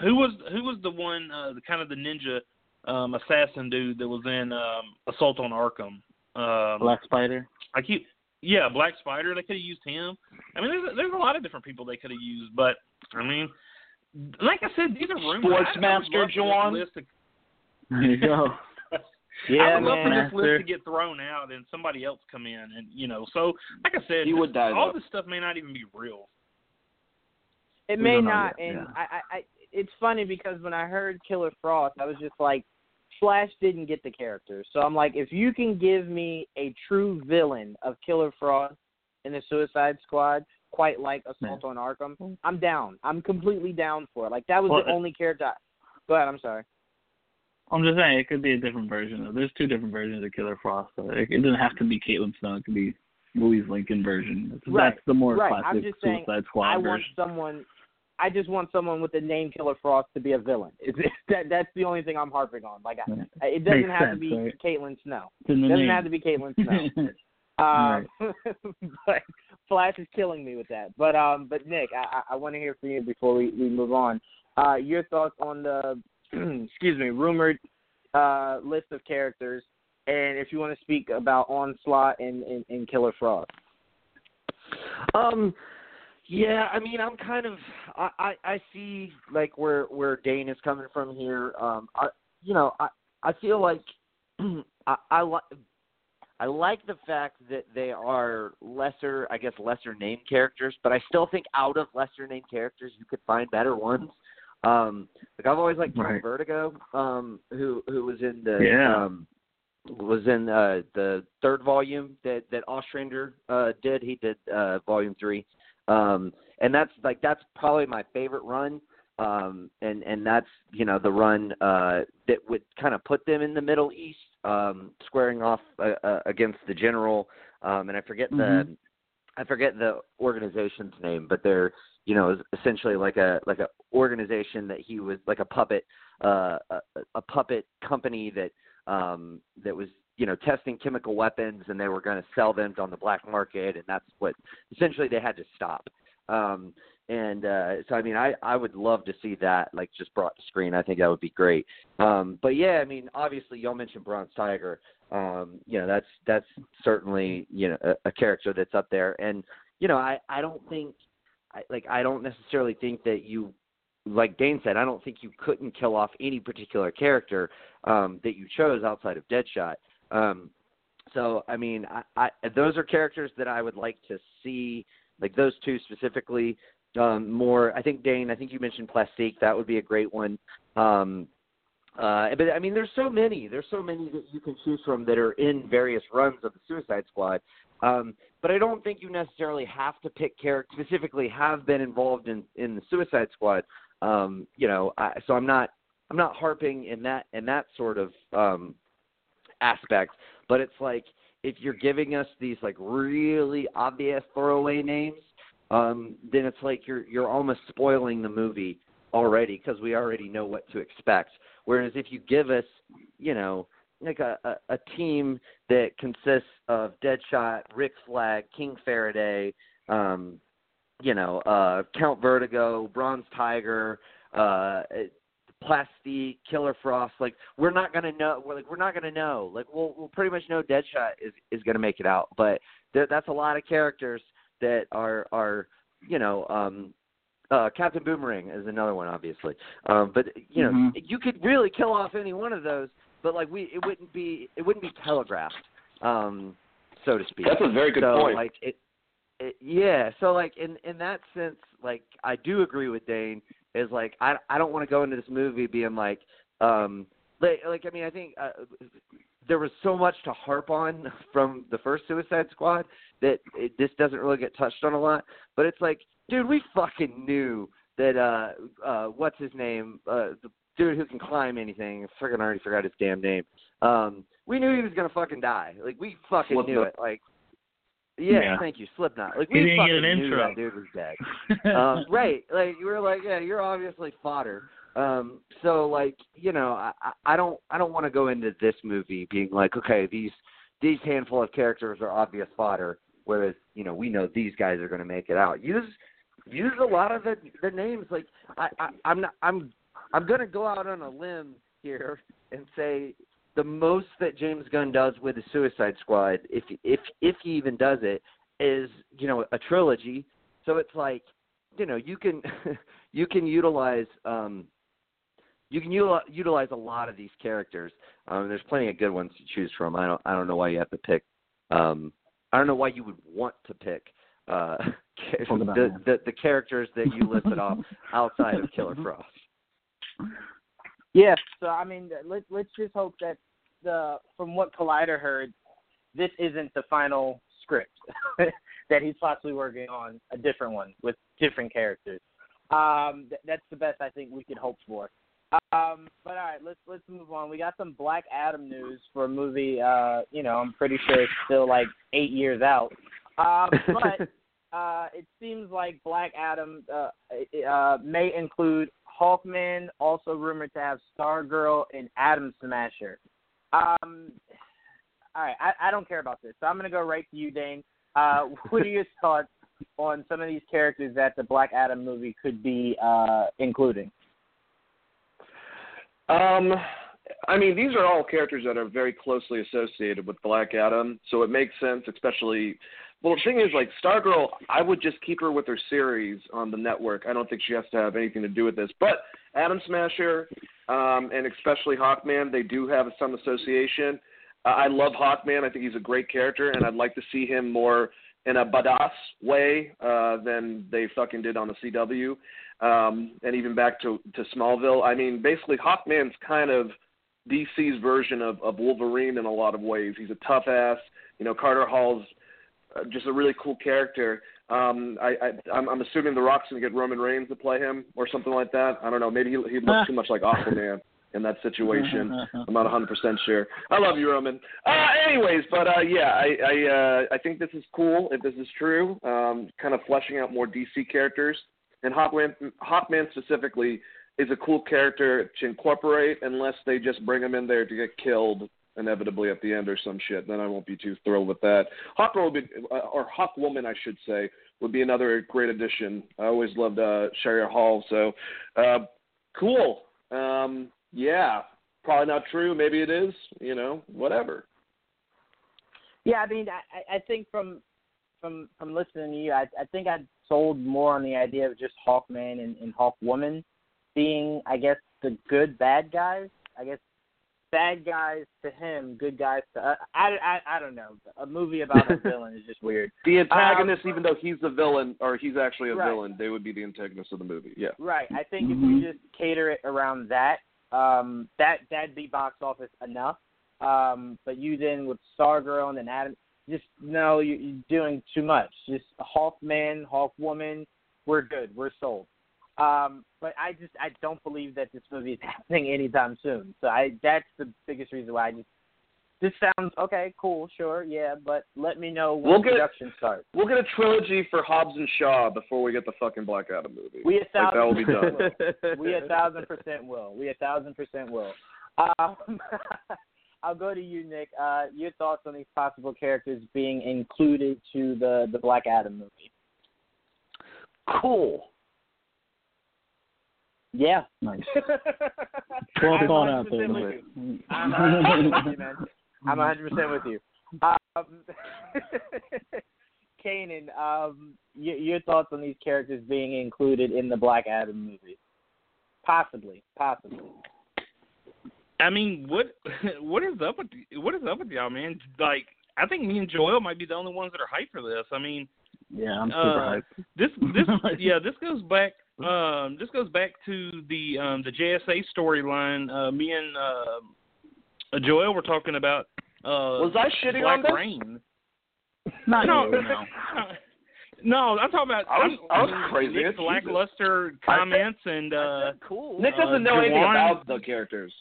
who was who was the one uh, the kind of the ninja um, assassin dude that was in um, Assault on Arkham? Um, Black Spider. I keep yeah Black Spider. They could have used him. I mean, there's there's a lot of different people they could have used, but I mean, like I said, these are rumors. Sportsmaster I, I love for Juwan? to- There you go. yeah, I would love for man. this list to get thrown out and somebody else come in, and you know, so like I said, He would die, all though. this stuff may not even be real. It We may don't yet, and yeah. I, I, I, it's funny because when I heard Killer Frost, I was just like, Flash didn't get the character, so I'm like, if you can give me a true villain of Killer Frost in the Suicide Squad, quite like Assault on Arkham, I'm down. I'm completely down for it. Like that was Well, the only character. I, go ahead. I'm sorry. I'm just saying it could be a different version. Of, there's two different versions of Killer Frost. So it, it doesn't have to be Caitlin Snow. It could be Louise Lincoln version. It's, Right, That's the more right. classic I'm just saying, Squad I want someone. I just want someone with the name Killer Frost to be a villain. It's, that that's the only thing I'm harping on. Like I, it doesn't Makes have to be right? Caitlin Snow. It's in the It doesn't name. have to be Caitlin Snow. Um, but Flash is killing me with that. But um, but Nick, I, I, want to hear from you before we, we move on. Uh, your thoughts on the excuse me rumored uh, list of characters, and if you want to speak about Onslaught and, and, and Killer Frost. Um, Yeah, I mean, I'm kind of I I, I see like where where Dane is coming from here. Um, I you know I I feel like I I like. I like the fact that they are lesser, I guess, lesser named characters, but I still think out of lesser named characters, you could find better ones. Um, like I've always liked Right. Vertigo, um, who who was in the Yeah. um, was in uh, the third volume that that Ostrander uh, did. He did uh, volume three, um, and that's like that's probably my favorite run. Um, and and that's you know the run uh, that would kind of put them in the Middle East, um, squaring off uh, uh, against the General. Um, and I forget the Mhm. I forget the organization's name, but they're you know essentially like a like a organization that he was like a puppet uh, a, a puppet company that um, that was you know testing chemical weapons and they were going to sell them on the black market and that's what essentially they had to stop um, and uh, so I mean I I would love to see that like just brought to screen I think that would be great um, but yeah I mean obviously y'all mentioned Bronze Tiger um, you know that's that's certainly you know a, a character that's up there and you know I I don't think I, like I don't necessarily think that you like Dane said, I don't think you couldn't kill off any particular character um, that you chose outside of Deadshot. Um, so I mean, I, I, those are characters that I would like to see, like those two specifically. Um, more, I think Dane. I think you mentioned Plastique. That would be a great one. Um, uh, but I mean, there's so many. There's so many that you can choose from that are in various runs of the Suicide Squad. Um, but I don't think you necessarily have to pick characters specifically have been involved in in the Suicide Squad. Um, you know, I, so I'm not I'm not harping in that in that sort of um, aspect. But it's like if you're giving us these like really obvious throwaway names, um, then it's like you're you're almost spoiling the movie already because we already know what to expect. Whereas if you give us, you know, like a, a, a team that consists of Deadshot, Rick Flag, King Faraday, um, you know, uh, Count Vertigo, Bronze Tiger, uh, Plastique, Killer Frost. Like we're not gonna know. We're like we're not gonna know. Like we'll we'll pretty much know Deadshot is is gonna make it out. But there, that's a lot of characters that are are you know um uh Captain Boomerang is another one obviously. Um but you know Mhm. you could really kill off any one of those but like we it wouldn't be it wouldn't be telegraphed um so to speak. That's a very good so, point. Like it, it yeah, so like in in that sense like I do agree with Dane is like I I don't want to go into this movie being like um like, like I mean I think uh, there was so much to harp on from the first Suicide Squad that it, this doesn't really get touched on a lot. But it's like, dude, we fucking knew that. uh uh What's his name? Uh The dude who can climb anything. I friggin' already forgot his damn name. Um We knew he was gonna fucking die. Like we fucking knew it. Like. Yeah, Yeah. thank you, Slipknot. Like we didn't get fucking an knew intro. that dude was dead um, right. Like you were like, yeah, you're obviously fodder. Um, so like, you know, I, I don't I don't want to go into this movie being like, okay, these these handful of characters are obvious fodder, whereas you know we know these guys are going to make it out. Use use a lot of the the names. Like I, I I'm not I'm I'm going to go out on a limb here and say the most that James Gunn does with the Suicide Squad, if if if he even does it, is you know a trilogy. So it's like you know you can you can utilize um you can util- utilize a lot of these characters. Um, there's plenty of good ones to choose from. I don't I don't know why you have to pick. Um, I don't know why you would want to pick uh, Polka the, the the characters that you listed off outside of Killer Frost. Yeah, so I mean, let let's just hope that the from what Collider heard, this isn't the final script that he's possibly working on a different one with different characters. Um, th- that's the best I think we could hope for. Um, but all right, let's let's move on. We got some Black Adam news for a movie. Uh, you know, I'm pretty sure it's still like eight years out. Uh, but uh, it seems like Black Adam uh, uh, may include Hawkman, also rumored to have Stargirl and Atom Smasher. Um, all right, I, I don't care about this, so I'm going to go right to you, Dane. Uh, what are your thoughts on some of these characters that the Black Adam movie could be uh, including? Um, I mean, these are all characters that are very closely associated with Black Adam, so it makes sense, especially Well, the thing is, like Stargirl, I would just keep her with her series on the network. I don't think she has to have anything to do with this. But Atom Smasher, um, and especially Hawkman, they do have some association. Uh, I love Hawkman. I think he's a great character, and I'd like to see him more in a badass way uh, than they fucking did on the CW, um, and even back to to Smallville. I mean, basically, Hawkman's kind of DC's version of, of Wolverine in a lot of ways. He's a tough ass. You know, Carter Hall's uh, just a really cool character. Um, I, I, I'm, I'm assuming The Rock's to get Roman Reigns to play him or something like that. I don't know. Maybe he, he looks too much like Aquaman in that situation. I'm not 100% sure. I love you, Roman. Uh, anyways, but uh, yeah, I I, uh, I think this is cool if this is true. Um, kind of fleshing out more DC characters, and Hawkman, Hawkman specifically is a cool character to incorporate, unless they just bring him in there to get killed inevitably at the end or some shit. Then I won't be too thrilled with that. Hawk would be, uh, or Hawk Woman, I should say, would be another great addition. I always loved uh, Shiera Hall, so uh, cool. Um, yeah, probably not true. Maybe it is. You know, whatever. Yeah, I mean, I, I think from from from listening to you, I, I think I'd sold more on the idea of just Hawkman and, and Hawkwoman being, I guess, the good bad guys. I guess bad guys to him, good guys to uh, I, I I don't know. A movie about a villain is just weird. The antagonist, um, even though he's the villain or he's actually a right. villain, they would be the antagonist of the movie. Yeah. Right. I think mm-hmm. if we just cater it around that, um, that that'd be box office enough. Um, but you then with Stargirl and then Adam, just no, you, you're doing too much. Just Hawkman, Hawkwoman, we're good, we're sold. Um, but I just I don't believe that this movie is happening anytime soon. So I that's the biggest reason why I just this sounds okay, cool, sure, yeah, but let me know when we'll get, production starts. We'll get a trilogy for Hobbs and Shaw before we get the fucking Black Adam movie. We a thousand like that be done. Will. we a thousand percent will. We a thousand percent will. Um, I'll go to you, Nick. Uh, your thoughts on these possible characters being included to the the Black Adam movie? Cool. Yeah. Nice. well thought out there. I'm 100% with you, man. I'm 100% with you. Um, Kanan, um, your, your thoughts on these characters being included in the Black Adam movie? Possibly, possibly. I mean, what what is up with what is up with y'all, man? Like, I think me and Joel might be the only ones that are hyped for this. I mean, yeah, I'm super uh, hyped. This this yeah, this goes back um this goes back to the um the JSA storyline. Uh me and uh Joel were talking about uh Was I shitting Black on this? Rain. Not no, you, no. No, I'm talking about I was- I was crazy. Nick's Jesus. lackluster comments and uh cool. Nick doesn't Uh, know anything about the characters.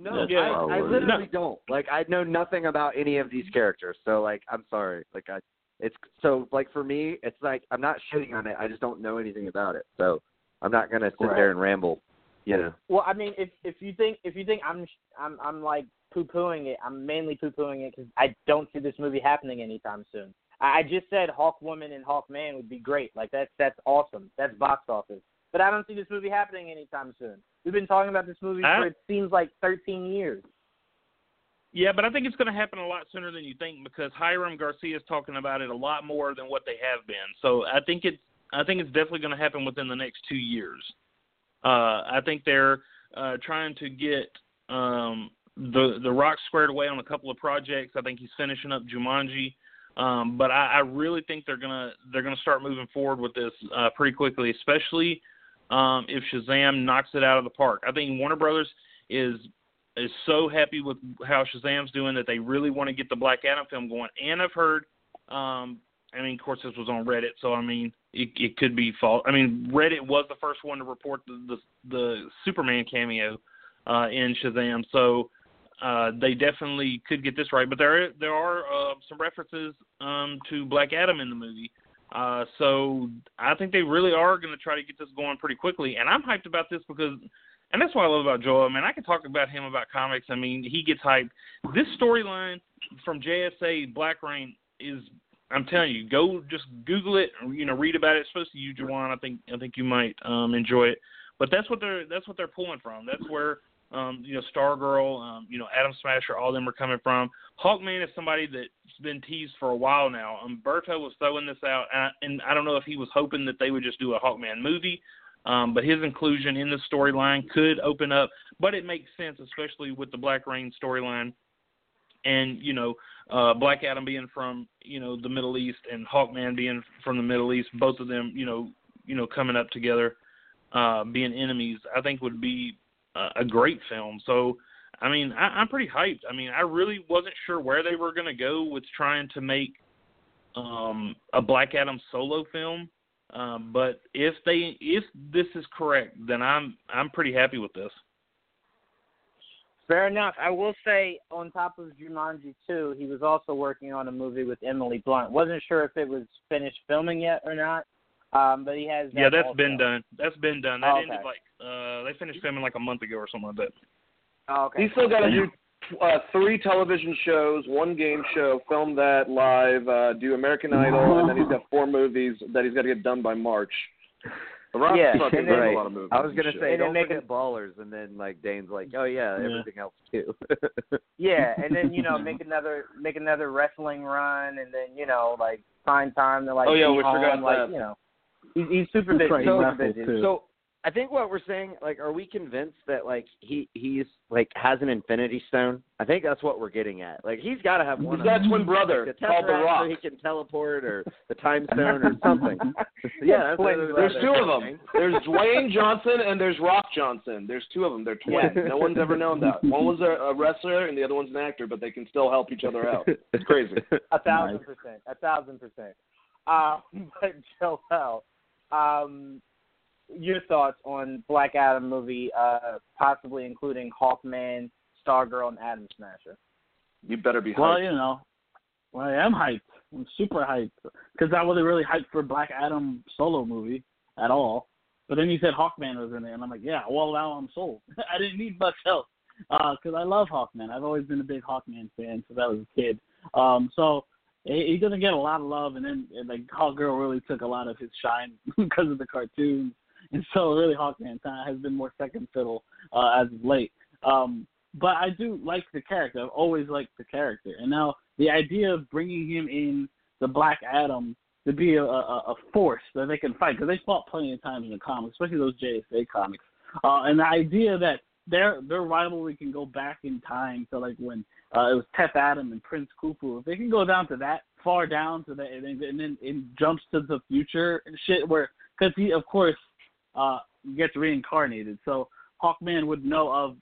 No, Yeah. I, I literally No. don't. Like I know nothing about any of these characters. So like I'm sorry. Like I it's so like for me it's like I'm not shitting on it. I just don't know anything about it. So I'm not going to sit Right. there and ramble, you know. Well, I mean, if if you think if you think I'm I'm I'm like poo pooing it, I'm mainly poo pooing it because I don't see this movie happening anytime soon. I I just said Hawk Woman and Hawk Man would be great. Like that's that's awesome. That's box office. But I don't see this movie happening anytime soon. We've been talking about this movie I- for it seems like 13 years. Yeah, but I think it's going to happen a lot sooner than you think because Hiram Garcia is talking about it a lot more than what they have been. So I think it's I think it's definitely going to happen within the next two years. Uh, I think they're uh, trying to get um, the the Rock squared away on a couple of projects. I think he's finishing up Jumanji, um, but I, I really think they're gonna they're gonna start moving forward with this uh, pretty quickly, especially um, if Shazam knocks it out of the park. I think Warner Brothers is is so happy with how Shazam's doing that they really want to get the Black Adam film going. And I've heard, um, I mean, of course, this was on Reddit, so I mean, it, it could be false. I mean, Reddit was the first one to report the the, the Superman cameo uh, in Shazam, so uh, they definitely could get this right. But there there are uh, some references um, to Black Adam in the movie. Uh, so I think they really are going to try to get this going pretty quickly, and I'm hyped about this because and that's what I love about Joel. I mean, I can talk about him about comics. I mean, he gets hyped. This storyline from JSA Black Reign is I'm telling you, go just Google it, you know, read about it. It's supposed to you, Juwan. I think I think you might um enjoy it. But that's what they're that's what they're pulling from. That's where um, you know, Stargirl, um, you know, Atom Smasher, all of them are coming from. Hawkman is somebody that's been teased for a while now. Umberto was throwing this out, and I, and I don't know if he was hoping that they would just do a Hawkman movie, um, but his inclusion in the storyline could open up. But it makes sense, especially with the Black Reign storyline, and you know, uh, Black Adam being from you know the Middle East and Hawkman being from the Middle East, both of them, you know, you know, coming up together, uh, being enemies, I think would be a great film. So, I mean, I, I'm pretty hyped. I mean, I really wasn't sure where they were going to go with trying to make um, a Black Adam solo film. Um, but if they if this is correct, then I'm I'm pretty happy with this. Fair enough. I will say, on top of Jumanji 2, he was also working on a movie with Emily Blunt. Wasn't sure if it was finished filming yet or not, um, but he has. That yeah, that's also. been done. That's been done. That Oh, ended like uh, they finished filming like a month ago or something like that. Oh, okay. He's still got to do uh, three television shows, one game show, film that live, uh, do American Idol, and then he's got four movies that he's got to get done by March. Rock's Yeah, fucking and doing then- a lot of movies. I was gonna say, And then don't make it ballers, and then like Dane's like, oh yeah, Yeah. everything else too. Yeah, and then you know make another make another wrestling run, and then you know like find time to like Oh, yeah, be we home, forgot like that. you know he's, he's super busy. That's right, He's he super wrestles, busy. too. So I think what we're saying, like, are we convinced that like he he's like has an Infinity Stone? I think that's what we're getting at. Like he's got to have one. He's got a twin brother Like, the called the Tesseract Rock. so he can teleport, or the Time Stone, or something. yeah, that's Twin. There's two of them. There's Dwayne Johnson and there's Rock Johnson. There's two of them. They're twins. Yeah. No one's ever known that. One was a, a wrestler and the other one's an actor, but they can still help each other out. It's crazy. A thousand Nice. percent. A thousand percent. Um, but Joel, um, your thoughts on Black Adam movie, uh, possibly including Hawkman, Stargirl, and Atom Smasher? You better be Hyped. Well, you know, well, I am hyped. I'm super hyped because I wasn't really hyped for Black Adam solo movie at all. But then you said Hawkman was in it, and I'm like, yeah, well now I'm sold. I didn't need much else because I love Hawkman. I've always been a big Hawkman fan since I was a kid. Um, so he, doesn't get a lot of love, and then and, like Hawkgirl really took a lot of his shine because of the cartoons, and so really Hawkman has been more second fiddle uh, as of late. Um, but I do like the character. I've always liked the character, and now the idea of bringing him in the Black Adam to be a, a, a force that they can fight because they fought plenty of times in the comics, especially those JSA comics. Uh, and the idea that their their rivalry can go back in time to like when uh, it was Teth Adam and Prince Khufu. If they can go down to that far down to that, and then and then it jumps to the future and shit, where because he of course uh, gets reincarnated, so Hawkman would know of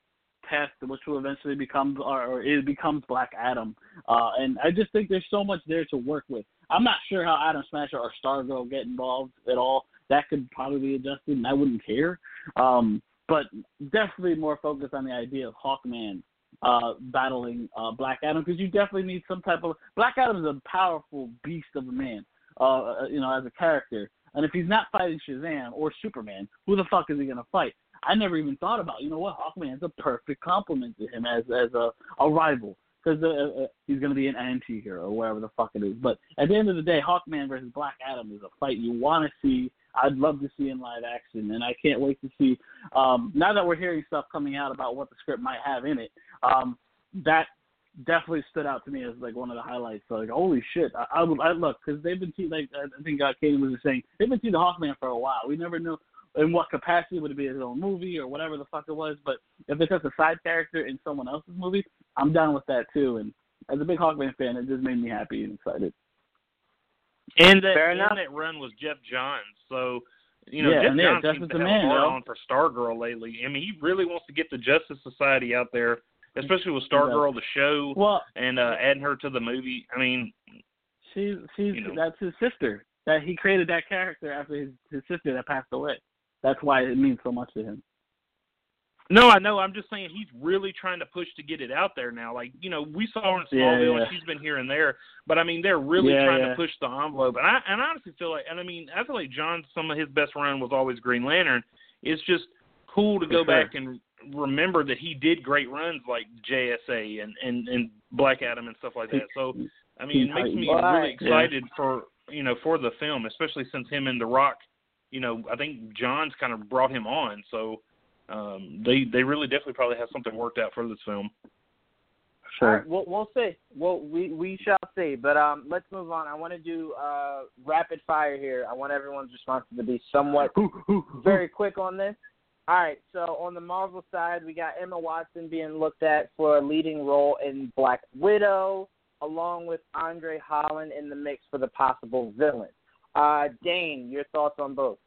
Test, which will eventually become or, or it becomes Black Adam. Uh, and I just think there's so much there to work with. I'm not sure how Atom Smasher or Stargirl get involved at all. That could probably be adjusted, and I wouldn't care. Um, but definitely more focused on the idea of Hawkman uh, battling uh, Black Adam because you definitely need some type of Black Adam is a powerful beast of a man, uh, you know, as a character. And if he's not fighting Shazam or Superman, who the fuck is he gonna fight? I never even thought about. You know what? Hawkman's a perfect complement to him as as a a rival because uh, uh, he's gonna be an anti-hero or whatever the fuck it is. But at the end of the day, Hawkman versus Black Adam is a fight you want to see. I'd love to see in live action, and I can't wait to see. Um, now that we're hearing stuff coming out about what the script might have in it, um, that definitely stood out to me as like one of the highlights. So, like, holy shit! I, I would I look because they've been te- like I think uh, Katie was just saying they've been seeing the Hawkman for a while. We never knew in what capacity would it be his own movie or whatever the fuck it was. But if it's just a side character in someone else's movie, I'm down with that too. And as a big Hawkman fan, it just made me happy and excited. And that, Fair and enough. that run was Geoff Johns. So, you know, Yeah, Geoff yeah, Johns seems to have man, a hard on for Stargirl lately. I mean, he really wants to get the Justice Society out there, especially with Stargirl, the show, Well, and uh, adding her to the movie. I mean, she's she's You know. that's his sister. That he created that character after his his sister that passed away. That's why it means so much to him. No, I know. I'm just saying he's really trying to push to get it out there now. Like, you know, we saw her in Yeah, Smallville, yeah. and she's been here and there. But I mean, they're really Yeah, trying yeah. to push the envelope. And I and I honestly feel like, and I mean, I feel like John, some of his best run was always Green Lantern. It's just cool to go sure. back and remember that he did great runs like JSA and and and Black Adam and stuff like that. So I mean, it makes me really yeah. excited for you know for the film, especially since him and The Rock, you know, I think John's kind of brought him on. So um, they they really definitely probably have something worked out for this film. All right, we'll we'll see. Well, we we shall see. But um, let's move on. I want to do uh rapid fire here. I want everyone's responses to be somewhat very quick on this. All right. So on the Marvel side, we got Emma Watson being looked at for a leading role in Black Widow, along with Andre Holland in the mix for the possible villain. Uh, Dane, your thoughts on both?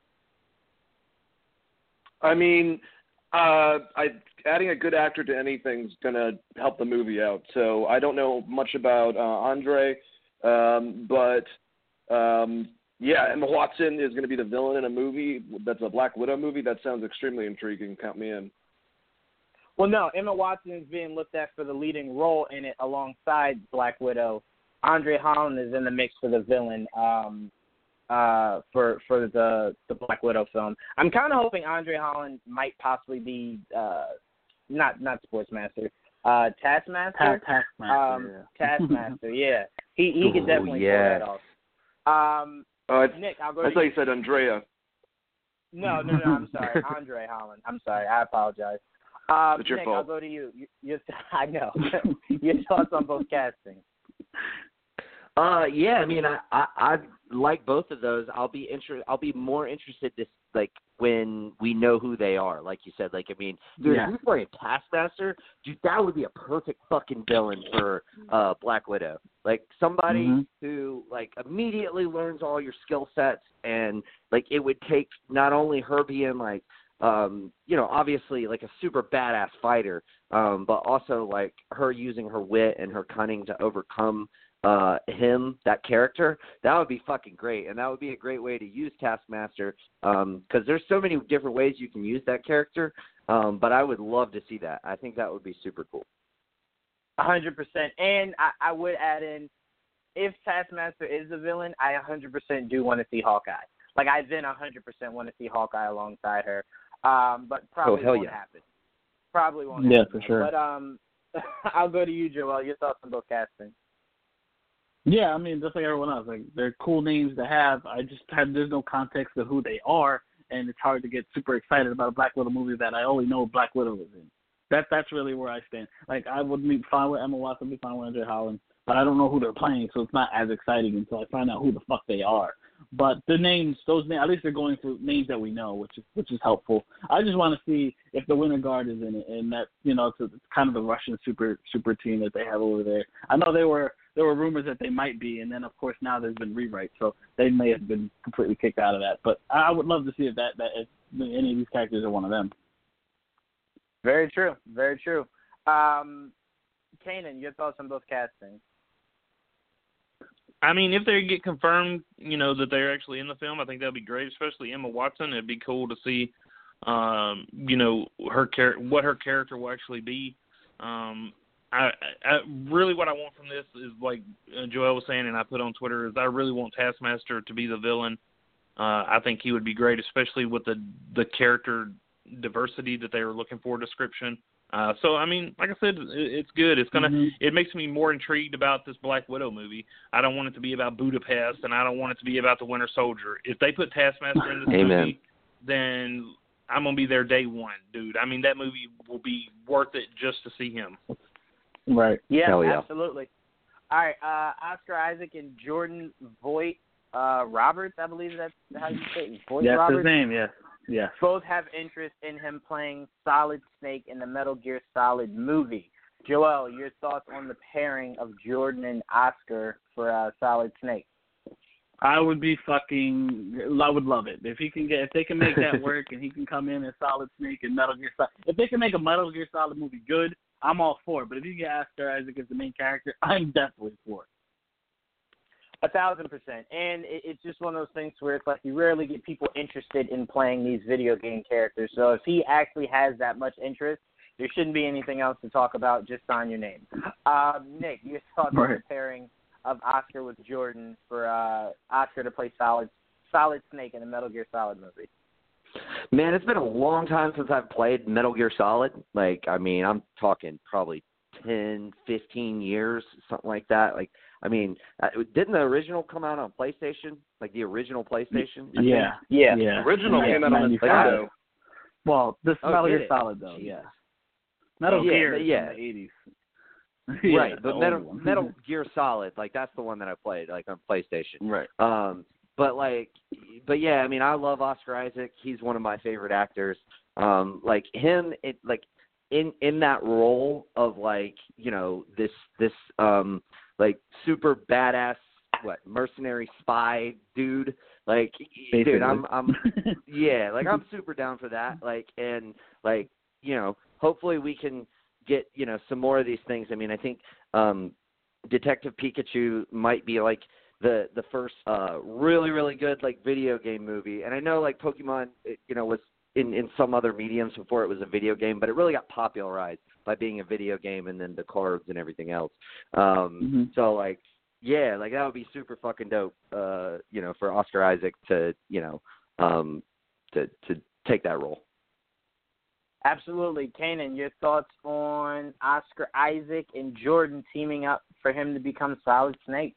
I mean, uh, I adding a good actor to anything's gonna help the movie out. So I don't know much about uh, Andre, um, but um, yeah, Emma Watson is to be the villain in a movie that's a Black Widow movie. That sounds extremely intriguing. Count me in. Well, no, Emma Watson is being looked at for the leading role in it alongside Black Widow. Andre Holland is in the mix for the villain um, uh, for for the the Black Widow film. I'm kind of hoping Andre Holland might possibly be uh, not not Sportsmaster, uh, Taskmaster. Ta- Taskmaster. um, yeah. Taskmaster, yeah, he he could Ooh, definitely yeah. pull that off. Um, Uh, Nick, I'll go I to thought you. you said Andrea. No, no, no. I'm sorry, Andre Holland. I'm sorry. I apologize. Um, It's your Nick, fault. I'll go to you. you your, I know. your thoughts on both castings? Uh, yeah, I mean, I, I I like both of those. I'll be inter- I'll be more interested this like when we know who they are. Like you said, like I mean, dude, Yeah. if he's playing Taskmaster, dude, that would be a perfect fucking villain for uh Black Widow. Like somebody Mhm. who like immediately learns all your skill sets, and like it would take not only her being like um, you know, obviously like a super badass fighter, um, but also like her using her wit and her cunning to overcome uh him that character that would be fucking great and that would be a great way to use taskmaster um because there's so many different ways you can use that character um but i would love to see that i think that would be super cool A hundred percent. And I, I would add in, if Taskmaster is a villain, I a hundred percent do want to see Hawkeye. Like I then a hundred percent want to see Hawkeye alongside her. Um, but probably Oh, hell won't yeah. happen. Probably won't. Yeah, happen. for sure. But um, I'll go to you, Joel. Your thoughts on both castings? Yeah, I mean, just like everyone else, like they're cool names to have. I just have there's no context of who they are, and it's hard to get super excited about a Black Widow movie that I only know Black Widow is in. That that's really where I stand. Like I would be fine with Emma Watson, be fine with Andre Holland, but I don't know who they're playing, so it's not as exciting until I find out who the fuck they are. But the names, those names, at least they're going for names that we know, which is which is helpful. I just want to see if the Winter Guard is in it, and that you know it's, a, it's kind of the Russian super super team that they have over there. I know they were there were rumors that they might be, and then of course now there's been rewrites, so they may have been completely kicked out of that. But I would love to see if that that if any of these characters are one of them. Very true. Very true. Um, Kanan, your thoughts on both castings? I mean, if they get confirmed, you know, that they're actually in the film, I think that'd be great. Especially Emma Watson, it'd be cool to see, um, you know, her char- what her character will actually be. Um, I, I really what I want from this is like uh, Joel was saying, and I put on Twitter is I really want Taskmaster to be the villain. Uh, I think he would be great, especially with the the character diversity that they were looking for description. Uh, so I mean, like I said, it, it's good. It's gonna. Mhm. It makes me more intrigued about this Black Widow movie. I don't want it to be about Budapest, and I don't want it to be about the Winter Soldier. If they put Taskmaster in this Amen. movie, then I'm gonna be there day one, dude. I mean, that movie will be worth it just to see him. Right. Yeah, yeah. absolutely. All right, uh, Oscar Isaac and Jordan Vogt uh, Roberts, I believe that's how you say it. Vogt Yes, Roberts. his name. Yes. Yes. Both have interest in him playing Solid Snake in the Metal Gear Solid movie. Joel, your thoughts on the pairing of Jordan and Oscar for uh, Solid Snake? I would be fucking. I would love it if he can get. If they can make that work, and he can come in as Solid Snake and Metal Gear Solid. If they can make a Metal Gear Solid movie good, I'm all for it. But if you get Oscar Isaac as the main character, I'm definitely for it. A thousand percent. And it, it's just one of those things where it's like you rarely get people interested in playing these video game characters. So if he actually has that much interest, there shouldn't be anything else to talk about. Just sign your name. Um, Nick, your thoughts on the pairing of Oscar with Jordan for uh, Oscar to play Solid Solid Snake in a Metal Gear Solid movie? Man, it's been a long time since I've played Metal Gear Solid. Like, I mean, I'm talking probably ten, fifteen years, something like that. Like, I mean, uh, didn't the original come out on PlayStation? Like the original PlayStation? I Yeah. Yeah. Yeah. Original Yeah. came out on 95. Nintendo. Well, this Oh, Metal Gear? Solid though, Jesus. yeah. Metal Yeah, Gear but yeah. in the eighties. right, the but old Metal. Metal Gear Solid, like that's the one that I played, like on PlayStation. right. Um, but like, but yeah, I mean, I love Oscar Isaac. He's one of my favorite actors. Um, like him, it like in in that role of like you know this this um like super badass what mercenary spy dude. Like, dude, I'm I'm yeah, like I'm super down for that. Like and like, you know, hopefully we can get, you know, some more of these things. I mean, I think um Detective Pikachu might be like the the first uh really really good like video game movie. And I know like Pokemon it, you know was in in some other mediums before it was a video game, but it really got popularized by being a video game and then the cards and everything else. Um Mhm. so like yeah, like that would be super fucking dope. Uh, you know, for Oscar Isaac to, you know, um, to to take that role. Absolutely. Kanan, your thoughts on Oscar Isaac and Jordan teaming up for him to become Solid Snake?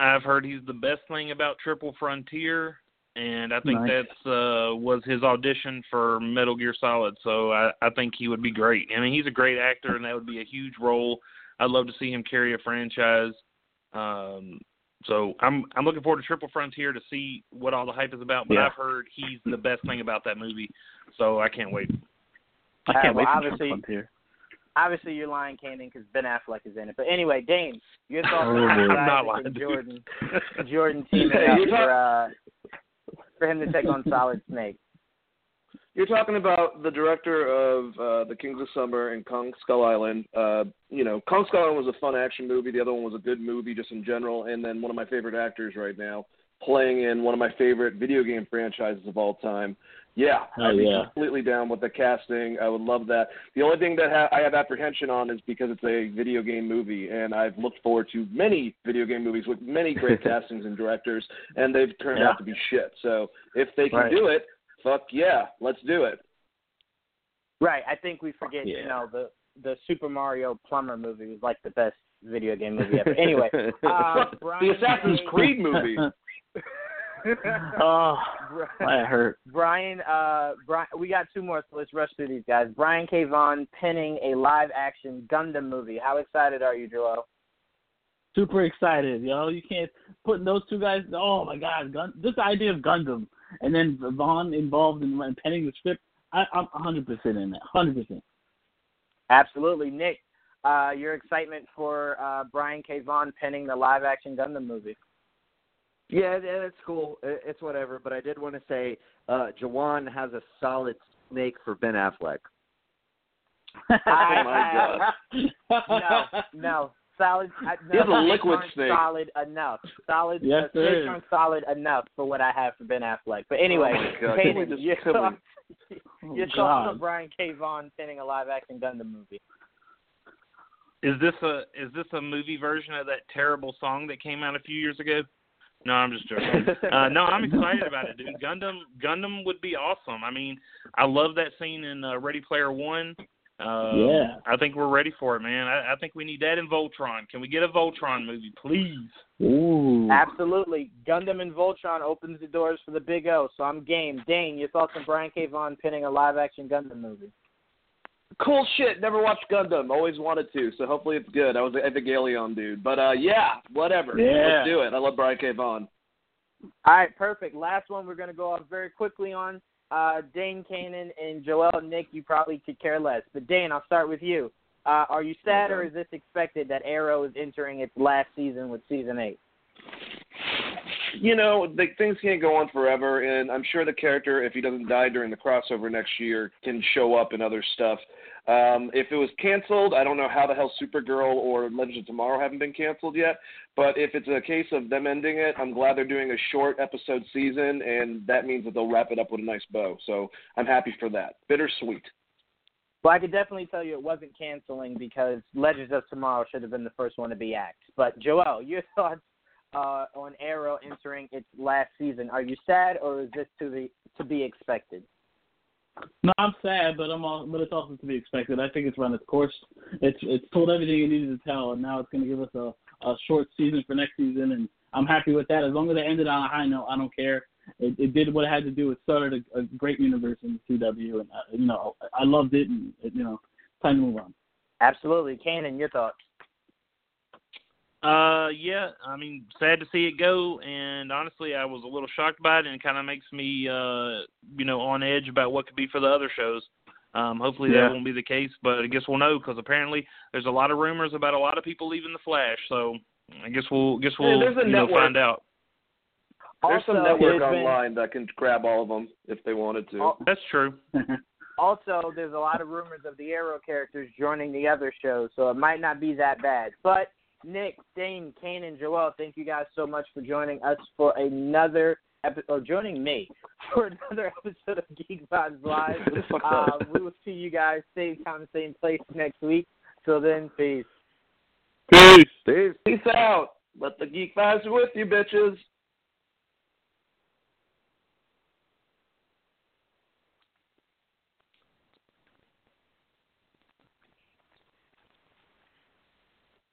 I've heard he's the best thing about Triple Frontier, and I think Nice. that's uh was his audition for Metal Gear Solid. So I, I think he would be great. I mean, he's a great actor, and that would be a huge role. I'd love to see him carry a franchise. Um, so I'm I'm looking forward to Triple Frontier to see what all the hype is about. But Yeah. I've heard he's the best thing about that movie, so I can't wait. I Uh, can't well, wait for obviously- Trump here. Obviously, you're lying, Kanan, because Ben Affleck is in it. But anyway, Dane, your thoughts on boy. Oscar I'm not Isaac lying, and. Jordan? Jordan teaming up for uh, for him to take on Solid Snake. You're talking about the director of uh, The Kings of Summer and Kong Skull Island. Uh, you know, Kong Skull Island was a fun action movie. The other one was a good movie just in general. And then one of my favorite actors right now playing in one of my favorite video game franchises of all time. Yeah, Oh, I'd be yeah. completely down with the casting. I would love that. The only thing that ha- I have apprehension on is because it's a video game movie, and I've looked forward to many video game movies with many great castings and directors, and they've turned Yeah. out to be shit. So if they can Right. do it, fuck yeah, let's do it. Right. I think we forget. Yeah. You know, the the Super Mario Plumber movie was like the best video game movie ever. Anyway, uh, the Assassin's Creed movie. oh, that hurt. Brian, uh, Brian, we got two more, so let's rush through these guys. Brian K. Vaughan penning a live-action Gundam movie. How excited are you, Joel? Super excited, yo. You can't put those two guys. Oh my God, Gun, this idea of Gundam, and then Vaughan involved in in penning the script. I, I'm 100 percent in that. 100 percent. Absolutely, Nick. Uh, your excitement for uh, Brian K. Vaughan penning the live-action Gundam movie? Yeah, yeah, it's cool. It's whatever. But I did want to say, uh, Juwan has a solid snake for Ben Affleck. Oh my god! no, no. Solid. I, no, He has a liquid snake. Solid enough. Solid. Yes, uh, there snakes aren't solid enough for what I have for Ben Affleck. But anyway, Oh my God, Kanan, can we just- your can we- thoughts, Oh, your thoughts God. on Brian K. Vaughan penning a live-action Gundam movie? Is this a is this a movie version of that terrible song that came out a few years ago? No, I'm just joking. uh, no, I'm excited about it, dude. Gundam Gundam would be awesome. I mean, I love that scene in uh, Ready Player One. Uh, Yeah. I think we're ready for it, man. I, I think we need that in Voltron. Can we get a Voltron movie, please? Ooh. Absolutely. Gundam and Voltron opens the doors for the Big O, so I'm game. Dane, your thoughts on Brian K. Vaughan pinning a live-action Gundam movie? Cool shit. Never watched Gundam. Always wanted to. So hopefully it's good. I was an Evangelion dude, but uh, yeah, whatever. Yeah. Let's do it. I love Brian K. Vaughan. All right, perfect. Last one we're going to go off very quickly on. Uh, Dane Kanan and Joel Nick, you probably could care less. But Dane, I'll start with you. Uh, are you sad or is this expected that Arrow is entering its last season with season eight? You know, the, things can't go on forever, and I'm sure the character, if he doesn't die during the crossover next year, can show up in other stuff. Um, if it was canceled, I don't know how the hell Supergirl or Legends of Tomorrow haven't been canceled yet. But if it's a case of them ending it, I'm glad they're doing a short episode season, and that means that they'll wrap it up with a nice bow. So I'm happy for that. Bittersweet. Well, I could definitely tell you it wasn't canceling because Legends of Tomorrow should have been the first one to be axed. But Joel, your thoughts uh, on Arrow entering its last season? Are you sad or is this to be to be expected? No, I'm sad, but I'm all, but it's also to be expected. I think it's run its course. It's it's told everything it needed to tell, and now it's going to give us a a short season for next season, and I'm happy with that. As long as they ended on a high note, I don't care. it, it did what it had to do. It started a, a great universe in the CW, and uh, you know I loved it, and it, you know time to move on. Absolutely, Kanan, your thoughts? Uh, yeah, I mean, sad to see it go, and honestly, I was a little shocked by it, and it kind of makes me, uh, you know, on edge about what could be for the other shows. Um, hopefully Yeah. that won't be the case, but I guess we'll know because apparently there's a lot of rumors about a lot of people leaving the Flash. So I guess we'll guess we'll there's a you know, network. find out. There's some network there's been- online that can grab all of them if they wanted to. That's true. Also, there's a lot of rumors of the Arrow characters joining the other shows, so it might not be that bad. But Nick, Dane, Kane, and Joel, thank you guys so much for joining us for another episode, or joining me for another episode of Geek Vibes Live. Uh, we will see you guys same time, same place next week. Till then, peace. Peace. Peace. Peace out. Let the geek vibes be with you, bitches.